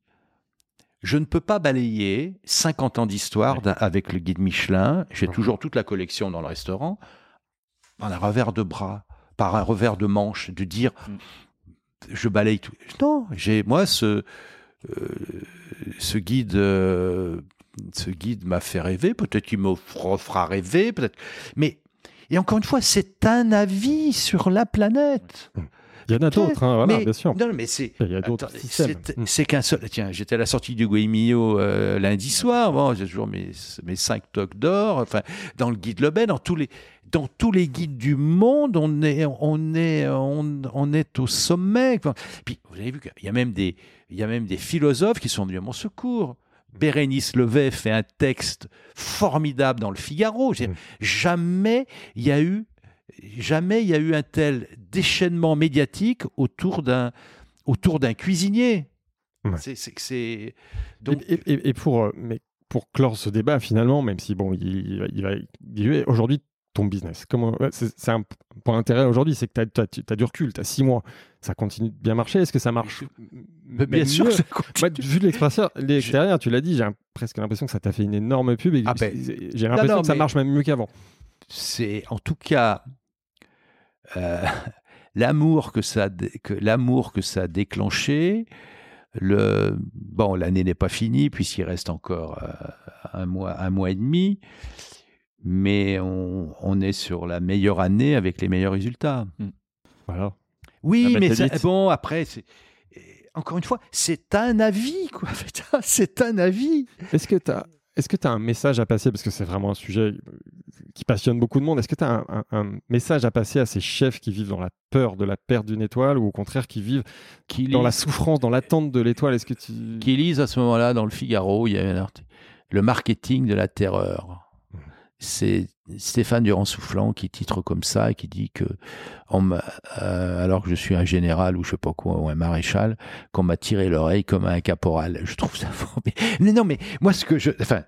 G: je ne peux pas balayer 50 ans d'histoire avec le guide Michelin. J'ai toujours toute la collection dans le restaurant, par un revers de bras, par un revers de manche, de dire,
F: Mm.
G: je balaye tout. Non, j'ai moi ce euh, ce guide. euh, ce guide m'a fait rêver, peut-être qu'il me refera rêver, peut-être. Mais, et encore une fois, c'est un avis sur la planète.
C: Il y en a d'autres, hein, voilà,
G: mais,
C: bien sûr.
G: Non, mais c'est.
C: Il y a d'autres
G: Attends,
C: systèmes.
G: c'est- qu'un seul. Tiens, j'étais à la sortie du Guémillot euh, lundi soir. Bon, j'ai toujours mes, mes cinq toques d'or. Enfin, dans le guide Lebel, dans tous les, dans tous les guides du monde, on est, on est, on, on est au sommet. Puis, vous avez vu qu'il y a même des, il y a même des philosophes qui sont venus à mon secours. Bérénice Levet fait un texte formidable dans le Figaro. Jamais il y a eu, jamais il y a eu un tel déchaînement médiatique autour d'un, autour d'un cuisinier.
C: Ouais.
G: C'est, donc,
C: Et, et- et pour, mais pour clore ce débat, finalement, même si bon, il, il va- il va aujourd'hui, ton business, comment, c'est, un point d'intérêt aujourd'hui, c'est que tu as, du recul, tu as six mois, ça continue de bien marcher. Est-ce que ça marche
G: Mais bien sûr,
C: Moi, vu de l'extérieur, tu l'as dit, j'ai presque l'impression que ça t'a fait une énorme pub et
G: Ah ben,
C: j'ai l'impression que ça marche même mieux qu'avant.
G: c'est en tout cas euh, l'amour que ça, que que ça a déclenché. Le bon, l'année n'est pas finie puisqu'il reste encore euh, un mois, un mois et demi, mais on, on est sur la meilleure année avec les meilleurs résultats.
C: Voilà.
G: Oui,
F: Ah bah,
G: mais ça- bon, après, c'est- encore une fois, c'est un avis, quoi. C'est un avis.
C: Est-ce que tu as. Est-ce que tu as un message à passer, parce que c'est vraiment un sujet euh, qui passionne beaucoup de monde, est-ce que tu as un, un- un message à passer à ces chefs qui vivent dans la peur de la perte d'une étoile ou au contraire qui vivent
G: Qui
C: dans la souffrance, dans l'attente de l'étoile? Est-ce que tu...
G: qui lisent à ce moment-là dans le Figaro, il y a un article, le marketing de la terreur. C'est Stéphane Durand-Soufflant qui titre comme ça et qui dit que, euh, alors que je suis un général ou je sais pas quoi, ou un maréchal, qu'on m'a tiré l'oreille comme un caporal. Je trouve ça formidable. Mais non, mais moi, ce que je. Enfin,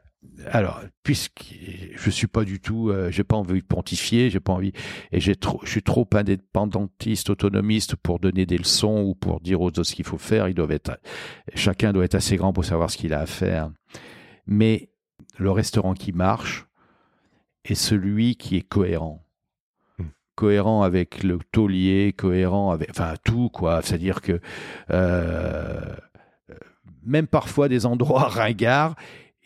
G: alors, puisque je suis pas du tout, euh, j'ai pas envie de pontifier, j'ai pas envie, et j'ai trop, je suis trop indépendantiste, autonomiste pour donner des leçons ou pour dire aux autres ce qu'il faut faire. Ils doivent être, chacun doit être assez grand pour savoir ce qu'il a à faire. Mais le restaurant qui marche est celui qui est cohérent.
C: Hmm.
G: Cohérent avec le taulier, cohérent avec, enfin tout quoi. C'est-à-dire que euh, même parfois des endroits ringards,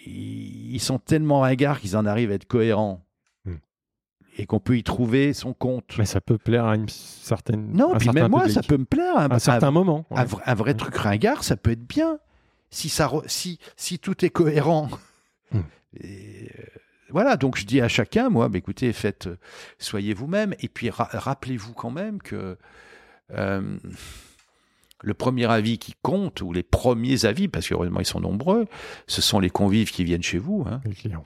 G: ils sont tellement ringards qu'ils en arrivent à être cohérents.
C: Hmm.
G: Et qu'on peut y trouver son compte.
C: Mais ça peut plaire à une certaine.
G: non,
C: un
G: puis même moi,
C: public.
G: ça peut me plaire. Un,
C: À un certain moment.
G: un vrai, un vrai truc ringard, ça peut être bien. Si, ça si, si tout est cohérent.
C: Hmm.
G: Et, euh, voilà, donc je dis à chacun, moi, bah, écoutez, faites, euh, soyez vous-même. Et puis ra- rappelez-vous quand même que euh, le premier avis qui compte, ou les premiers avis, parce qu'heureusement ils sont nombreux, ce sont les convives qui viennent chez vous. hein.
C: Les clients.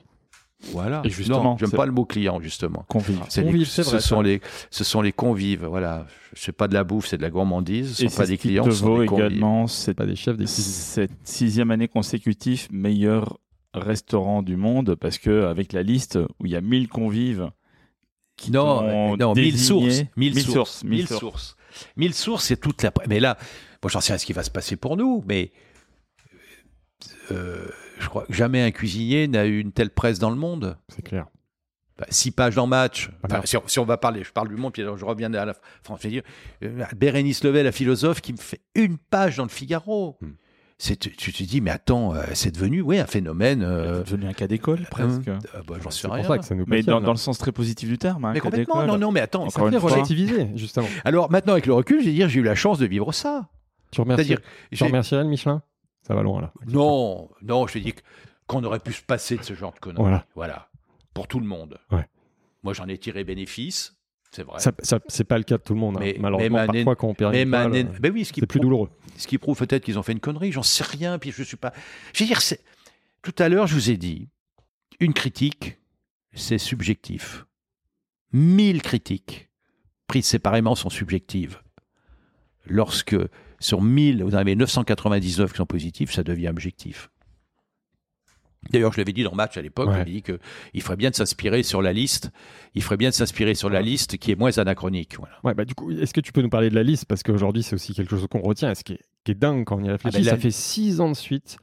G: Voilà.
F: Et justement,
G: j'aime
F: c'est-
G: pas le mot client, justement.
F: Convive.
G: C'est
C: Convives, c'est
G: ce, sont
C: ça.
G: les, ce sont les convives, voilà. C'est pas de la bouffe, c'est de la gourmandise. Ce
F: Et
G: sont pas
F: c'est
G: des clients, ce sont des convives.
F: également cette,
C: Pas des chefs, des
F: cette sixième année consécutive meilleur restaurant du monde parce que avec la liste où il y a 1000 convives qui
G: Non, euh, non, mille
F: désigné-
G: sources, mille,
F: mille
G: sources,
F: sources,
G: mille
F: mille sources.
G: sources, mille sources, c'est toute la. Mais là, bon, j'en sais rien ce qui va se passer pour nous, mais euh, je crois que jamais un cuisinier n'a eu une telle presse dans le monde.
C: C'est clair.
G: Bah, six pages dans match. Enfin, si, on, si on va parler, je parle du monde, puis alors je reviens à la France. Je veux dire, euh, Bérénice Levet, la philosophe, qui me fait une page dans le Figaro.
C: Hmm.
G: C'est, tu, tu te dis, mais attends, euh, c'est devenu, oui, un phénomène. euh,
F: C'est devenu un cas d'école, presque.
G: euh, bah, j'en sais
C: C'est
G: rien.
C: pour ça que ça nous
F: Mais dans, dans le sens très positif du terme. hein,
G: mais
F: cas
G: complètement, non, non, mais attends.
F: Encore
C: Ça fait relativiser, justement.
G: Alors maintenant, avec le recul, je vais dire, j'ai eu la chance de vivre ça.
C: Tu remercies, tu Michelin? Ça va loin, là.
G: non, non, je te dis qu'on aurait pu se passer de ce genre de conneries.
C: Voilà.
G: Voilà. Pour tout le monde.
C: Ouais.
G: Moi, j'en ai tiré bénéfice, c'est vrai.
C: Ça, ça- c'est pas le cas de tout le monde. hein.
G: Mais-
C: Malheureusement,
G: mais ma
C: parfois, quand on perd une euh,
G: ben oui, ce qui
C: c'est plus douloureux.
G: Ce qui prouve peut-être qu'ils ont fait une connerie, j'en sais rien, puis je suis pas. Je veux dire, c'est- tout à l'heure, je vous ai dit, une critique, c'est subjectif. Mille critiques prises séparément sont subjectives. Lorsque sur 1000, vous en avez 999 qui sont positifs, ça devient objectif. D'ailleurs, je l'avais dit dans Match à l'époque,
C: Ouais.
G: j'avais dit qu'il ferait bien de s'inspirer sur la liste, il ferait bien de s'inspirer sur la liste qui est moins anachronique. Voilà.
C: Ouais, bah, du coup, est-ce que tu peux nous parler de la liste? Parce qu'aujourd'hui, c'est aussi quelque chose qu'on retient. Et ce qui est, qui est dingue quand on y réfléchit,
G: ben, la-
C: ça fait six ans de suite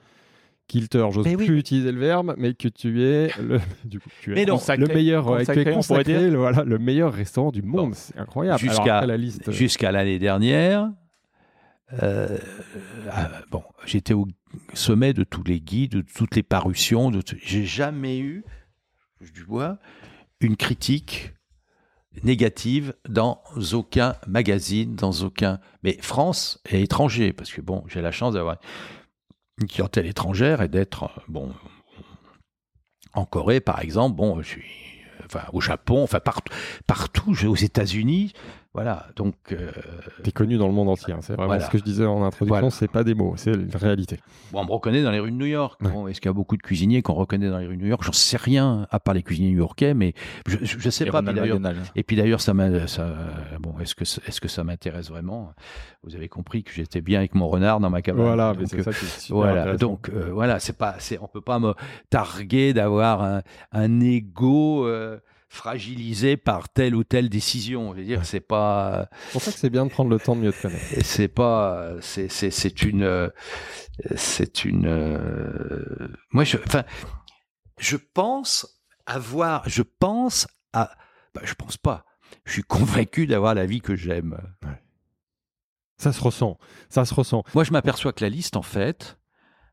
C: Kilter, j'ose
G: Mais oui.
C: plus utiliser le verbe, mais que tu es le, du coup, tu es le meilleur,
F: consacré,
C: consacré,
F: dire.
C: le, voilà, le meilleur restaurant du monde.
G: Bon.
C: C'est incroyable.
G: Jusqu'à-
C: Alors après, la liste. euh,
G: Jusqu'à l'année dernière, euh, euh, bon, j'étais au sommet de tous les guides, de toutes les parutions. J'ai jamais eu, du bois, une critique négative dans aucun magazine, dans aucun. Mais France et étranger, parce que bon, j'ai la chance d'avoir une clientèle étrangère et d'être euh, bon en Corée, par exemple. Bon, je suis enfin au Japon, enfin partout, aux États-Unis. Voilà, donc euh,
C: T'es connu dans le monde entier. hein. C'est vraiment
G: Voilà.
C: ce que je disais en introduction.
G: Voilà.
C: C'est pas des mots, c'est une réalité.
G: bon, on me reconnaît dans les rues de New York.
C: Ouais.
G: Bon, Est-ce qu'il y a beaucoup de cuisiniers qu'on reconnaît dans les rues de New York? J'en sais rien, à part les cuisiniers new-yorkais, mais je, je, je sais
F: Et
G: pas. Et puis d'ailleurs, ça m'a, ça, bon, est-ce que, est-ce que ça m'intéresse vraiment? Vous avez compris que j'étais bien avec mon renard dans ma cabane.
C: Voilà,
G: Donc,
C: mais c'est
G: euh,
C: ça qui est super
G: Voilà, donc euh, voilà, c'est pas, c'est, on peut pas me targuer d'avoir un, un ego euh, fragilisé par telle ou telle décision. Je veux dire, c'est pas,
C: C'est pour ça que c'est bien de prendre le temps de mieux te connaître.
G: c'est pas, c'est, c'est, c'est une, c'est une, moi, je, enfin, je pense avoir, je pense à, bah, je pense pas. Je suis convaincu d'avoir la vie que j'aime.
C: Ça se ressent. Ça se ressent.
G: Moi, je m'aperçois que la liste, en fait,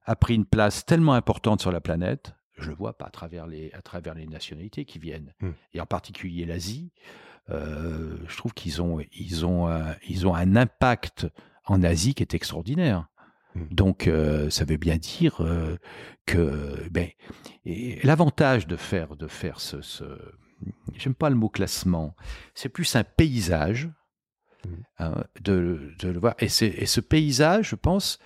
G: a pris une place tellement importante sur la planète. Je le vois pas à travers les, à travers les nationalités qui viennent,
C: Hmm.
G: et en particulier l'Asie. euh, je trouve qu'ils ont, ils ont, un, ils ont un impact en Asie qui est extraordinaire.
C: Hmm.
G: Donc, euh, ça veut bien dire euh, que, ben, l'avantage de faire, de faire ce, ce j'aime pas le mot classement, c'est plus un paysage
C: Mhm.
G: hein, de, de le voir. Et, ce paysage, je pense,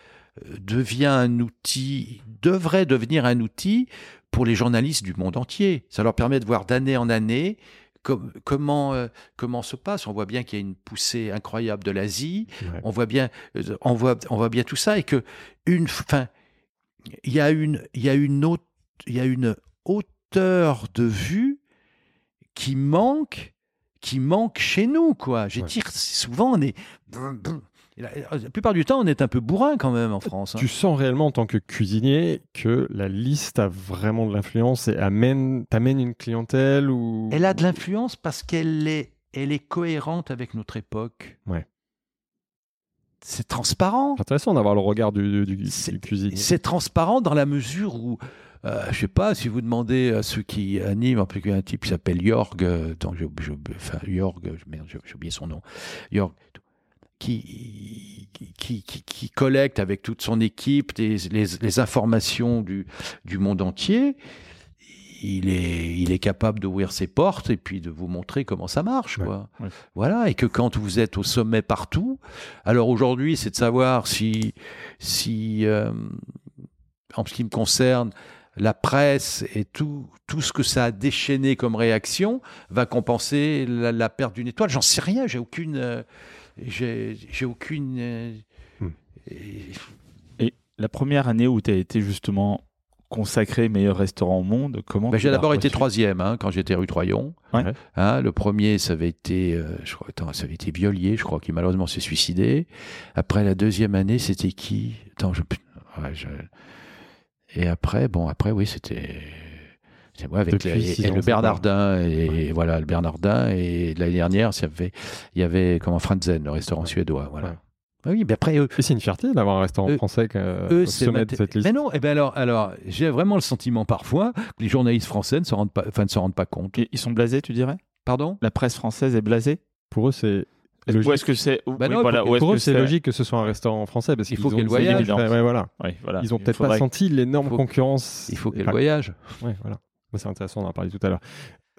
G: devient un outil, devrait devenir un outil pour les journalistes du monde entier. Ça leur permet de voir d'année en année com- comment, euh, comment se passe. On voit bien qu'il y a une poussée incroyable de l'Asie.
C: Ouais.
G: On voit bien, euh, on voit, on voit bien tout ça et que une, fin, il y a une, il y a une autre, il y a une hauteur de vue qui manque, qui manque chez nous, quoi. Je veux
C: Ouais.
G: dire, souvent on est, la, la plupart du temps, on est un peu bourrin quand même en France. hein.
C: Tu sens réellement en tant que cuisinier que la liste a vraiment de l'influence et amène, t'amène une clientèle ou.
G: Elle a de l'influence parce qu'elle est, elle est cohérente avec notre époque.
C: Ouais.
G: C'est transparent.
C: C'est intéressant d'avoir le regard du, du, cuisinier.
G: C'est transparent dans la mesure où, euh, je sais pas, si vous demandez à ceux qui animent, en particulier un type qui s'appelle Jorg, euh, enfin Jorg, euh, merde, j'ai oublié son nom, Jorg, qui, qui, qui, qui collecte avec toute son équipe des- les, les informations du, du monde entier. Il est, il est capable d'ouvrir ses portes et puis de vous montrer comment ça marche.
C: Ouais,
G: Quoi.
F: ouais.
G: Voilà, et que quand vous êtes au sommet partout, alors aujourd'hui, c'est de savoir si, si euh, en ce qui me concerne, la presse et tout, tout ce que ça a déchaîné comme réaction va compenser la, la perte d'une étoile. J'en sais rien, j'ai aucune. euh, j'ai aucune. euh,
C: Hmm.
G: et-
F: Et la première année où tu as été justement consacré meilleur restaurant au monde, comment
G: Ben, j'ai d'abord été troisième hein, quand j'étais rue Troyon.
F: Ouais.
G: Hein, le premier, ça avait été, euh, je crois, attends, ça avait été Violier, je crois, qui malheureusement s'est suicidé. Après la deuxième année, c'était qui? Attends, je, ouais, je- Et après, bon, après, oui, c'était. C'est moi avec les- et
C: ans,
G: le Bernardin et voilà le Bernardin et l'année dernière il y avait il y avait comment Franzen le restaurant suédois voilà
C: Ouais.
G: Ah Oui, mais après, eux,
C: Et c'est une fierté d'avoir un restaurant
G: Eux-
C: français qui euh,
G: eux,
C: au
G: c'est
C: sommet de cette liste.
G: Mais non, eh ben alors, alors j'ai vraiment le sentiment parfois que les journalistes français ne se rendent pas, enfin, ne se rendent pas compte.
F: Ils sont blasés, tu dirais?
G: Pardon?
F: La presse française est blasée?
C: Pour eux, c'est
F: Ou
C: logique.
F: est-ce que c'est. ou-
G: Bah
F: oui,
G: non,
F: voilà,
G: faut-
F: ou
C: Pour
F: que
C: eux, c'est logique que ce soit un restaurant français parce
G: faut qu'il y ait le
C: c'est
G: voyage.
C: Ouais, ouais, voilà.
F: Oui, voilà.
C: Ils ont peut-être pas senti l'énorme
G: faut-
C: concurrence.
G: Il faut qu'il y ait
C: Et
G: le
C: pas-
G: voyage.
C: Ouais, voilà. Mais C'est intéressant, on en tout à l'heure.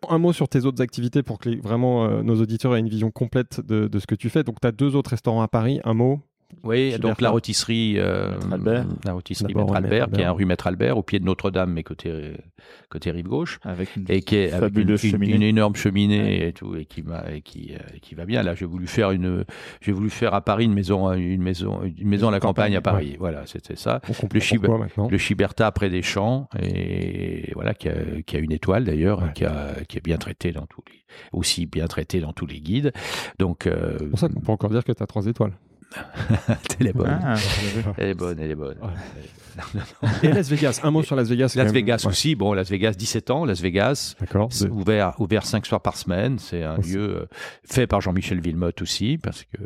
C: Un mot sur tes autres activités pour que vraiment euh, nos auditeurs aient une vision complète de, de ce que tu fais. Donc, tu as deux autres restaurants à Paris. Un mot
G: Oui, donc la rôtisserie, euh,
F: Maître Albert.
G: la rôtisserie Maître Albert, qui est un rue Maître Albert, au pied de Notre-Dame, mais côté, côté rive gauche.
F: Avec une
G: et qui est avec une, énorme cheminée et tout et qui m'a et qui euh, qui va bien. Là j'ai voulu faire une j'ai voulu faire à Paris une maison une maison une maison à la campagne. à Paris. Voilà c'était ça. Le Chib- le Chiberta près des champs et voilà qui a, qui a une étoile d'ailleurs
C: Ouais.
G: qui a qui est bien traité dans tous les aussi bien traité dans tous les guides. Donc euh,
C: C'est pour ça qu'on peut encore dire que tu as trois étoiles.
G: elle est bonne
F: Ah,
G: elle est bonne elle est bonne
C: Et Las Vegas, un mot sur Las Vegas.
G: Las
C: même.
G: Vegas
C: Ouais.
G: aussi bon Las Vegas 17 ans Las Vegas. C'est ouvert, ouvert cinq soirs par semaine. C'est un
C: Aussi.
G: lieu euh, fait par Jean-Michel Villemotte aussi, parce que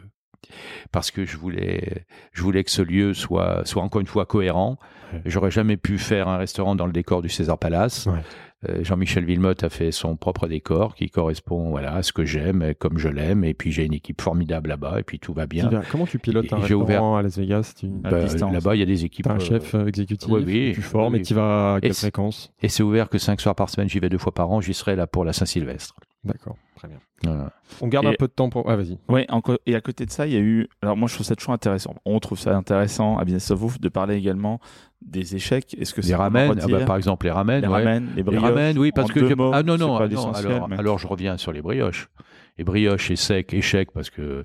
G: parce que je voulais je voulais que ce lieu soit soit encore une fois cohérent.
C: Ouais.
G: J'aurais jamais pu faire un restaurant dans le décor du César Palace.
C: Ouais.
G: Euh, Jean-Michel Villemotte a fait son propre décor qui correspond voilà à ce que j'aime, et comme je l'aime. Et puis j'ai une équipe formidable là-bas, et puis tout va bien.
C: Comment tu pilotes un
G: j'ai
C: restaurant
G: ouvert-
C: à Las Vegas
G: Bah. Là-bas, il y a des équipes.
C: Un
G: euh,
C: chef euh, exécutif,
G: oui, oui,
C: tu formes
G: oui.
C: et tu vas à quelle fréquence?
G: Et c'est ouvert que cinq soirs par semaine. J'y vais deux fois par an. J'y serai là pour la Saint-Sylvestre.
C: D'accord.
G: Voilà.
C: On garde
F: Et-
C: un peu de temps pour. Ah, vas-y.
F: Ouais, et à côté de ça, il y a eu. Alors moi, je trouve ça toujours intéressant. On trouve ça intéressant à Business of Wolf de parler également des échecs. Est-ce que c'est
G: Les ramen, ah bah, par exemple les ramen,
F: les
G: ouais.
F: ramen, les
G: Les
F: brioches
G: ramen, oui, parce que
F: mots,
G: ah non non,
F: l'essentiel,
G: alors,
F: mais-
G: alors je reviens sur les brioches. Les brioches et sec, échec parce que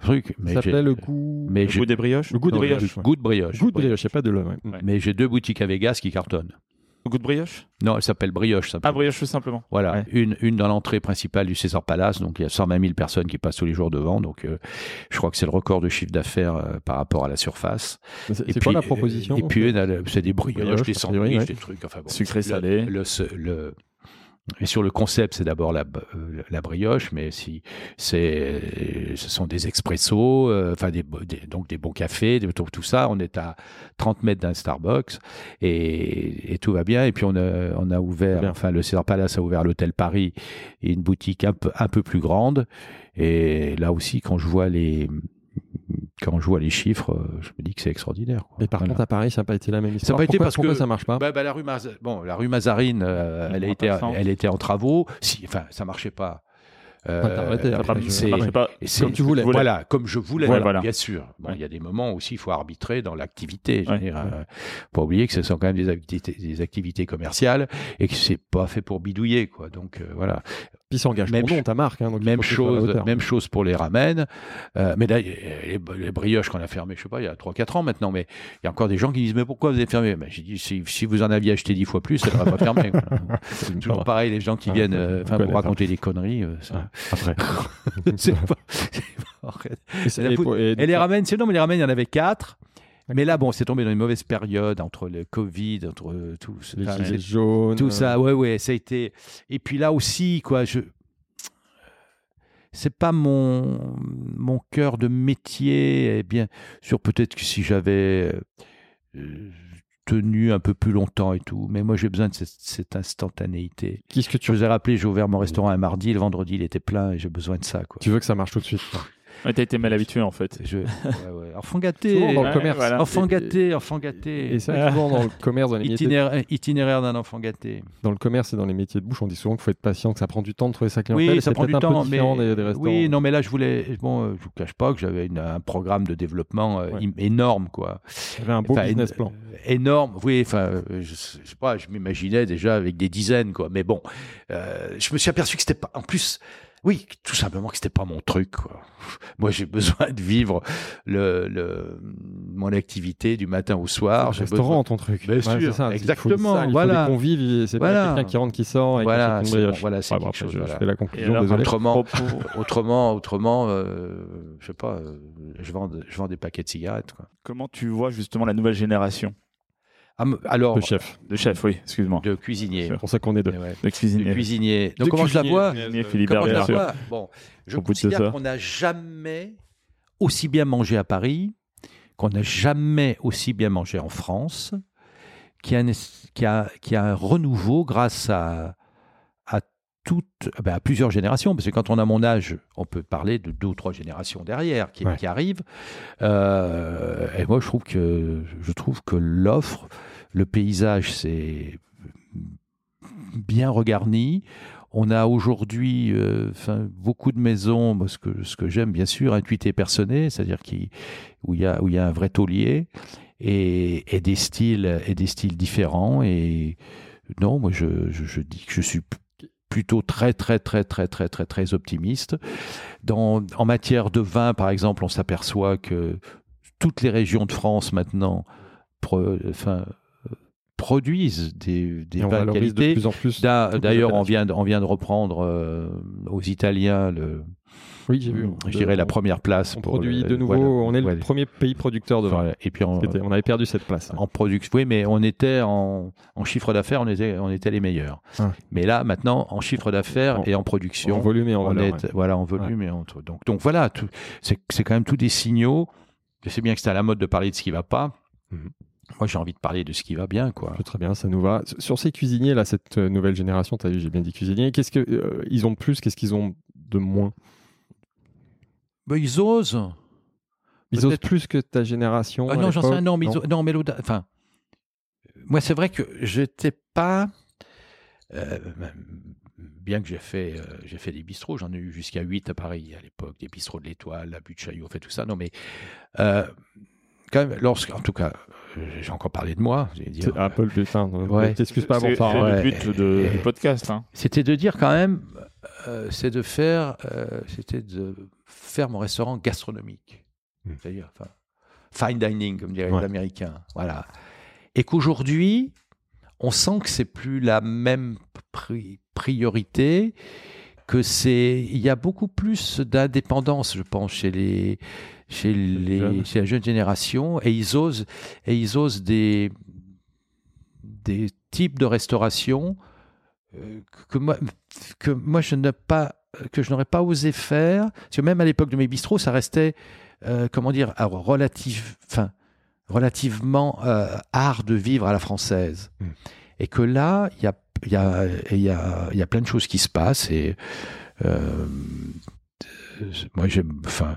G: truc. Mais
C: Ça
G: j'ai-
C: s'appelait le goût.
G: mais
F: le
G: j'ai-
F: goût des brioches
C: Le goût de
G: non,
C: brioche.
G: goût de brioche.
C: Goût de brioche, il n'y a pas de. Ouais.
G: Mais j'ai deux boutiques à Vegas qui cartonnent.
F: Le goût de brioche?
G: Non, elle s'appelle brioche. Ça
F: Ah, brioche tout simplement.
G: Voilà,
F: Ouais.
G: une, une dans l'entrée principale du César Palace, donc il y a 120 000 personnes qui passent tous les jours devant, donc euh, je crois que c'est le record de chiffre d'affaires euh, par rapport à la surface.
C: C'est
G: Et
C: c'est
G: puis,
C: quoi la proposition
G: Et puis, c'est des brioches,
C: Brioche,
G: des sandwichs,
C: ouais.
G: des trucs, enfin bon.
F: Sucré,
G: Le-
F: salé.
G: Le, le- et sur le concept, c'est d'abord la, la brioche, mais si c'est, ce sont des expressos, euh, enfin des, donc des bons cafés, des- tout, tout ça. On est à 30 mètres d'un Starbucks et, et tout va bien. Et puis on a, on a ouvert, enfin le César Palace a ouvert l'hôtel Paris et une boutique un peu, un peu plus grande. Et là aussi, quand je vois les, quand je vois les chiffres, euh, je me dis que c'est extraordinaire. quoi.
C: Et par
G: Voilà.
C: contre, à Paris, ça n'a pas été la même histoire.
G: pas été
C: Pourquoi-
G: parce
C: pourquoi
G: que-
C: ça marche pas?
G: Bah, bah, la rue bon, la rue Mazarine, euh, elle, a été, elle était en travaux. Si, enfin, ça marchait pas. Euh,
C: Ouais,
F: Ça ça
G: c'est-
C: Comme tu voulais.
G: Voilà, comme je voulais,
F: Ouais,
G: voilà,
F: voilà.
G: bien sûr. Bon, il
F: Ouais.
G: y a des moments aussi, il faut arbitrer dans l'activité.
F: Ouais.
G: dire, euh, pas oublier que ce sont quand même des activités, des activités commerciales et que c'est pas fait pour bidouiller, quoi. Donc euh, voilà.
C: Puis ça engage
G: Même
C: ton nom, ta marque. hein, donc
G: Même chose, même chose pour les ramen. Euh, mais là, les, les brioches qu'on a fermées, je sais pas, il y a 3-4 ans maintenant, mais il y a encore des gens qui disent Mais pourquoi vous avez fermé? Ben, J'ai dit si, si vous en aviez acheté 10 fois plus, ça n'aurait pas fermé.
C: C'est
G: Toujours pareil, les gens qui
C: Ah,
G: viennent euh, pour raconter des conneries. euh, ça-
C: Après.
G: c'est pas, pas.
C: Et
G: Et la
C: et
G: pou-
C: et-
G: Et les ramen, c'est non, mais les ramen, il y en avait 4. Mais là, bon, c'est tombé dans une mauvaise période entre le Covid, entre euh, tout, ce-
C: les gilets jaunes.
G: tout
C: euh,
G: ça, ouais, ouais, ça a été. Et puis là aussi, quoi, je. C'est pas mon, mon cœur de métier. Et bien sûr, peut-être que si j'avais euh, tenu un peu plus longtemps et tout, mais moi j'ai besoin de cette, cette instantanéité.
C: Qu'est-ce que
G: Je
C: tu
G: vous ai rappelé, j'ai ouvert mon restaurant un mardi, le vendredi il était plein et j'ai besoin de ça. Quoi.
C: Tu veux que ça marche tout de suite.
F: Ouais, T'as été mal habitué en fait.
G: Je, ouais, ouais. Enfant gâté,
C: Souvent dans le
F: Ouais,
C: commerce.
F: voilà.
G: enfant gâté, enfant gâté.
C: Et que souvent dans le commerce, dans les, métiers,
G: Itinéraire, itinéraire d'un enfant gâté.
C: dans le commerce et dans les métiers de bouche, on dit souvent qu'il faut être patient, que ça prend du temps de trouver sa clientèle.
G: Oui,
C: et
G: ça prend du
C: peu
G: temps, mais
C: des, des restaurants.
G: oui, non, mais là je voulais, bon, euh, je vous cache pas que j'avais une- un programme de développement euh, énorme, quoi.
C: Avait un beau
G: Enfin,
C: business plan.
G: euh, énorme, oui. Enfin, euh, je, je sais pas, je m'imaginais déjà avec des dizaines, quoi. Mais bon, euh, je me suis aperçu que c'était pas. En plus, oui, tout simplement que c'était pas mon truc, quoi. Moi, j'ai besoin de vivre le, le mon activité du matin au soir.
C: Le
G: J'ai
C: restaurant,
G: besoin-
C: ton truc.
G: Bien
C: Ouais,
G: sûr,
C: c'est ça, faut
G: exactement,
C: des il faut
G: voilà.
C: des convives, c'est
G: Voilà.
C: pas quelqu'un qui rentre, qui sort. Et
G: Voilà, c'est
C: une
G: bon,
C: brioche.
G: voilà, c'est
C: Ouais, bon,
G: quelque
C: après,
G: chose,
C: je, je
G: voilà.
C: fais la conclusion,
F: alors.
G: Autrement, autrement, autrement, euh, je sais pas, euh, je vends, je vends des paquets de cigarettes, quoi.
F: Comment tu vois justement la nouvelle génération?
G: Ah, alors,
C: Le chef.
F: de chefs Oui, excuse-moi.
G: de cuisinier.
C: C'est pour ça qu'on est deux.
G: Eh ouais.
F: De
G: De
F: cuisinier.
G: cuisinier. Donc,
C: De
G: comment je la
C: cuisinier.
G: vois
F: Cuisinier Philippe
G: Comment je la vois Bon, je
F: Au de
G: considère
F: ça.
G: qu'on n'a jamais aussi bien mangé à Paris, qu'on n'a jamais aussi bien mangé en France, qu'il y a, y a- qu'il y a un renouveau grâce à, à, toutes, ben, à plusieurs générations. Parce que quand on a mon âge, on peut parler de deux ou trois générations derrière qui,
C: Ouais.
G: qui arrivent. Euh, et moi, je trouve que, je trouve que l'offre, le paysage, c'est bien regarni. On a aujourd'hui euh, beaucoup de maisons, moi, ce que, ce que j'aime bien sûr, intuité personnée, c'est-à-dire où il y a, y a un vrai taulier et, des styles et des styles différents. Et non, moi je, je, dis que je suis plutôt très très très très très très très optimiste. Dans, en matière de vin, par exemple, on s'aperçoit que toutes les régions de France maintenant euh, produisent des, des
C: on
G: vins de
C: plus en plus.
G: D'ailleurs, on vient, de, on vient de reprendre euh, aux Italiens le,
C: Oui, j'ai vu.
G: je dirais la première place.
C: On
G: pour
C: produit
G: le-
C: de nouveau.
G: voilà,
C: on est le
G: voilà.
C: premier pays producteur de vin.
G: Et puis
C: On avait perdu cette place.
G: en production, oui, mais on était en, en chiffre d'affaires, on était, on était les meilleurs.
C: Ah.
G: Mais là, maintenant, en chiffre d'affaires et en production,
C: En volume et en
G: on
C: valeur.
G: est,
C: ouais.
G: voilà, en volume et en donc, donc voilà, c'est quand même tous des signaux. Je sais bien que c'est à la mode de parler de ce qui va pas.
C: Mhm.
G: Moi, j'ai envie de parler de ce qui va bien, quoi.
C: Très bien, ça nous va. Sur ces cuisiniers, là, cette euh, nouvelle génération, tu as vu, j'ai bien dit cuisiniers, qu'est-ce qu'ils ont de plus, qu'est-ce qu'ils ont de moins?
G: Ben, ils osent.
C: Ils osent plus que ta génération
G: Ah non, j'en sais rien. Non, mais, ils
C: Non?
G: ont- non, mais l'audace- Enfin, moi, c'est vrai que j'étais pas. euh, bien que j'ai fait, euh, j'ai fait des bistrots, j'en ai eu jusqu'à 8 à Paris à l'époque, des bistrots de l'Étoile, la butte Chaillot, fait tout ça. Non, mais euh, quand même, lorsque, en tout cas, euh, j'ai encore parlé de moi. dire,
C: C'est un peu le but. hein.
G: Ouais.
C: T'excuses pas
F: C'est
C: avant ça.
F: c'est
G: ouais.
F: le but de- du podcast. hein.
G: C'était de dire quand même, euh, c'est de faire, euh, c'était de faire mon restaurant gastronomique,
C: Mm.
G: c'est-à-dire, enfin, fine dining comme diraient
C: Ouais.
G: les Américains, voilà. Et qu'aujourd'hui, on sent que c'est plus la même pri- priorité, que c'est, il y a beaucoup plus d'indépendance, je pense, chez les, chez les,
C: jeunes.
G: chez la jeune génération, et ils osent, et ils osent des, des types de restauration euh, que moi, que moi je n'ai pas, que je n'aurais pas osé faire. Parce que même à l'époque de mes bistrots, ça restait, euh, comment dire, à relative, enfin, relativement euh, art de vivre à la française.
C: Mm.
G: Et que là, il y a, il y, a, y, a, y a plein de choses qui se passent et euh, moi j'aime, enfin,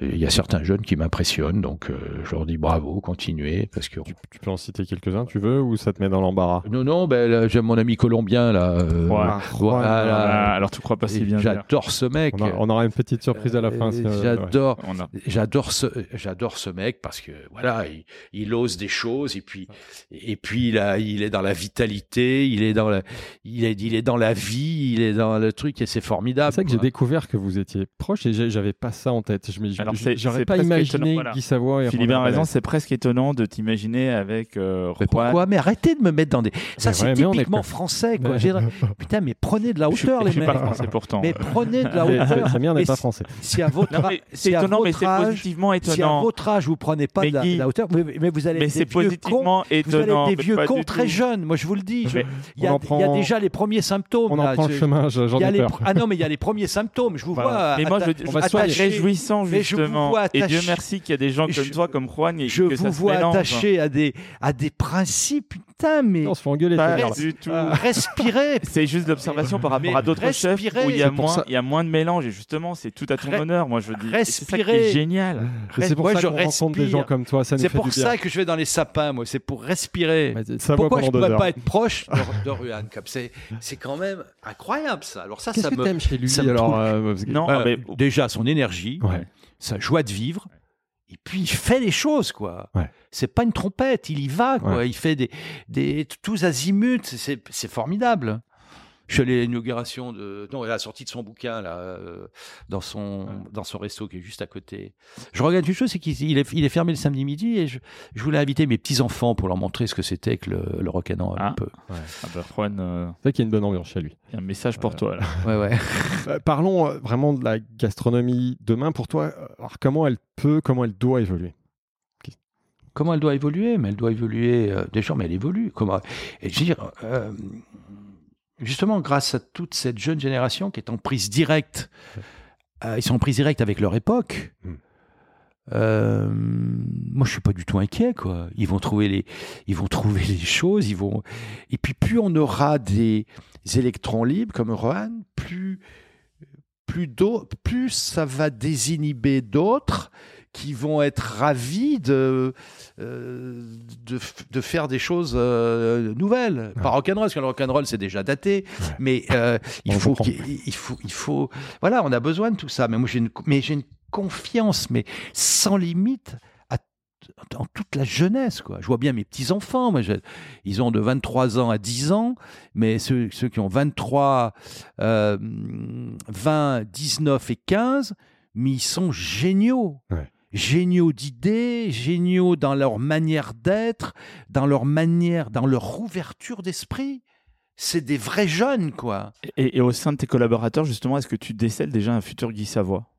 G: il y a certains jeunes qui m'impressionnent, donc euh, je leur dis bravo, continuez, parce que
C: Tu, tu peux en citer quelques-uns, tu veux, ou ça te met dans l'embarras?
G: Non, non, ben, j'aime mon ami colombien là. euh,
F: Ouais.
G: voilà.
F: Alors tu crois pas si bien.
G: J'adore ce mec.
C: on, a- on aura une petite surprise à la fin.
G: Euh,
C: si, euh, ouais.
G: J'adore.
F: On a-
G: J'adore ce, j'adore ce mec parce que voilà, il, il ose des choses et puis et puis là, il est dans la vitalité, il est dans la, il est, il est dans la vie, il est dans le truc et c'est formidable.
C: C'est ça que j'ai découvert que vous étiez et j'avais pas ça en tête. Je je- J'aurais pas imaginé
F: étonnant, voilà.
C: Guy Savoie et
F: Philibert a raison, c'est presque étonnant de t'imaginer avec euh,
G: Mais pourquoi Mais arrêtez de me mettre dans des. Ça c'est typiquement français quoi. Putain, mais prenez de la
F: Je suis-
G: hauteur
F: je
G: les
F: suis
G: mecs.
F: pas français pourtant.
G: Mais prenez de la
C: Mais-
G: hauteur.
C: Samir n'est
G: Mais
C: pas français.
G: Si à votre,
F: c'est
G: si à
F: étonnant, mais
G: votre
F: c'est
G: âge-
F: positivement
G: Si à
F: étonnant.
G: votre âge vous prenez pas de la, hauteur, mais, vous allez des vieux cons, vous allez
F: étonnant.
G: des vieux cons très jeunes. Moi je vous le dis, je- il y, a- déjà les premiers symptômes.
C: On en prend le
G: Je-
C: chemin, je-
G: Ah non, mais il y a les premiers symptômes. Je vous
C: Voilà.
G: vois.
F: Mais moi, je, je
C: on va soigner.
F: réjouissant
G: je
F: justement.
G: vois
F: Et Dieu
G: attaché-
F: merci qu'il y a des gens comme
G: Je-
F: toi, comme Juan, et
G: Je
F: que ça
G: vous
F: se
G: vois attaché à des, à des principes. Putain, mais
C: On se fait engueuler.
F: Pas du tout.
G: respirez.
F: C'est juste l'observation par rapport
G: Mais
F: à d'autres chefs
G: respirez.
F: où il y, a moins, il y a moins de mélange et justement c'est tout à ton
G: Re-
F: honneur moi je dis Et c'est génial
C: C'est pour
G: Moi,
C: ça
G: je
C: qu'on rencontre des
G: respire.
C: gens comme toi.
G: C'est pour
C: du bien.
G: ça que je vais dans les sapins, moi. C'est pour respirer.
C: Ouais, Ça
G: Pourquoi je
C: deux
G: pourrais pas être proche de, de Ruan c'est c'est quand même incroyable ça. Alors ça,
C: Qu'est-ce
G: ça
C: que
G: me
C: t'aimes chez lui euh,
G: Euh,
F: mais
G: déjà son énergie,
C: Ouais.
G: sa joie de vivre, et puis il fait les choses quoi.
C: Ouais.
G: C'est pas une trompette, il y va quoi.
C: Ouais.
G: Il fait des, des tous azimuts, c'est formidable. Je suis allé à l'inauguration de non à la sortie de son bouquin là euh, dans son dans son resto qui est juste à côté. Je regarde une chose c'est qu'il il est, il est fermé le samedi midi et je, je voulais inviter mes petits enfants pour leur montrer ce que c'était que le, le rock'n'roll un
F: Ah.
G: peu.
F: ah bah, Juan, euh,
C: C'est vrai qu'il y a une bonne ambiance chez lui.
F: il y a un message pour toi là.
G: Ouais ouais.
C: Euh, Parlons euh, vraiment de la gastronomie demain. Pour toi, alors, comment elle peut, comment elle doit évoluer?
G: Comment elle doit évoluer? Mais elle doit évoluer euh, déjà, mais elle évolue. Comment Et je veux dire, euh, justement, grâce à toute cette jeune génération qui est en prise directe, euh, ils sont en prise directe avec leur époque.
C: Mm.
G: euh, moi, je suis pas du tout inquiet, quoi. Ils vont trouver les, ils vont trouver les choses, ils vont. Et puis, plus on aura des électrons libres comme Rohan, plus, plus, plus ça va désinhiber d'autres qui vont être ravis de, euh, de, faire des choses euh, nouvelles. Pas rock'n'roll, parce que le rock'n'roll, c'est déjà daté. Mais euh, il, faut qu'il- il, faut, il faut. Voilà, on a besoin de tout ça. Mais moi, j'ai une, mais une confiance, mais sans limite. En toute la jeunesse, quoi. Je vois bien mes petits-enfants, moi, je- ils ont de 23 ans à 10 ans, mais ceux, ceux qui ont 23, euh, 20, 19 et 15, mais ils sont géniaux.
C: Ouais.
G: Géniaux d'idées, géniaux dans leur manière d'être, dans leur manière, dans leur ouverture d'esprit. C'est des vrais jeunes, quoi.
F: Et, et au sein de tes collaborateurs, justement, est-ce que tu décèles déjà un futur Guy Savoie?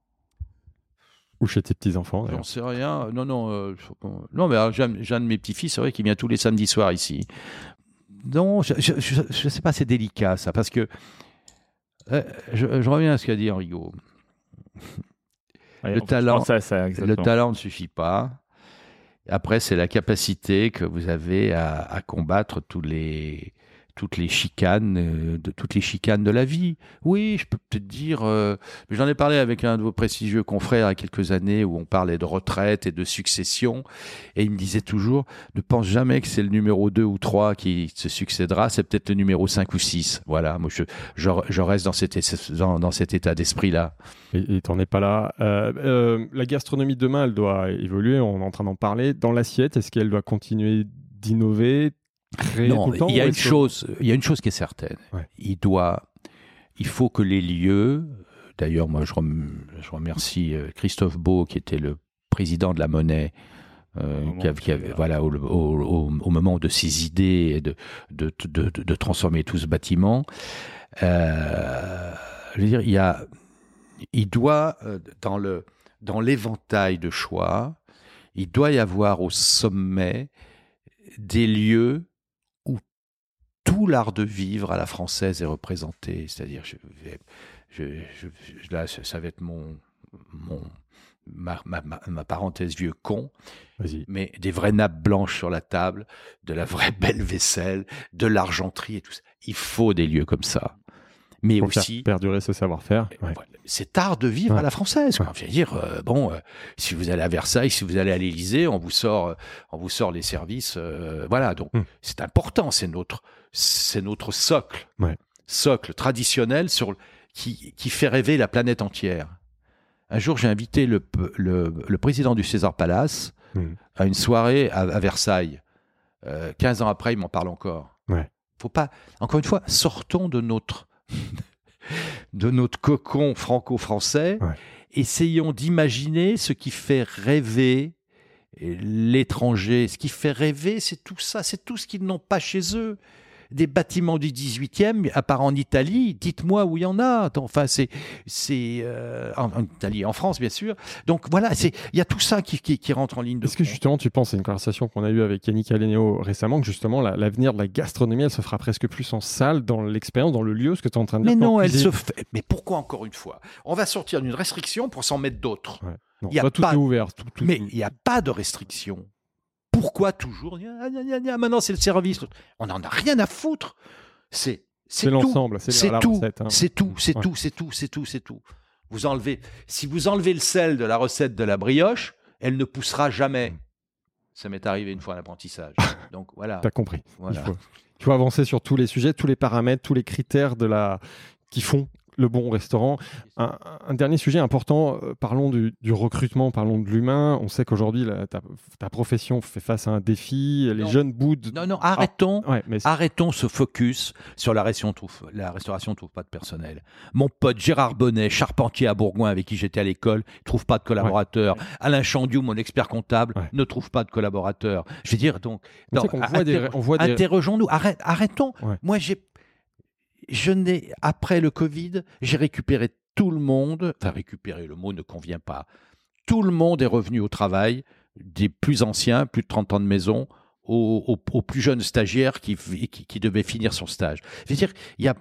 C: Ou chez tes petits-enfants.
G: J'en sais rien. Non, non. euh, non, mais j'ai un de mes petits-fils, c'est vrai, qui vient tous les samedis soirs ici. Non, je ne sais pas, c'est délicat, ça, parce que. euh, je, je reviens à ce qu'a dit Henriot. Le talent-
F: ça,
G: Le talent ne suffit pas. Après, c'est la capacité que vous avez à, à combattre tous les, toutes les chicanes, euh, de toutes les chicanes de la vie. Oui, je peux peut-être dire. euh, J'en ai parlé avec un de vos prestigieux confrères il y a quelques années où on parlait de retraite et de succession, et il me disait toujours ne pense jamais que c'est le numéro 2 ou 3 qui se succédera, c'est peut-être le numéro 5 ou 6. Voilà, moi je, je, reste dans cet, état d'esprit-là.
C: Et t'en es pas là. Euh, euh, la gastronomie de demain, elle doit évoluer. On est en train d'en parler. Dans l'assiette, est-ce qu'elle doit continuer d'innover,
G: Non,
C: tout le temps
G: il y a une chose, il y a une chose qui est certaine.
C: Ouais.
G: Il doit, il faut que les lieux. D'ailleurs, moi, je, rem- je remercie euh, Christophe Beau, qui était le président de la Monnaie. euh,
F: Au moment
G: qui avait- qui voilà, au, au- au- au moment de ses idées et de, de, de, de- de transformer tout ce bâtiment, euh, je veux dire, il y a, il doit dans le dans l'éventail de choix, il doit y avoir au sommet des lieux tout l'art de vivre à la française est représenté. C'est-à-dire, je, vais- je- je- je- là, ça va être mon, mon ma, ma- ma- ma parenthèse vieux con, mais des vraies nappes blanches sur la table, de la vraie belle vaisselle, de l'argenterie et tout ça. Il faut des lieux comme ça. Mais
C: Pour faire
G: aussi,
C: perdurer ce savoir-faire. Ouais.
G: c'est art de vivre
C: Ouais.
G: à la française. quoi. Je veux dire, euh, bon, euh, si vous allez à Versailles, si vous allez à l'Élysée, on vous sort, euh, on vous sort les services. euh, voilà, donc
C: Hmm.
G: c'est important. C'est notre, c'est notre socle,
C: Ouais.
G: socle traditionnel sur qui, qui fait rêver la planète entière. Un jour, j'ai invité le, le, le président du César Palace
C: Hmm.
G: à une soirée à, à Versailles. Euh, 15 ans après, il m'en parle encore. Faut pas. Encore une fois, sortons de notre de notre cocon franco-français.
C: Ouais.
G: Essayons d'imaginer ce qui fait rêver l'étranger. Ce qui fait rêver, c'est tout ça, c'est tout ce qu'ils n'ont pas chez eux. Des bâtiments du 18e, à part en Italie, dites-moi où il y en a. Enfin, c'est c'est euh, en, en Italie, en France, bien sûr. Donc voilà, il y a tout ça qui, qui, qui rentre en ligne de
C: Est-ce que justement tu penses, c'est une conversation qu'on a eue avec Yannick Alénéo récemment, que justement la- l'avenir de la gastronomie, elle se fera presque plus en salle, dans l'expérience, dans le lieu, ce que tu es en train de dire
G: Mais non, elle
C: cuisine-
G: se fait. Mais pourquoi encore une fois? On va sortir d'une restriction pour s'en mettre d'autres.
C: Non,
G: y a
C: toi, tout
G: pas-
C: est ouvert. tout- tout-
G: Mais il n'y a pas de restriction. Pourquoi toujours Gna, gna, gna, Maintenant, c'est le service. On n'en a rien à foutre. C'est
C: l'ensemble, c'est
G: C'est
C: la
G: tout.
C: recette. hein.
G: C'est tout. C'est tout. C'est tout. C'est tout. C'est tout. Vous enlevez. Si vous enlevez le sel de la recette de la brioche, elle ne poussera jamais. Ça m'est arrivé une fois à l'apprentissage. Donc voilà.
C: T'as compris.
G: Voilà.
C: Il, faut, il faut avancer sur tous les sujets, tous les paramètres, tous les critères de la... qui font le bon restaurant. Un, un dernier sujet important, euh, parlons du, du recrutement, parlons de l'humain. On sait qu'aujourd'hui, ta, ta profession fait face à un défi. Les
G: Non.
C: jeunes boudent.
G: Non, non. Arrêtons.
C: Ouais, mais c'est-
G: Arrêtons ce focus sur la restauration. La restauration ne trouve pas de personnel. Mon pote Gérard Bonnet, charpentier à Bourgoin avec qui j'étais à l'école, trouve pas de collaborateurs. Alain Chandiou, mon expert comptable,
C: Ouais.
G: ne trouve pas de collaborateurs. Je veux dire, donc, non,
C: voit des, on voit des-
G: interrogeons-nous. Arrêtons. Moi, j'ai, je n'ai, après le Covid, j'ai récupéré tout le monde. Enfin, récupérer, le mot ne convient pas. Tout le monde est revenu au travail, des plus anciens, plus de 30 ans de maison, aux, aux- aux plus jeunes stagiaires qui, qui, qui devaient finir son stage. Je veux dire, il n'y a,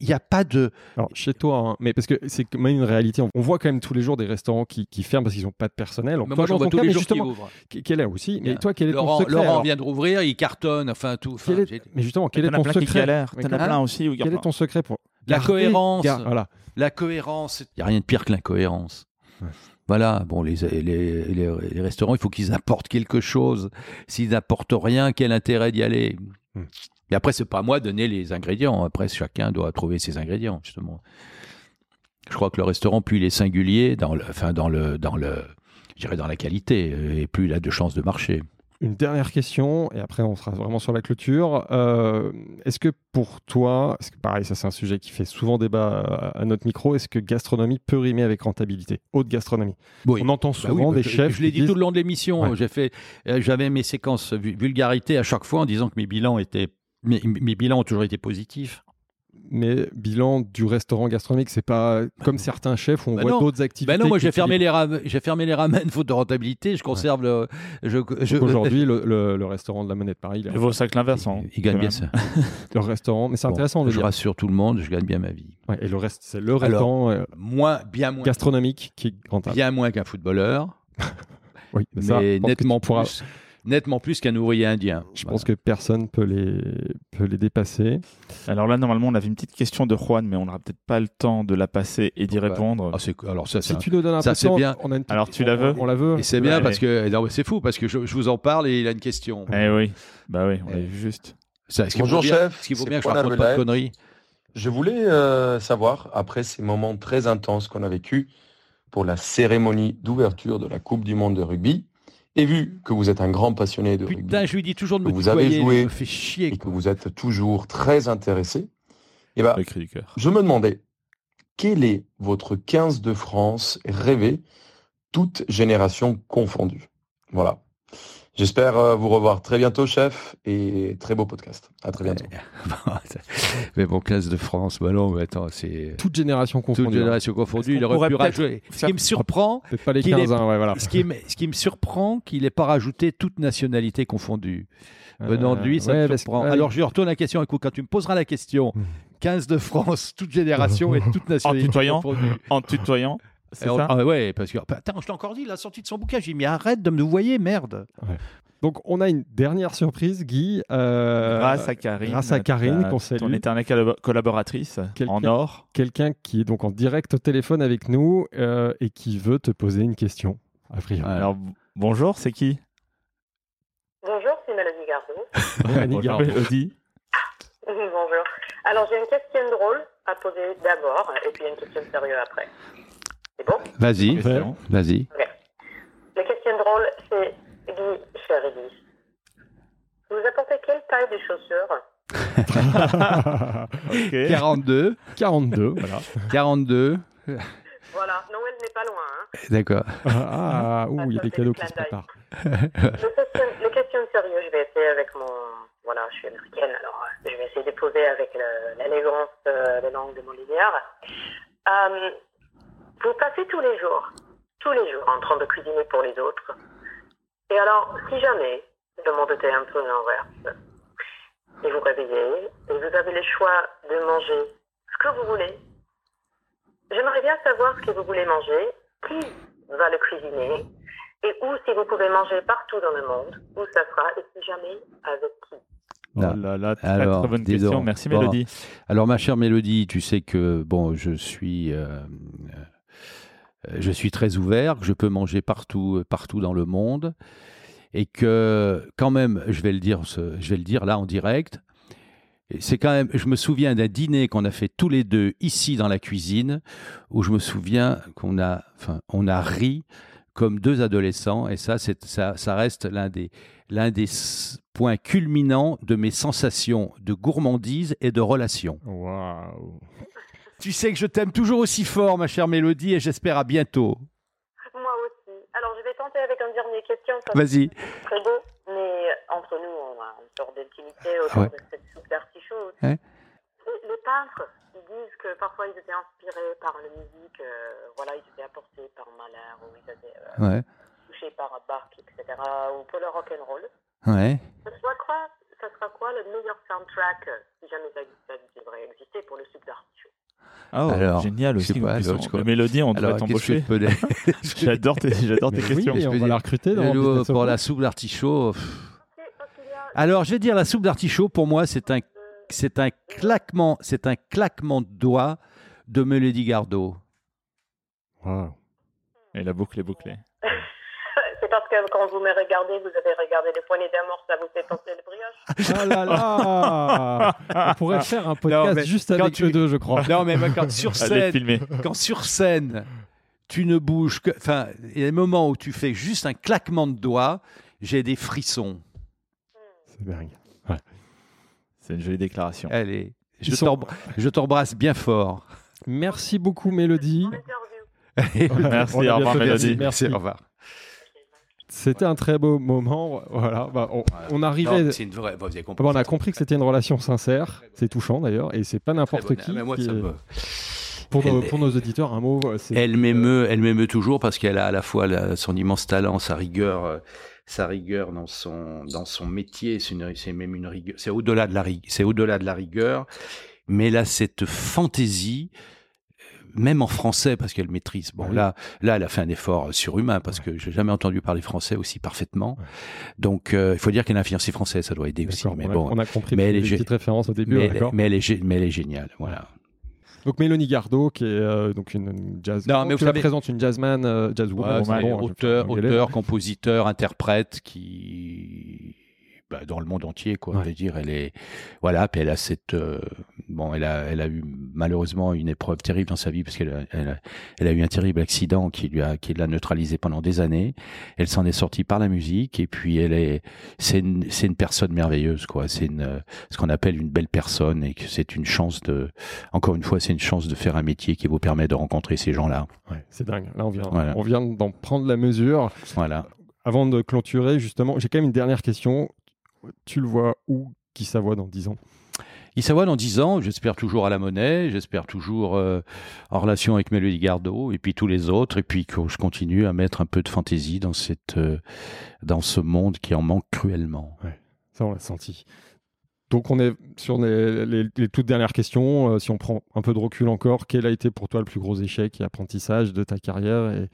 G: y a pas de...
C: Alors, chez toi, hein, mais parce que c'est quand même une réalité. On voit quand même tous les jours des restaurants qui, qui ferment parce qu'ils n'ont pas de personnel.
I: Mais
C: toi,
I: moi, j'en vois tous
C: cas,
I: les
C: mais
I: jours qui
C: justement,
I: ouvrent.
C: Quel est aussi Mais toi, quel est
I: Laurent,
C: ton secret
I: Laurent vient de rouvrir, il cartonne, enfin tout. enfin,
C: est- Mais justement, quel est ton secret
F: T'en as plein aussi.
C: Quel est ton secret pour
I: La
C: garder-
I: cohérence.
C: Voilà.
I: La cohérence.
G: Il n'y a rien de pire que l'incohérence. Voilà, bon, les, les, les, les restaurants, il faut qu'ils apportent quelque chose. S'ils n'apportent rien, quel intérêt d'y aller?
C: Hmm.
G: Et après, c'est pas à moi de donner les ingrédients. Après, chacun doit trouver ses ingrédients, justement. Je crois que le restaurant, plus il est singulier, dans le, enfin, dans le, dans le, je dirais dans la qualité, euh, et plus il a de chances de marcher.
C: Une dernière question, et après on sera vraiment sur la clôture. Euh, est-ce que pour toi, parce que pareil, ça c'est un sujet qui fait souvent débat à, à notre micro, est-ce que gastronomie peut rimer avec rentabilité Haute gastronomie?
G: Oui.
C: On entend
G: Bah
C: souvent
G: oui, bah,
C: des chefs.
G: Je l'ai dit tout le long de l'émission.
C: Ouais.
G: J'ai fait, euh, j'avais mes séquences vu- vulgarité à chaque fois en disant que mes bilans étaient, mes, mes bilans ont toujours été positifs.
C: Mais bilan du restaurant gastronomique, c'est pas comme certains chefs où on
G: Bah
C: voit d'autres activités.
G: Ben non, moi j'ai fermé les ram- j'ai fermé les ramen faute de rentabilité. Je conserve le. Je, je-
C: Donc Aujourd'hui, le, le- le restaurant de la Monnaie de Paris, il
F: vaut ça que l'inverse. hein,
G: il gagne
F: quand
G: bien ça.
C: le restaurant, mais c'est
G: Bon,
C: intéressant de
G: je
C: dire.
G: rassure tout le monde, je gagne bien ma vie.
C: Ouais, et le reste, c'est le restaurant euh,
G: Moins, bien moins,
C: gastronomique qui est rentable.
G: bien moins qu'un footballeur,
C: Oui, mais ça,
G: nettement
C: pourras-
G: plus, nettement plus qu'un ouvrier indien.
C: Je pense que personne peut les peut les dépasser.
F: Alors là, normalement, on avait une petite question de Juan, mais on n'aura peut-être pas le temps de la passer et d'y répondre.
G: Ah, c'est- alors ça,
C: Si
G: c'est
C: tu nous donnes un
G: ça,
C: peu temps,
G: bien.
C: on a une petite-
F: Alors, tu la veux
C: On la veut.
G: et c'est bien
F: Ouais.
G: parce que non, mais c'est fou parce que je, je vous en parle et il a une question.
F: Eh oui, bah oui, on
G: Eh.
F: est juste.
G: Ça, est-ce qu'il
J: Bonjour,
G: bien-
J: chef.
G: Est-ce qu'il vaut bien que je
J: Juan
G: raconte pas de conneries
J: Je voulais euh, savoir, après ces moments très intenses qu'on a vécus pour la cérémonie d'ouverture de la Coupe du Monde de rugby, et vu que vous êtes un grand passionné de rugby
G: Putain, je lui dis toujours de
J: que
G: me
J: vous avez joué
G: il me fait chier.
J: et que vous êtes toujours très intéressé, eh ben, je me demandais, quel est votre 15 de France rêvé, toute génération confondue Voilà. J'espère euh, vous revoir très bientôt, chef, et très beau podcast. À très bientôt.
G: mais bon, classe de France, bah non, mais attends, c'est
C: Toute génération
G: toute
C: confondue. hein.
G: génération confondue. Il aurait pu rajouter. Ce qui me surprend,
C: Peut-être pas les
G: qu'il
C: 15
G: est-
C: ans, ouais, voilà.
G: ce qui me, ce qui me surprend, qu'il n'ait pas rajouté toute nationalité confondue. Venant de lui, ça
C: Euh, ouais,
G: me
C: que-
G: surprend. Alors, je lui retourne la question. Écoute, quand tu me poseras la question,
C: Hmm.
G: 15 de France, toute génération et toute nationalité
F: tutoyant
G: confondue.
F: En tutoyant, c'est ça
G: ah ouais, parce que attends, je t'ai encore dit, il a sorti de son bouquin. J'ai dit, mais arrête de me voyer, merde.
C: Donc on a une dernière surprise, Guy. euh,
F: Grâce à Karine.
C: grâce à Karine,
F: ta-
C: qu'on salue.
F: Ton éternelle collab- collaboratrice
C: Quelqu'un-
F: en or.
C: Quelqu'un qui est donc en direct au téléphone avec nous euh, et qui veut te poser une question. A priori.
F: Alors, bonjour, c'est qui?
K: Bonjour, c'est Mélodie Gardot.
C: Mélanie
F: Bonjour,
C: Gardot.
F: Mélodie.
K: Bonjour. Alors, j'ai une question drôle à poser d'abord et puis une question sérieuse après. C'est bon
G: Vas-y,
F: Question.
G: vas-y.
K: La question drôle, c'est Guy, cher Guy. Vous apportez quelle taille de chaussures
F: Ok.
G: 42,
C: 42, voilà.
G: 42.
K: Voilà, Noël n'est pas loin. Hein.
G: D'accord.
C: Ah, ouh, il y a des cadeaux qui se préparent.
K: Les questions, sérieuses, je vais essayer avec mon... Voilà, je suis américaine, alors euh, je vais essayer de poser avec l'élégance euh, des langues de mon linéaire. Euh, vous passez tous les jours, tous les jours, en train de cuisiner pour les autres. Et alors, si jamais le monde était un peu l'inverse, et vous réveillez, et vous avez le choix de manger ce que vous voulez, j'aimerais bien savoir ce que vous voulez manger, qui va le cuisiner, et où, si vous pouvez manger partout dans le monde, où ça sera, et si jamais, avec qui.
F: Oh
G: Ah.
F: là là, très,
G: Alors,
F: très bonne question. Merci,
G: Bon.
F: Mélodie.
G: Alors, ma chère Mélodie, tu sais que bon, je suis, euh, je suis très ouvert, que je peux manger partout, partout dans le monde, et que quand même, je vais le dire, je vais le dire là en direct. C'est quand même, je me souviens d'un dîner qu'on a fait tous les deux ici dans la cuisine, où je me souviens qu'on a, enfin, on a ri comme deux adolescents, et ça, ça, ça reste l'un des, l'un des points culminants de mes sensations de gourmandise et de relation.
C: Waouh.
G: Tu sais que je t'aime toujours aussi fort, ma chère Mélodie, et j'espère à bientôt.
K: Moi aussi. Alors, je vais tenter avec une dernière question.
G: Vas-y.
K: Très beau, mais entre nous, on a une sorte d'intimité autour
G: Ouais.
K: de cette soupe d'artichaut.
G: Ouais.
K: Les peintres, ils disent que parfois ils étaient inspirés par la musique, euh, voilà, ils étaient apportés par Mahler, ou ils étaient euh,
G: Ouais.
K: touchés par Bach, etc., ou pour le rock'n'roll.
G: Ouais.
K: Ça sera quoi, ça sera quoi le meilleur soundtrack, si jamais ça, ça devrait exister, pour le soupe d'artichaut
F: Oh,
G: Alors,
F: génial
G: je
F: aussi.
G: pas, alors,
F: la mélodie, on devrait t'embaucher.
G: dire
F: J'adore tes, j'adore tes
C: oui,
F: questions.
C: on va la recruter dans
G: Le-
C: Business of
G: pour la soupe d'artichaut. pff. Alors, je vais dire la soupe d'artichaut. Pour moi, c'est un, c'est un claquement, c'est un claquement de doigts de Mélodie Gardot.
C: Wow.
F: Et la boucle est bouclée.
K: C'est parce que quand vous me regardez, vous avez regardé les poignées d'amour, ça vous fait penser le brioche
C: Ah là là On pourrait faire un podcast
G: Non,
C: juste avec
G: tu-
C: eux deux, je crois.
G: Non, mais quand sur scène, quand sur scène, tu ne bouges que. Enfin, il y a des moments où tu fais juste un claquement de doigts, j'ai des frissons.
C: C'est dingue.
F: C'est une jolie déclaration.
G: Allez, je
C: sont-
G: t'embrasse bien fort.
C: Merci beaucoup, Mélodie.
F: Merci, au revoir, Mélodie.
C: Merci.
G: Au revoir.
C: C'était un très beau moment. Voilà, bah, on, on arrivait.
G: Non, c'est une vraie. vous avez compris.
C: Bon, on a compris que c'était une relation sincère. C'est touchant d'ailleurs, et c'est pas n'importe qui.
G: mais moi,
C: qui
G: ça
C: est-
G: me-
C: pour, nos,
G: Elle-
C: pour nos auditeurs, un mot.
G: Elle m'émeut, elle m'émeut toujours parce qu'elle a à la fois la- son immense talent, sa rigueur, euh, sa rigueur dans son dans son métier. C'est même une rigueur. C'est au-delà de la rigueur. C'est au-delà de la rigueur. Mais là, cette fantaisie, euh, même en français, parce qu'elle maîtrise. Bon,
C: Oui.
G: là, là, elle a fait un effort surhumain parce que j'ai jamais entendu parler français aussi parfaitement. Donc, euh, il faut dire qu'elle a un fiancé français, ça doit aider aussi. Mais
C: on, a,
G: bon,
C: on a compris
G: mais elle est
C: petites références au début.
G: mais, elle,
C: d'accord.
G: mais elle est, mais elle est géniale. Voilà.
C: Donc Mélanie Gardot, qui est euh, donc une, une jazz.
G: Non, mais vous savez-
C: présentes une jazzman, euh.
G: Ouais,
C: je vais
G: auteur, auteur, compositeur, interprète qui bah, dans le monde entier quoi.
C: Ouais.
G: Je veux dire, elle est voilà, puis elle a cette euh, bon, elle a elle a eu malheureusement une épreuve terrible dans sa vie parce qu'elle a, elle a, elle a eu un terrible accident qui lui a qui l'a neutralisée pendant des années. Elle s'en est sortie par la musique et puis elle est c'est une c'est une personne merveilleuse quoi. C'est une ce qu'on appelle une belle personne et que c'est une chance de encore une fois c'est une chance de faire un métier qui vous permet de rencontrer ces gens là.
C: Ouais, c'est dingue. Là, on vient,
G: Voilà.
C: on vient d'en prendre la mesure.
G: Voilà.
C: Avant de clôturer, justement, j'ai quand même une dernière question. Tu le vois où? Qui ça voit dans 10 ans?
G: Il s'avoit dans 10 ans, j'espère toujours à la monnaie, j'espère toujours euh, en relation avec Mélodie Gardot et puis tous les autres, et puis que je continue à mettre un peu de fantaisie dans, cette, euh, dans ce monde qui en manque cruellement.
C: Ça, on l'a senti. Donc, on est sur les, les- les toutes dernières questions. Euh, si on prend un peu de recul encore, quel a été pour toi le plus gros échec et apprentissage de ta carrière et,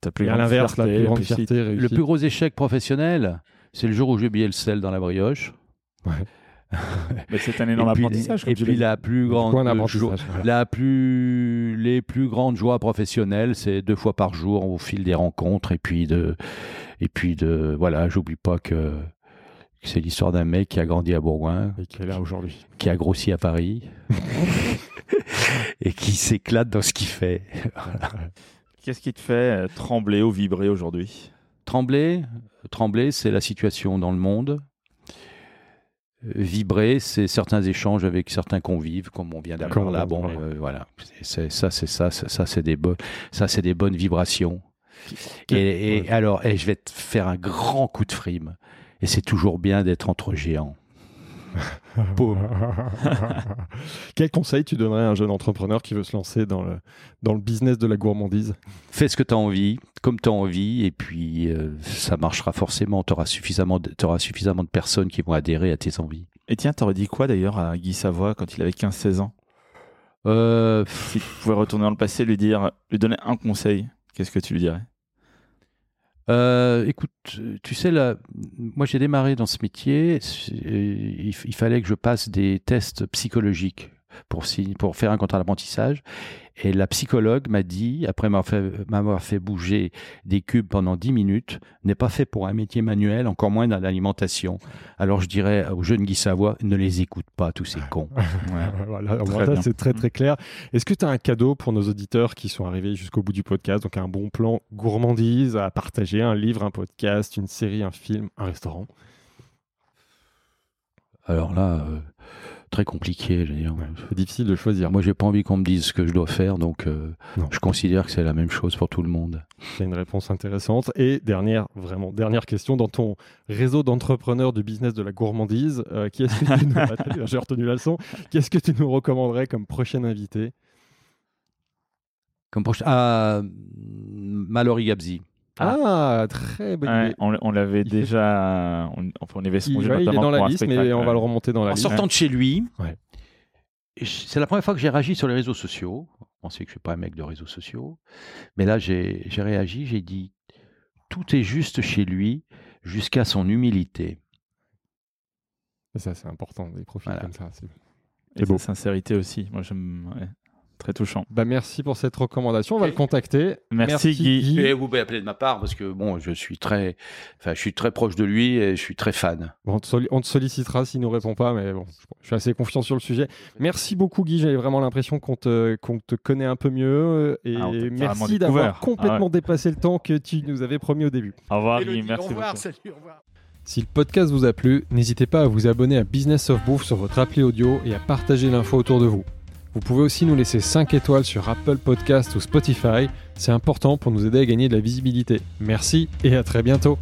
F: Ta plus
C: et à l'inverse, la
F: fierté,
C: plus grande
F: réussite.
C: fierté réussite
G: Le plus gros échec professionnel, c'est le jour où j'ai oublié le sel dans la brioche.
F: Mais c'est un énorme
G: et puis,
F: apprentissage.
G: Et puis la plus grande
C: voilà.
G: la plus les plus grandes joies professionnelles, c'est deux fois par jour au fil des rencontres et puis de et puis de voilà, j'oublie pas que, que c'est l'histoire d'un mec qui a grandi à Bourgoin,
C: Et qui est là aujourd'hui.
G: qui a grossi à Paris et qui s'éclate dans ce qu'il fait.
F: Qu'est-ce qui te fait euh, trembler ou vibrer aujourd'hui?
G: Trembler, trembler, c'est la situation dans le monde. Euh, Vibrer, c'est certains échanges avec certains convives, comme on vient d'avoir là.
C: on
G: Bon, euh, voilà, C'est- ça, c'est ça, ça, ça, c'est des bonnes, ça, c'est des bonnes vibrations. Et, et alors, et je vais te faire un grand coup de frime. Et c'est toujours bien d'être entre géants.
C: Quel conseil tu donnerais à un jeune entrepreneur qui veut se lancer dans le, dans le business de la gourmandise?
G: Fais ce que tu as envie, comme tu as envie, et puis euh, ça marchera forcément. Tu auras suffisamment, de- t'auras suffisamment de personnes qui vont adhérer à tes envies.
F: Et tiens, t'aurais dit quoi d'ailleurs à Guy Savoie quand il avait 15-16 ans?
G: Euh,
F: Si tu pouvais retourner dans le passé, lui dire, lui donner un conseil, qu'est-ce que tu lui dirais?
G: Euh, écoute, tu sais, là, moi j'ai démarré dans ce métier, c'est- il, il fallait que je passe des tests psychologiques pour, faire un contrat d'apprentissage. Et la psychologue m'a dit, après m'avoir fait, m'avoir fait bouger des cubes pendant 10 minutes, n'est pas fait pour un métier manuel, encore moins dans l'alimentation. Alors je dirais au jeune Guy Savoie, ne les écoute pas, tous ces cons.
C: Voilà, ça, c'est très très clair. Est-ce que tu as un cadeau pour nos auditeurs qui sont arrivés jusqu'au bout du podcast? Donc un bon plan gourmandise à partager, un livre, un podcast, une série, un film, un restaurant
G: Alors là, euh, très compliqué. je veux dire.
C: C'est difficile de choisir.
G: Moi, j'ai pas envie qu'on me dise ce que je dois faire, donc euh, je considère que c'est la même chose pour tout le monde.
C: C'est une réponse intéressante. Et dernière, vraiment, dernière question, dans ton réseau d'entrepreneurs du business de la gourmandise, euh, qui est-ce que tu nous... J'ai retenu la leçon. Qu'est-ce que tu nous recommanderais comme prochain invité?
G: Comme proche... Ah, Mallory Gabzi.
C: Ah, très bonne
F: Ouais,
C: idée.
F: on, on l'avait déjà. On, enfin, on avait
C: Il,
F: songé
C: il est dans la liste, mais on va le remonter dans la
G: En
C: liste.
G: sortant de chez lui,
C: Ouais.
G: c'est la première fois que j'ai réagi sur les réseaux sociaux. On sait que je suis pas un mec de réseaux sociaux, mais là j'ai réagi, j'ai dit tout est juste chez lui jusqu'à son humilité.
C: Et ça, c'est important, des profils
G: Voilà.
C: comme ça.
F: Et sa sincérité aussi. Moi, j'aime. ouais, Très touchant.
C: Bah, merci pour cette recommandation. On va le contacter.
F: Merci, Guy.
G: Et vous pouvez appeler de ma part parce que bon, je suis très, enfin, je suis très proche de lui et je suis très fan.
C: Bon, on, te soli- on te sollicitera s'il nous répond pas, mais bon, je, suis assez confiant sur le sujet. Merci beaucoup, Guy. J'avais vraiment l'impression qu'on te, qu'on te connaît un peu mieux. euh, Et
F: Ah,
C: merci d'avoir complètement
F: Ah ouais.
C: dépassé le temps que tu nous avais promis au début.
F: Au revoir, Guy. Merci
G: au revoir,
F: beaucoup.
G: salut, au revoir.
C: Si le podcast vous a plu, n'hésitez pas à vous abonner à Business of Bouffe sur votre appli audio et à partager l'info autour de vous. Vous pouvez aussi nous laisser 5 étoiles sur Apple Podcast ou Spotify, c'est important pour nous aider à gagner de la visibilité. Merci et à très bientôt